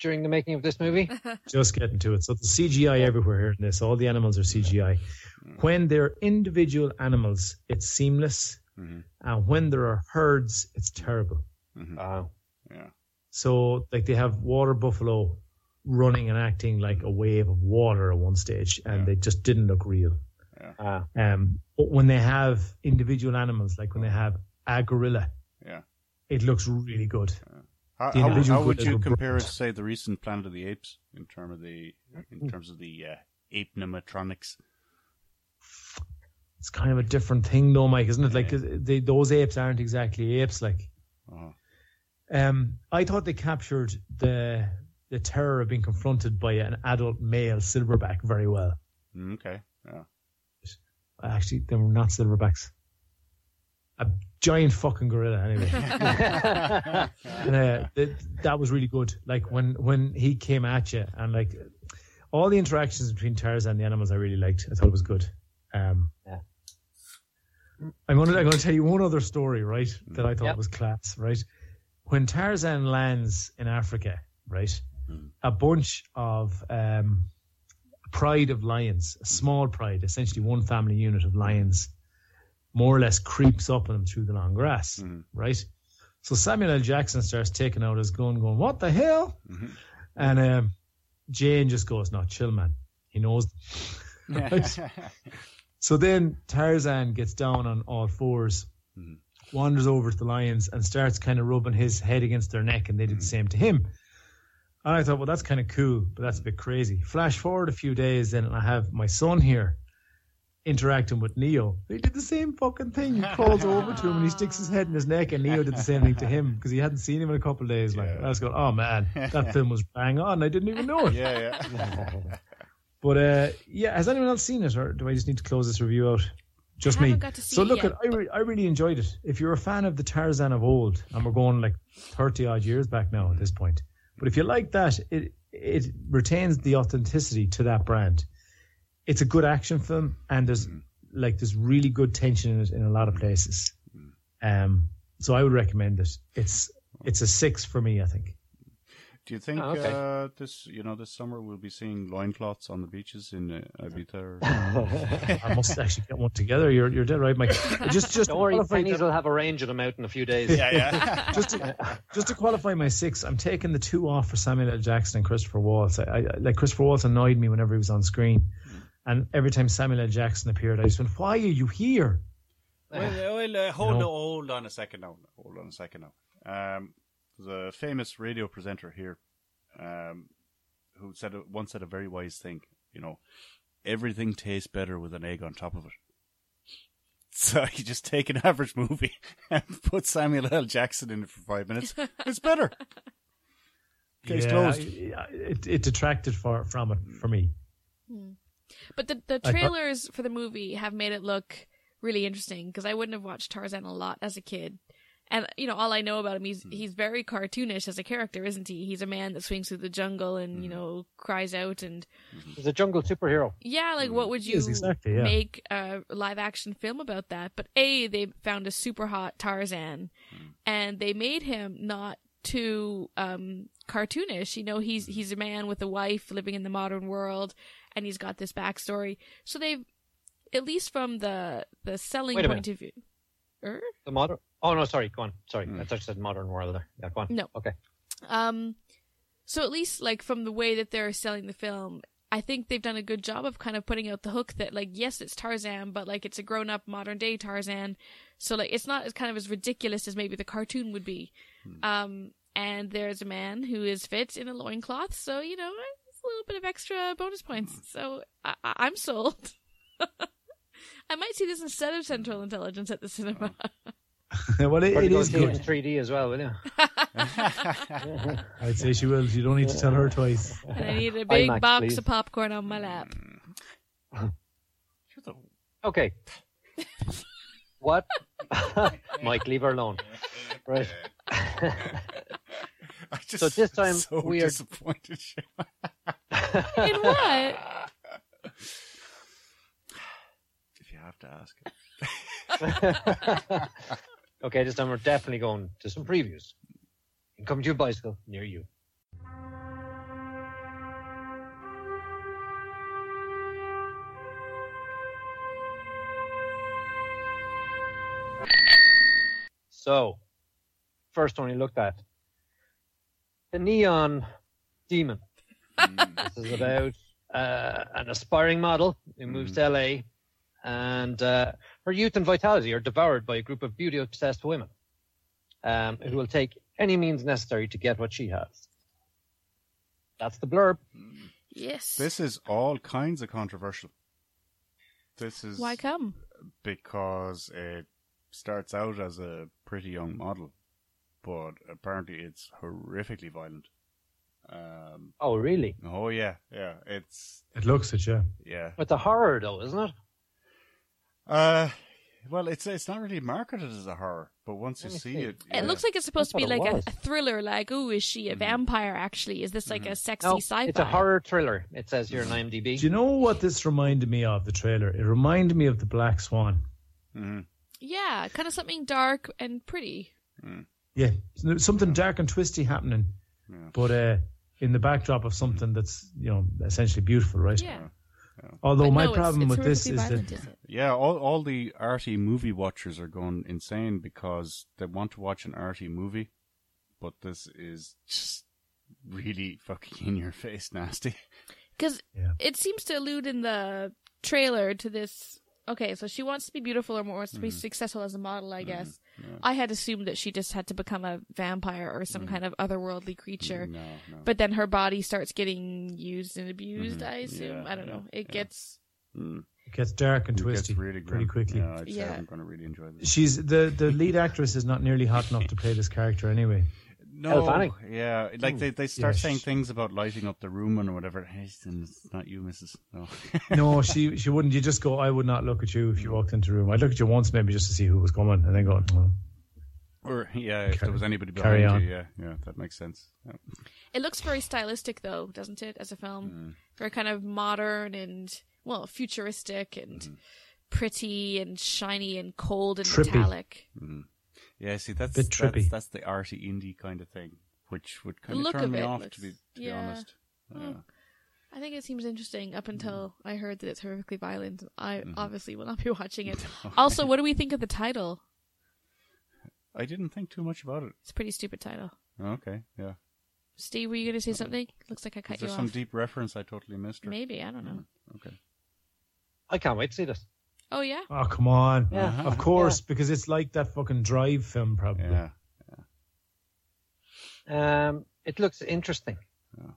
during the making of this movie? just getting to it. So the CGI everywhere here in this, all the animals are CGI. When they're individual animals, it's seamless, Mhm. and when there are herds, it's terrible. Wow. Yeah. So like they have water buffalo running and acting like a wave of water at one stage, and Yeah. they just didn't look real. Ah, Um, but when they have individual animals, like when they have a gorilla, Yeah. It looks really good. How, how, how would you compare it to say the recent Planet of the Apes in terms of the in terms of the uh, ape animatronics? It's kind of a different thing, though, Mike, isn't it? Like they, those apes aren't exactly apes. Like, Oh. um, I thought they captured the the terror of being confronted by an adult male silverback very well. Mm, Okay. Yeah. Actually, they were not silverbacks. A giant fucking gorilla, anyway. and, uh, th- that was really good. Like when when he came at you, and like all the interactions between Tarzan and the animals, I really liked. I thought it was good. Um, Yeah. I'm gonna I'm gonna tell you one other story, right? That I thought Yep. was class, right? When Tarzan lands in Africa, right, a bunch of um, pride of lions, a small pride, essentially one family unit of lions, more or less creeps up on him through the long grass, mm-hmm. right? So Samuel L. Jackson starts taking out his gun, going, "What the hell?" Mm-hmm. And um, Jane just goes, "No, chill, man. He knows." Right? so then Tarzan gets down on all 4s mm-hmm. wanders over to the lions, and starts kind of rubbing his head against their neck, and they did the same to him. And I thought, well, that's kind of cool, but that's a bit crazy. Flash forward a few days, then and I have my son here interacting with Neo. They did the same fucking thing. He crawls over to him and he sticks his head in his neck, and Neo did the same thing to him because he hadn't seen him in a couple of days. Like I was going, oh man, that film was bang on. I didn't even know it. Yeah. Yeah. But uh, yeah, has anyone else seen it, or do I just need to close this review out? Just I me. got to see so it look, yet. at I, re- I really enjoyed it. If you're a fan of the Tarzan of old, and we're going like thirty odd years back now at this point, but if you like that, it it retains the authenticity to that brand. It's a good action film, and there's like there's really good tension in it in a lot of places. Um, so I would recommend it. It's it's a six for me, I think. Do you think Oh, okay. uh, this, you know, this summer we'll be seeing loincloths on the beaches in uh, Ibiza? Or... I must actually get one together. You're you're dead right, Mike. Just just Don't worry, Penneys will have a range of them out in a few days. yeah, yeah. just to, just to qualify my six, I'm taking the two off for Samuel L. Jackson and Christopher Waltz. I, I like Christopher Waltz annoyed me whenever he was on screen, and every time Samuel L. Jackson appeared, I just went, "Why are you here?" well, well uh, hold, know? on, hold on a second now. Hold on a second now. Um, there's a famous radio presenter here um, who said once said a very wise thing. You know, everything tastes better with an egg on top of it. So you just take an average movie and put Samuel L. Jackson in it for five minutes. It's better. Case closed. I- It, it detracted for, from it for me. But the the thought- trailers for the movie have made it look really interesting because I wouldn't have watched Tarzan a lot as a kid. And you know, all I know about him, he's he's very cartoonish as a character, isn't he? He's a man that swings through the jungle and you know cries out and He's a jungle superhero. yeah, like what would you exactly, yeah. make a live action film about that? But a they found a super hot Tarzan, and they made him not too um cartoonish. You know, he's he's a man with a wife living in the modern world, and he's got this backstory. So they've, at least from the the selling Wait a point of view. Er? The modern. Oh no, sorry. Go on. Sorry, I thought you said modern world there. Yeah, go on. No. Okay. Um, so at least like from the way that they're selling the film, I think they've done a good job of kind of putting out the hook that like yes, it's Tarzan, but like it's a grown up modern day Tarzan. So like it's not as kind of as ridiculous as maybe the cartoon would be. Um, and there's a man who is fit in a loincloth, so you know it's a little bit of extra bonus points. So I- I- I'm sold. I might see this instead of Central Intelligence at the cinema. well, it, Probably it go is see it in good. 3D as well, will you? I'd say she will. You don't need to tell her twice. and I need a big IMAX, box please. of popcorn on my lap. Okay. what? Mike, leave her alone. Right. I just So this time so we are- disappointed. In what? if you have to ask. okay, this time we're definitely going to some previews. Come to your bicycle near you. So, first one we looked at the Neon Demon. this is about uh, an aspiring model who moves to LA, and uh, her youth and vitality are devoured by a group of beauty obsessed women um, who will take any means necessary to get what she has. That's the blurb. Yes. This is all kinds of controversial. This is Why come? because it starts out as a pretty young model, but apparently it's horrifically violent. Um, Oh, really? oh yeah, yeah, it's It looks it, yeah. yeah. It's a horror, though, isn't it? Uh, well, it's it's not really marketed as a horror, but once you see see. it, It looks like it's supposed That's to be like a, a thriller, like, oh, is she a vampire actually? Is this like a sexy No, sci fi? it's a horror thriller. It says here on IMDb. Do you know what this reminded me of, the trailer? It reminded me of The Black Swan. Mhm. Yeah, kind of something dark and pretty. Yeah, something dark and twisty happening, Yeah. but uh, in the backdrop of something that's, you know, essentially beautiful, right? Yeah. Although But my no, problem it's with this is violent, that is it? Yeah, all all the arty movie watchers are going insane because they want to watch an arty movie, but this is just really fucking in your face nasty. Because Yeah. it seems to allude in the trailer to this. Okay, so she wants to be beautiful or wants to be Mm-hmm. successful as a model, I guess. I had assumed that she just had to become a vampire or Mm-hmm. some kind of otherworldly creature. No, no. But then her body starts getting used and abused, I assume. Mm-hmm. Yeah, I don't yeah, know. It yeah. gets. Mm. it gets dark and It twisty really pretty quickly. Yeah, I'd say Yeah. I'm going to really enjoy this. She's the the lead actress is not nearly hot enough to play this character anyway. No, Elle yeah, like they, they start Yeah, saying things about lighting up the room and whatever. Hey, it's not you, Mrs. No. No, she she wouldn't. You just go. I would not look at you if you walked into the room. I'd look at you once, maybe just to see who was coming, and then go. Oh. or yeah, if Carry- there was anybody carry behind on. you, yeah, yeah, that makes sense. Yeah. It looks very stylistic, though, doesn't it, as a film? Mm. Very kind of modern and, well, futuristic and Mm-hmm. pretty and shiny and cold and Trippy. metallic. Yeah, see, that's Bit that's, trippy. that's the arty indie kind of thing, which would kind The of turn of me off, looks- to be to be honest. Yeah. I think it seems interesting up until Mm-hmm. I heard that it's horrifically violent. I obviously will not be watching it. also, what do we think of the title? I didn't think too much about it. It's a pretty stupid title. Okay, yeah. Steve, were you going to say something? Looks like I cut Is there you some off. deep reference I totally missed? Or? Maybe, I don't know. Okay. I can't wait to see this. Oh, yeah? Oh come on! Yeah. Of course, because it's like that fucking Drive film, probably. Yeah. Um, it looks It's interesting. It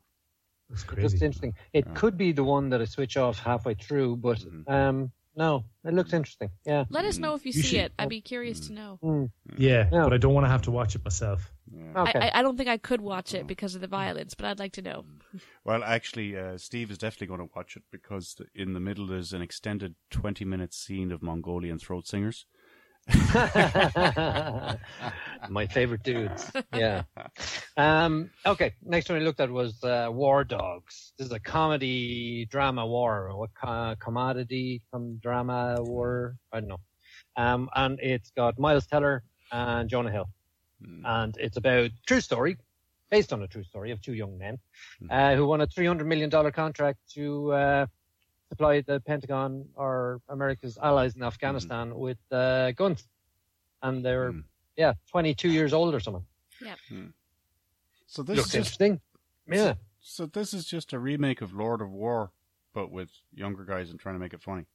looks crazy. interesting. It could be the one that I switch off halfway through, but Mm-hmm. um, no, it looks interesting. Yeah. Let us know if you, You see should- it. I'd be curious to know. Mm. Yeah, Yeah. but I don't want to have to watch it myself. Okay. I, I, I don't think I could watch it because of the violence, but I'd like to know. Well, actually, uh, Steve is definitely going to watch it because the, in the middle there's an extended 20 minute scene of Mongolian throat singers. My favorite dudes. Yeah. Um, okay. Next one I looked at was uh, War Dogs. This is a comedy drama war. What co- commodity? Some drama war? I don't know. Um, and it's got Miles Teller and Jonah Hill. And it's about true story. based on a true story of two young men Hmm. uh, who won a three hundred million dollar contract to supply the Pentagon or America's allies in Afghanistan with uh, guns, and they were Hmm. yeah twenty two years old or something. Yeah. So this Looks is just interesting. Yeah. so this is just a remake of Lord of War, but with younger guys and trying to make it funny.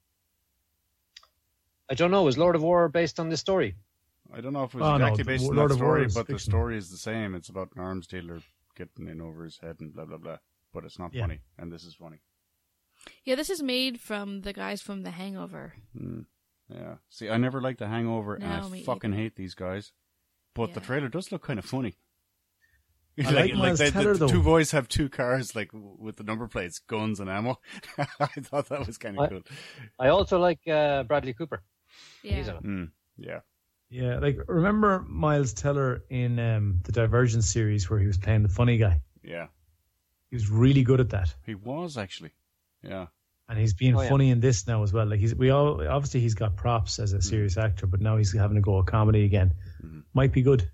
I don't know. Is Lord of War based on this story? I don't know if it was Oh, no, exactly the based on Lord that of story, is but the story is the same. It's about an arms dealer getting in over his head and blah blah blah. But it's not Yeah. funny, and this is funny. Yeah, this is made from the guys from The Hangover. Mm. Yeah. See, I never liked The Hangover, and I me fucking hate these guys. But the trailer does look kind of funny. I like Miles they- Teller, the, the two boys have two cars, like with the number plates, guns and ammo. I thought that was kind of I- cool. I also like uh, Bradley Cooper. Yeah. Mm. Yeah. Yeah, like remember Miles Teller in um, the Divergent series where he was playing the funny guy. Yeah. He was really good at that, He was actually. Yeah. and he's being Oh, yeah. funny in this now as well. Like he's we all obviously he's got props as a serious actor, but now he's having to go a comedy again. Mhm. Might be good.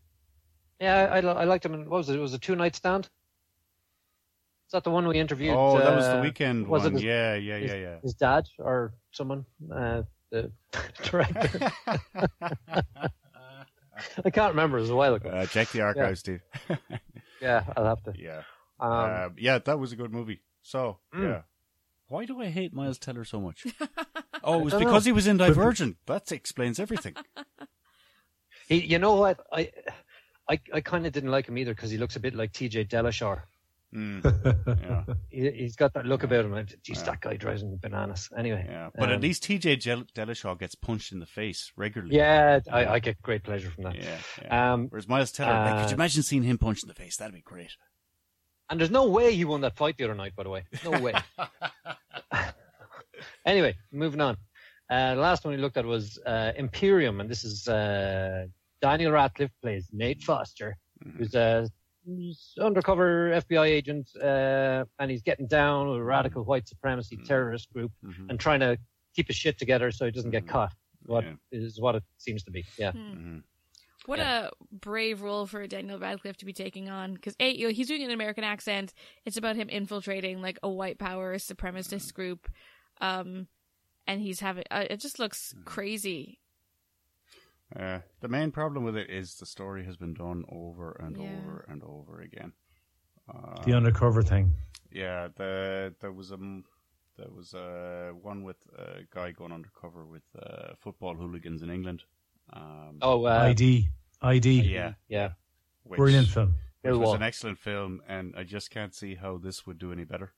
Yeah, I, I liked him. In, what was it? It was a two night stand. Is that the one we interviewed? Oh, that was the uh, weekend was it one. his- yeah, yeah, yeah, yeah. his dad or someone, uh, the director. I can't remember. It was a while ago. Uh, check the archives, Steve. Yeah, I'll have to. yeah. Um, Uh, yeah, that was a good movie. So, Mm. yeah. Why do I hate Miles Teller so much? oh, it was because know. he was in Divergent. That explains everything. he, you know what? I, I, I kind of didn't like him either because he looks a bit like T.J. Dillashaw. Mm, yeah, He, he's got that look about him. and, Geez, Yeah. that guy drives me bananas. Anyway. yeah. But at um, least TJ Jel- Dillashaw gets punched in the face regularly. Yeah, I, I get great pleasure from that. Yeah, yeah. Um, Whereas Miles Teller, like, could uh, you imagine seeing him punched in the face? That'd be great. And there's no way he won that fight the other night, by the way. No way. anyway, moving on. Uh, the last one we looked at was uh, Imperium, and this is uh, Daniel Radcliffe plays Nate Foster, who's a who's undercover FBI agent, uh, and he's getting down with a radical white supremacy terrorist group Mhm. and trying to keep his shit together so he doesn't get caught. What is Yeah. what it seems to be. Yeah. What a brave role for Daniel Radcliffe to be taking on. Because a, you know, he's doing an American accent. It's about him infiltrating like a white power supremacist group, um, and he's having. Uh, it just looks crazy. Uh, the main problem with it is the story has been done over and Yeah. over and over again. Uh, the undercover thing. Yeah, the there was a m- there was a one with a guy going undercover with uh, football hooligans in England. Um, Oh, uh, ID, ID, yeah, yeah. which, brilliant film. Which Bill was an excellent film, and I just can't see how this would do any better.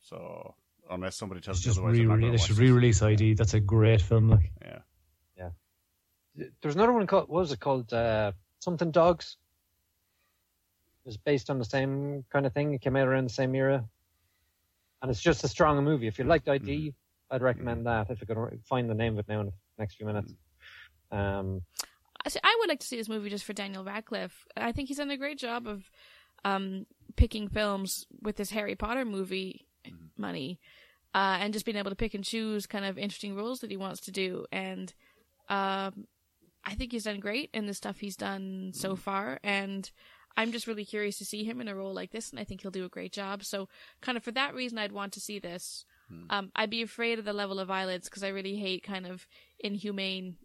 So unless somebody tells It's me just otherwise, I'm not They should this. re-release ID. That's a great film. Like Yeah, yeah. There's another one called what was it called? Uh, something Dogs. It was based on the same kind of thing. It came out around the same era, and it's just a strong movie. If you liked ID, I'd recommend that. If you could find the name of it now in the next few minutes. Um, I I would like to see this movie just for Daniel Radcliffe. I think he's done a great job of um, picking films with this Harry Potter movie money, uh, and just being able to pick and choose kind of interesting roles that he wants to do. And um, I think he's done great in the stuff he's done so far. And I'm just really curious to see him in a role like this, and I think he'll do a great job. So, kind of for that reason, I'd want to see this. Hmm. Um, I'd be afraid of the level of violence because I really hate kind of inhumane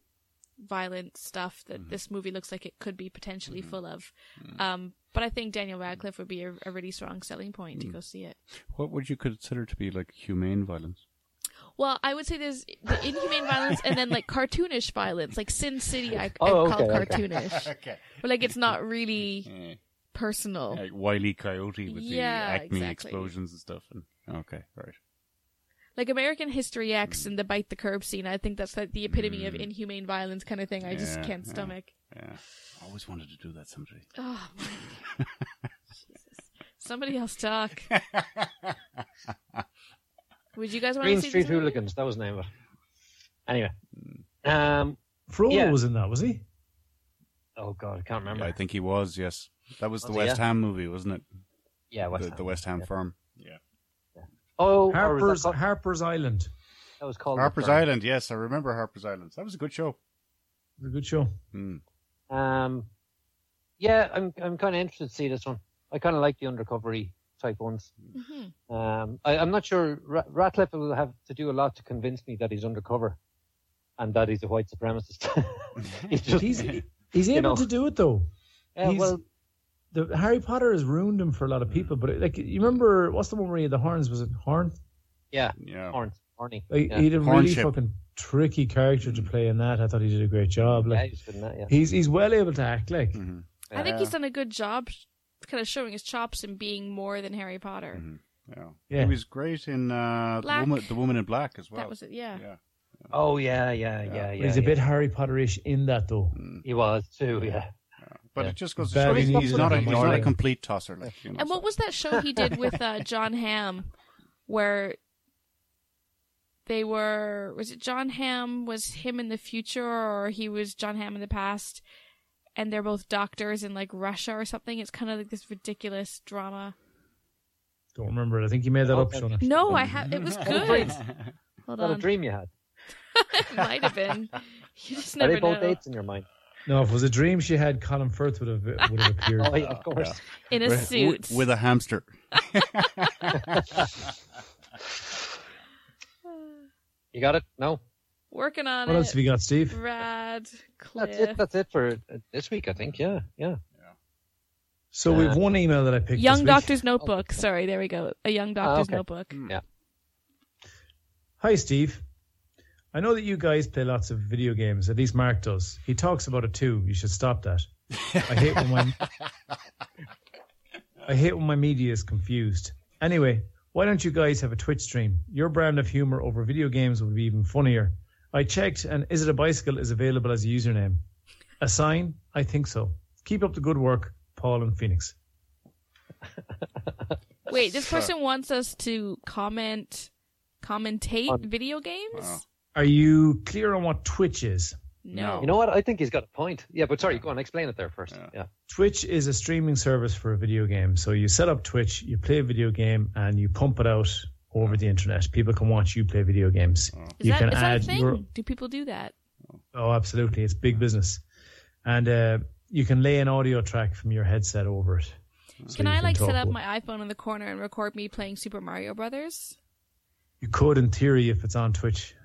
violent stuff that mm-hmm. this movie looks like it could be potentially mm-hmm. full of. Hmm. Um, but I think Daniel Radcliffe would be a, a really strong selling point to hmm. go see it. what would you consider to be like humane violence? Well, I would say there's the inhumane violence and then like cartoonish violence, like Sin City. I, oh, I Oh, call okay, okay. cartoonish, Okay, but like it's not really personal. like Wiley Coyote with Yeah, the Acme exactly. explosions and stuff. And okay, right. Like American History X and the bite the curb scene. I think that's like the epitome of inhumane violence kind of thing. I just can't yeah. stomach. Yeah, I always wanted to do that someday. Oh, man. Jesus. Somebody else talk. Would you guys want Green to see Street this? Hooligans. That was the name of it. Anyway. Um, Frodo Yeah. was in that, was he? oh God, I can't remember. Yeah, I think he was. Yes, that was the Was he, West yeah? Ham movie, wasn't it? yeah, West the, Ham. the West Ham Yeah. firm. Yeah. Oh, Harper's that, called, Harper's Island. that was called Harper's Island. Yes, I remember Harper's Island. That was a good show. It was a good show. Hmm. Um, yeah, I'm I'm kind of interested to see this one. I kind of like the undercovery type ones. Mhm. Um, I, I'm not sure Ra- Radcliffe will have to do a lot to convince me that he's undercover and that he's a white supremacist. he's just, He's he's able know. to do it though. yeah, he's- well, The Harry Potter has ruined him for a lot of people. But like, you remember what's the one where he had the horns? Was it horn? yeah, Yeah. Horn, Horny. Like, yeah. He had a Horn really chip. fucking tricky character to play in that. I thought he did a great job. yeah, he's good that. Yeah. he's he's well able to act. Like Mhm. I think he's done a good job, kind of showing his chops and being more than Harry Potter. Yeah. Yeah. He was great in uh, the, woman, the Woman in Black as well. That was it. Yeah. Yeah. Oh yeah, yeah, yeah, yeah. but he's a bit Harry Potterish in that though. He was too. Yeah. But Yeah. it just goes to show he's, he's not a, he's not a complete tosser. Like, you know, And what so- was that show he did with uh, Jon Hamm, where they were? Was it Jon Hamm? Was him in the future, or he was Jon Hamm in the past? And they're both doctors in like Russia or something. It's kind of like this ridiculous drama. Don't remember it. I think he made that Oh, up, Shona. No, I have. It was good. Hold What a dream you had. it might have been. You just Are never they both know. dates in your mind? No, if it was a dream she had, Colin Firth would have would have appeared. Oh yeah, of course. In a With- suit. with a hamster. You got it? No. Working on What it. else have you got, Steve? Rad. That's it. That's it for uh, this week. I think. Yeah, yeah. So we've one email that I picked. Young this week. Doctor's Notebook. Sorry, there we go. A Young Doctor's okay. Notebook. Yeah. Hi, Steve. I know that you guys play lots of video games. At least Mark does. He talks about it too. You should stop that. I hate when my I hate when my media is confused. Anyway, why don't you guys have a Twitch stream? Your brand of humor over video games would be even funnier. I checked, and is it a bicycle is available as a username. A sign? I think so. Keep up the good work, Paul and Phoenix. Wait, this person wants us to comment, commentate On- video games? Wow. Are you clear on what Twitch is? No. You know what? I think he's got a point. Yeah, but sorry, go on. Explain it there first. Yeah. Yeah. Twitch is a streaming service for a video game. So you set up Twitch, you play a video game, and you pump it out over the internet. People can watch you play video games. Is you that, can is that a thing? your Do people do that? oh, absolutely, it's big business, and uh, you can lay an audio track from your headset over it. So Can you I like talk set up over- my iPhone in the corner and record me playing Super Mario Brothers? You could, in theory, if it's on Twitch.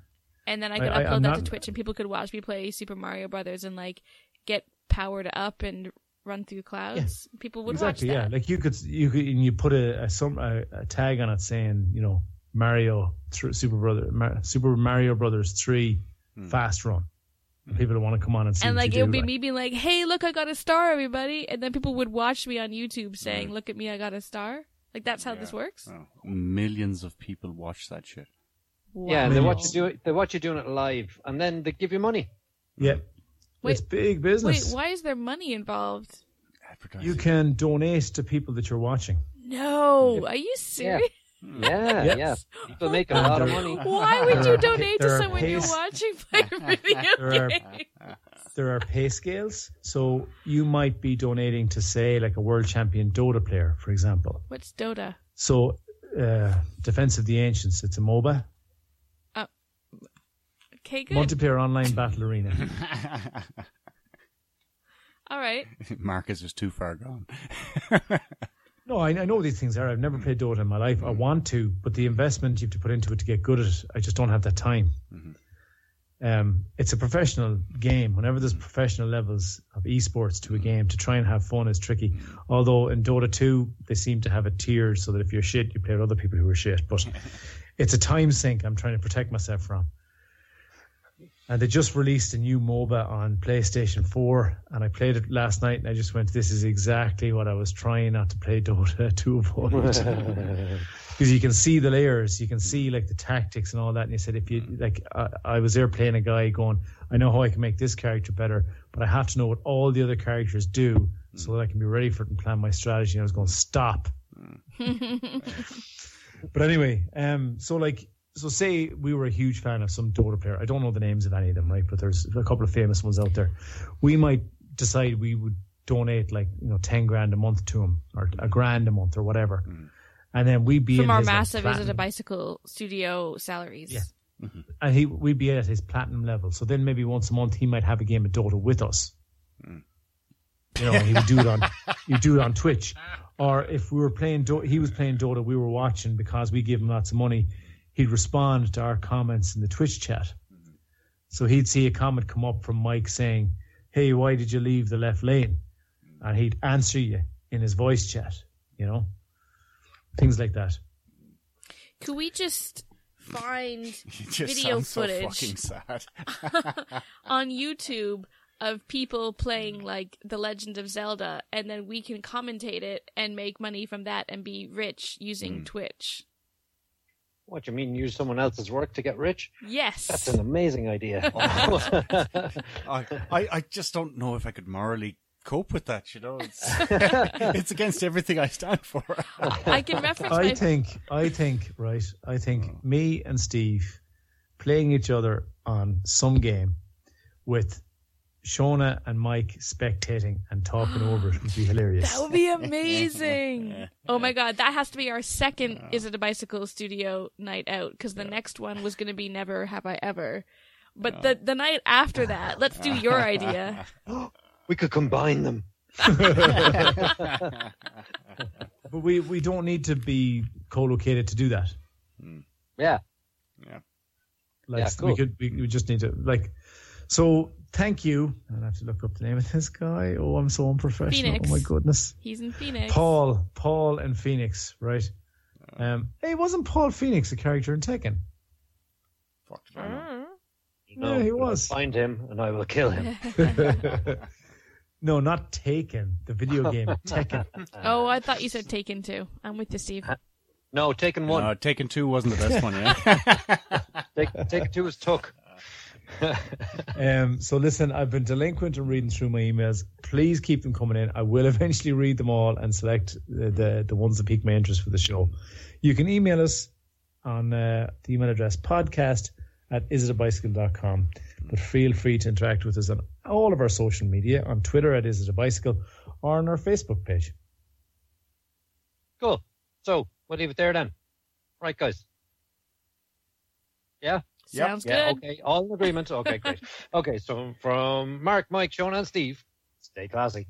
And then I I- could I- upload I'm that not- to Twitch and people could watch me play Super Mario Brothers and like get powered up and run through clouds. People would exactly, watch yeah. Like you could, you could, and you put a a, some, a, a tag on it saying, you know, Mario thr Super Brother, Mar- Super Mario Brothers Three, hmm. fast run. Hmm. People would want to come on and see. and like it would do, be me being like, "Hey, look, I got a star, everybody!" And then people would watch me on YouTube saying, "Look at me, I got a star." Like that's how this works. Oh, millions of people watch that shit. Yeah, they watch you do it. They watch you doing it live, and then they give you money. Yeah. Wait. it's big business. Wait, why is there money involved? You can donate to people that you're watching. No, are you serious? Yeah, Yep. yeah. People make a lot of money. Why would you donate to there are someone you're watching play a video There are- game? There are pay scales, so you might be donating to, say, like a world champion Dota player, for example. What's Dota? So, uh, Defense of the Ancients, it's a MOBA, Okay, good. multiplayer online battle arena. All right. Marcus is too far gone. No, I, I know these things are. I've never played Dota in my life. I mm-hmm. want to, but the investment you have to put into it to get good at it, I just don't have that time. Mm-hmm. Um, it's a professional game. Whenever there's mm-hmm. professional levels of esports to a game, to try and have fun is tricky. Although in Dota 2, they seem to have a tier so that if you're shit, you play with other people who are shit. But it's a time sink I'm trying to protect myself from. And they just released a new MOBA on PlayStation 4, and I played it last night, and I just went, "This is exactly what I was trying not to play Dota to avoid." because you can see the layers, you can see like the tactics and all that. And you said if you mm. like, I, I was there playing a guy going, I know how I can make this character better, but I have to know what all the other characters do mm. so that I can be ready for it and plan my strategy. And I was going, stop. Mm. but anyway, um, so like, so say we were a huge fan of some Dota player. I don't know the names of any of them, right? But there's a couple of famous ones out there. We might decide we would donate like you know ten grand a month to him or a grand a month or whatever, mm. and then we'd be From in our his, like, massive Is It a Bicycle studio salaries. Yeah. Mm-hmm. and he we'd be at his platinum level. So then maybe once a month he might have a game of Dota with us. Mm. You know, he would do it on you do it on Twitch, or if we were playing, Do- he was playing Dota, we were watching because we give him lots of money. He'd respond to our comments in the Twitch chat. So he'd see a comment come up from Mike saying, "Hey, why did you leave the left lane?" And he'd answer you in his voice chat. You know, things like that. Could we just find just Video sound so footage. sad. on YouTube of people playing like The Legend of Zelda, and then we can commentate it and make money from that and be rich using Mm. Twitch? What you mean? Use someone else's work to get rich? Yes. That's an amazing idea. I, I, I just don't know if I could morally cope with that. You know, it's, it's against everything I stand for. I can reference I my think, I think, right. I think hmm. me and Steve playing each other on some game with Shona and Mike spectating and talking over it would be hilarious. That would be amazing. oh my god, that has to be our second Is It a Bicycle Studio night out because the next one was going to be Never Have I Ever. But the the night after that, let's do your idea. we could combine them. But we, we don't need to be co-located to do that. Hmm. Yeah. Yeah. Like Yeah, we could, we, we just need to like. So thank you. I have to look up the name of this guy. Oh, I'm so unprofessional. Phoenix. Oh my goodness. He's in Phoenix. Paul, Paul and Phoenix, right? Um, hey, wasn't Paul Phoenix a character in Tekken? Fuck, I don't know. Mm. Yeah, he was. I'll find him and I will kill him. no, not Taken, the video game Tekken. Oh, I thought you said Taken too. I'm with you, Steve. No, taken one. No, Taken Two wasn't the best one. Yeah. Take, take two was took. Um, so listen, I've been delinquent in reading through my emails. Please keep them coming in. I will eventually read them all and select the the, the ones that pique my interest for the show. You can email us on uh, the email address podcast at isitabicycle.com. But feel free to interact with us on all of our social media, on Twitter at isitabicycle or on our Facebook page. Cool. So we'll leave it there then. Right, guys. Yeah. Yep. Sounds Yeah. good. Okay. All in agreement. Okay, great. okay. So from Mark, Mike, Shaun, and Steve, stay classy.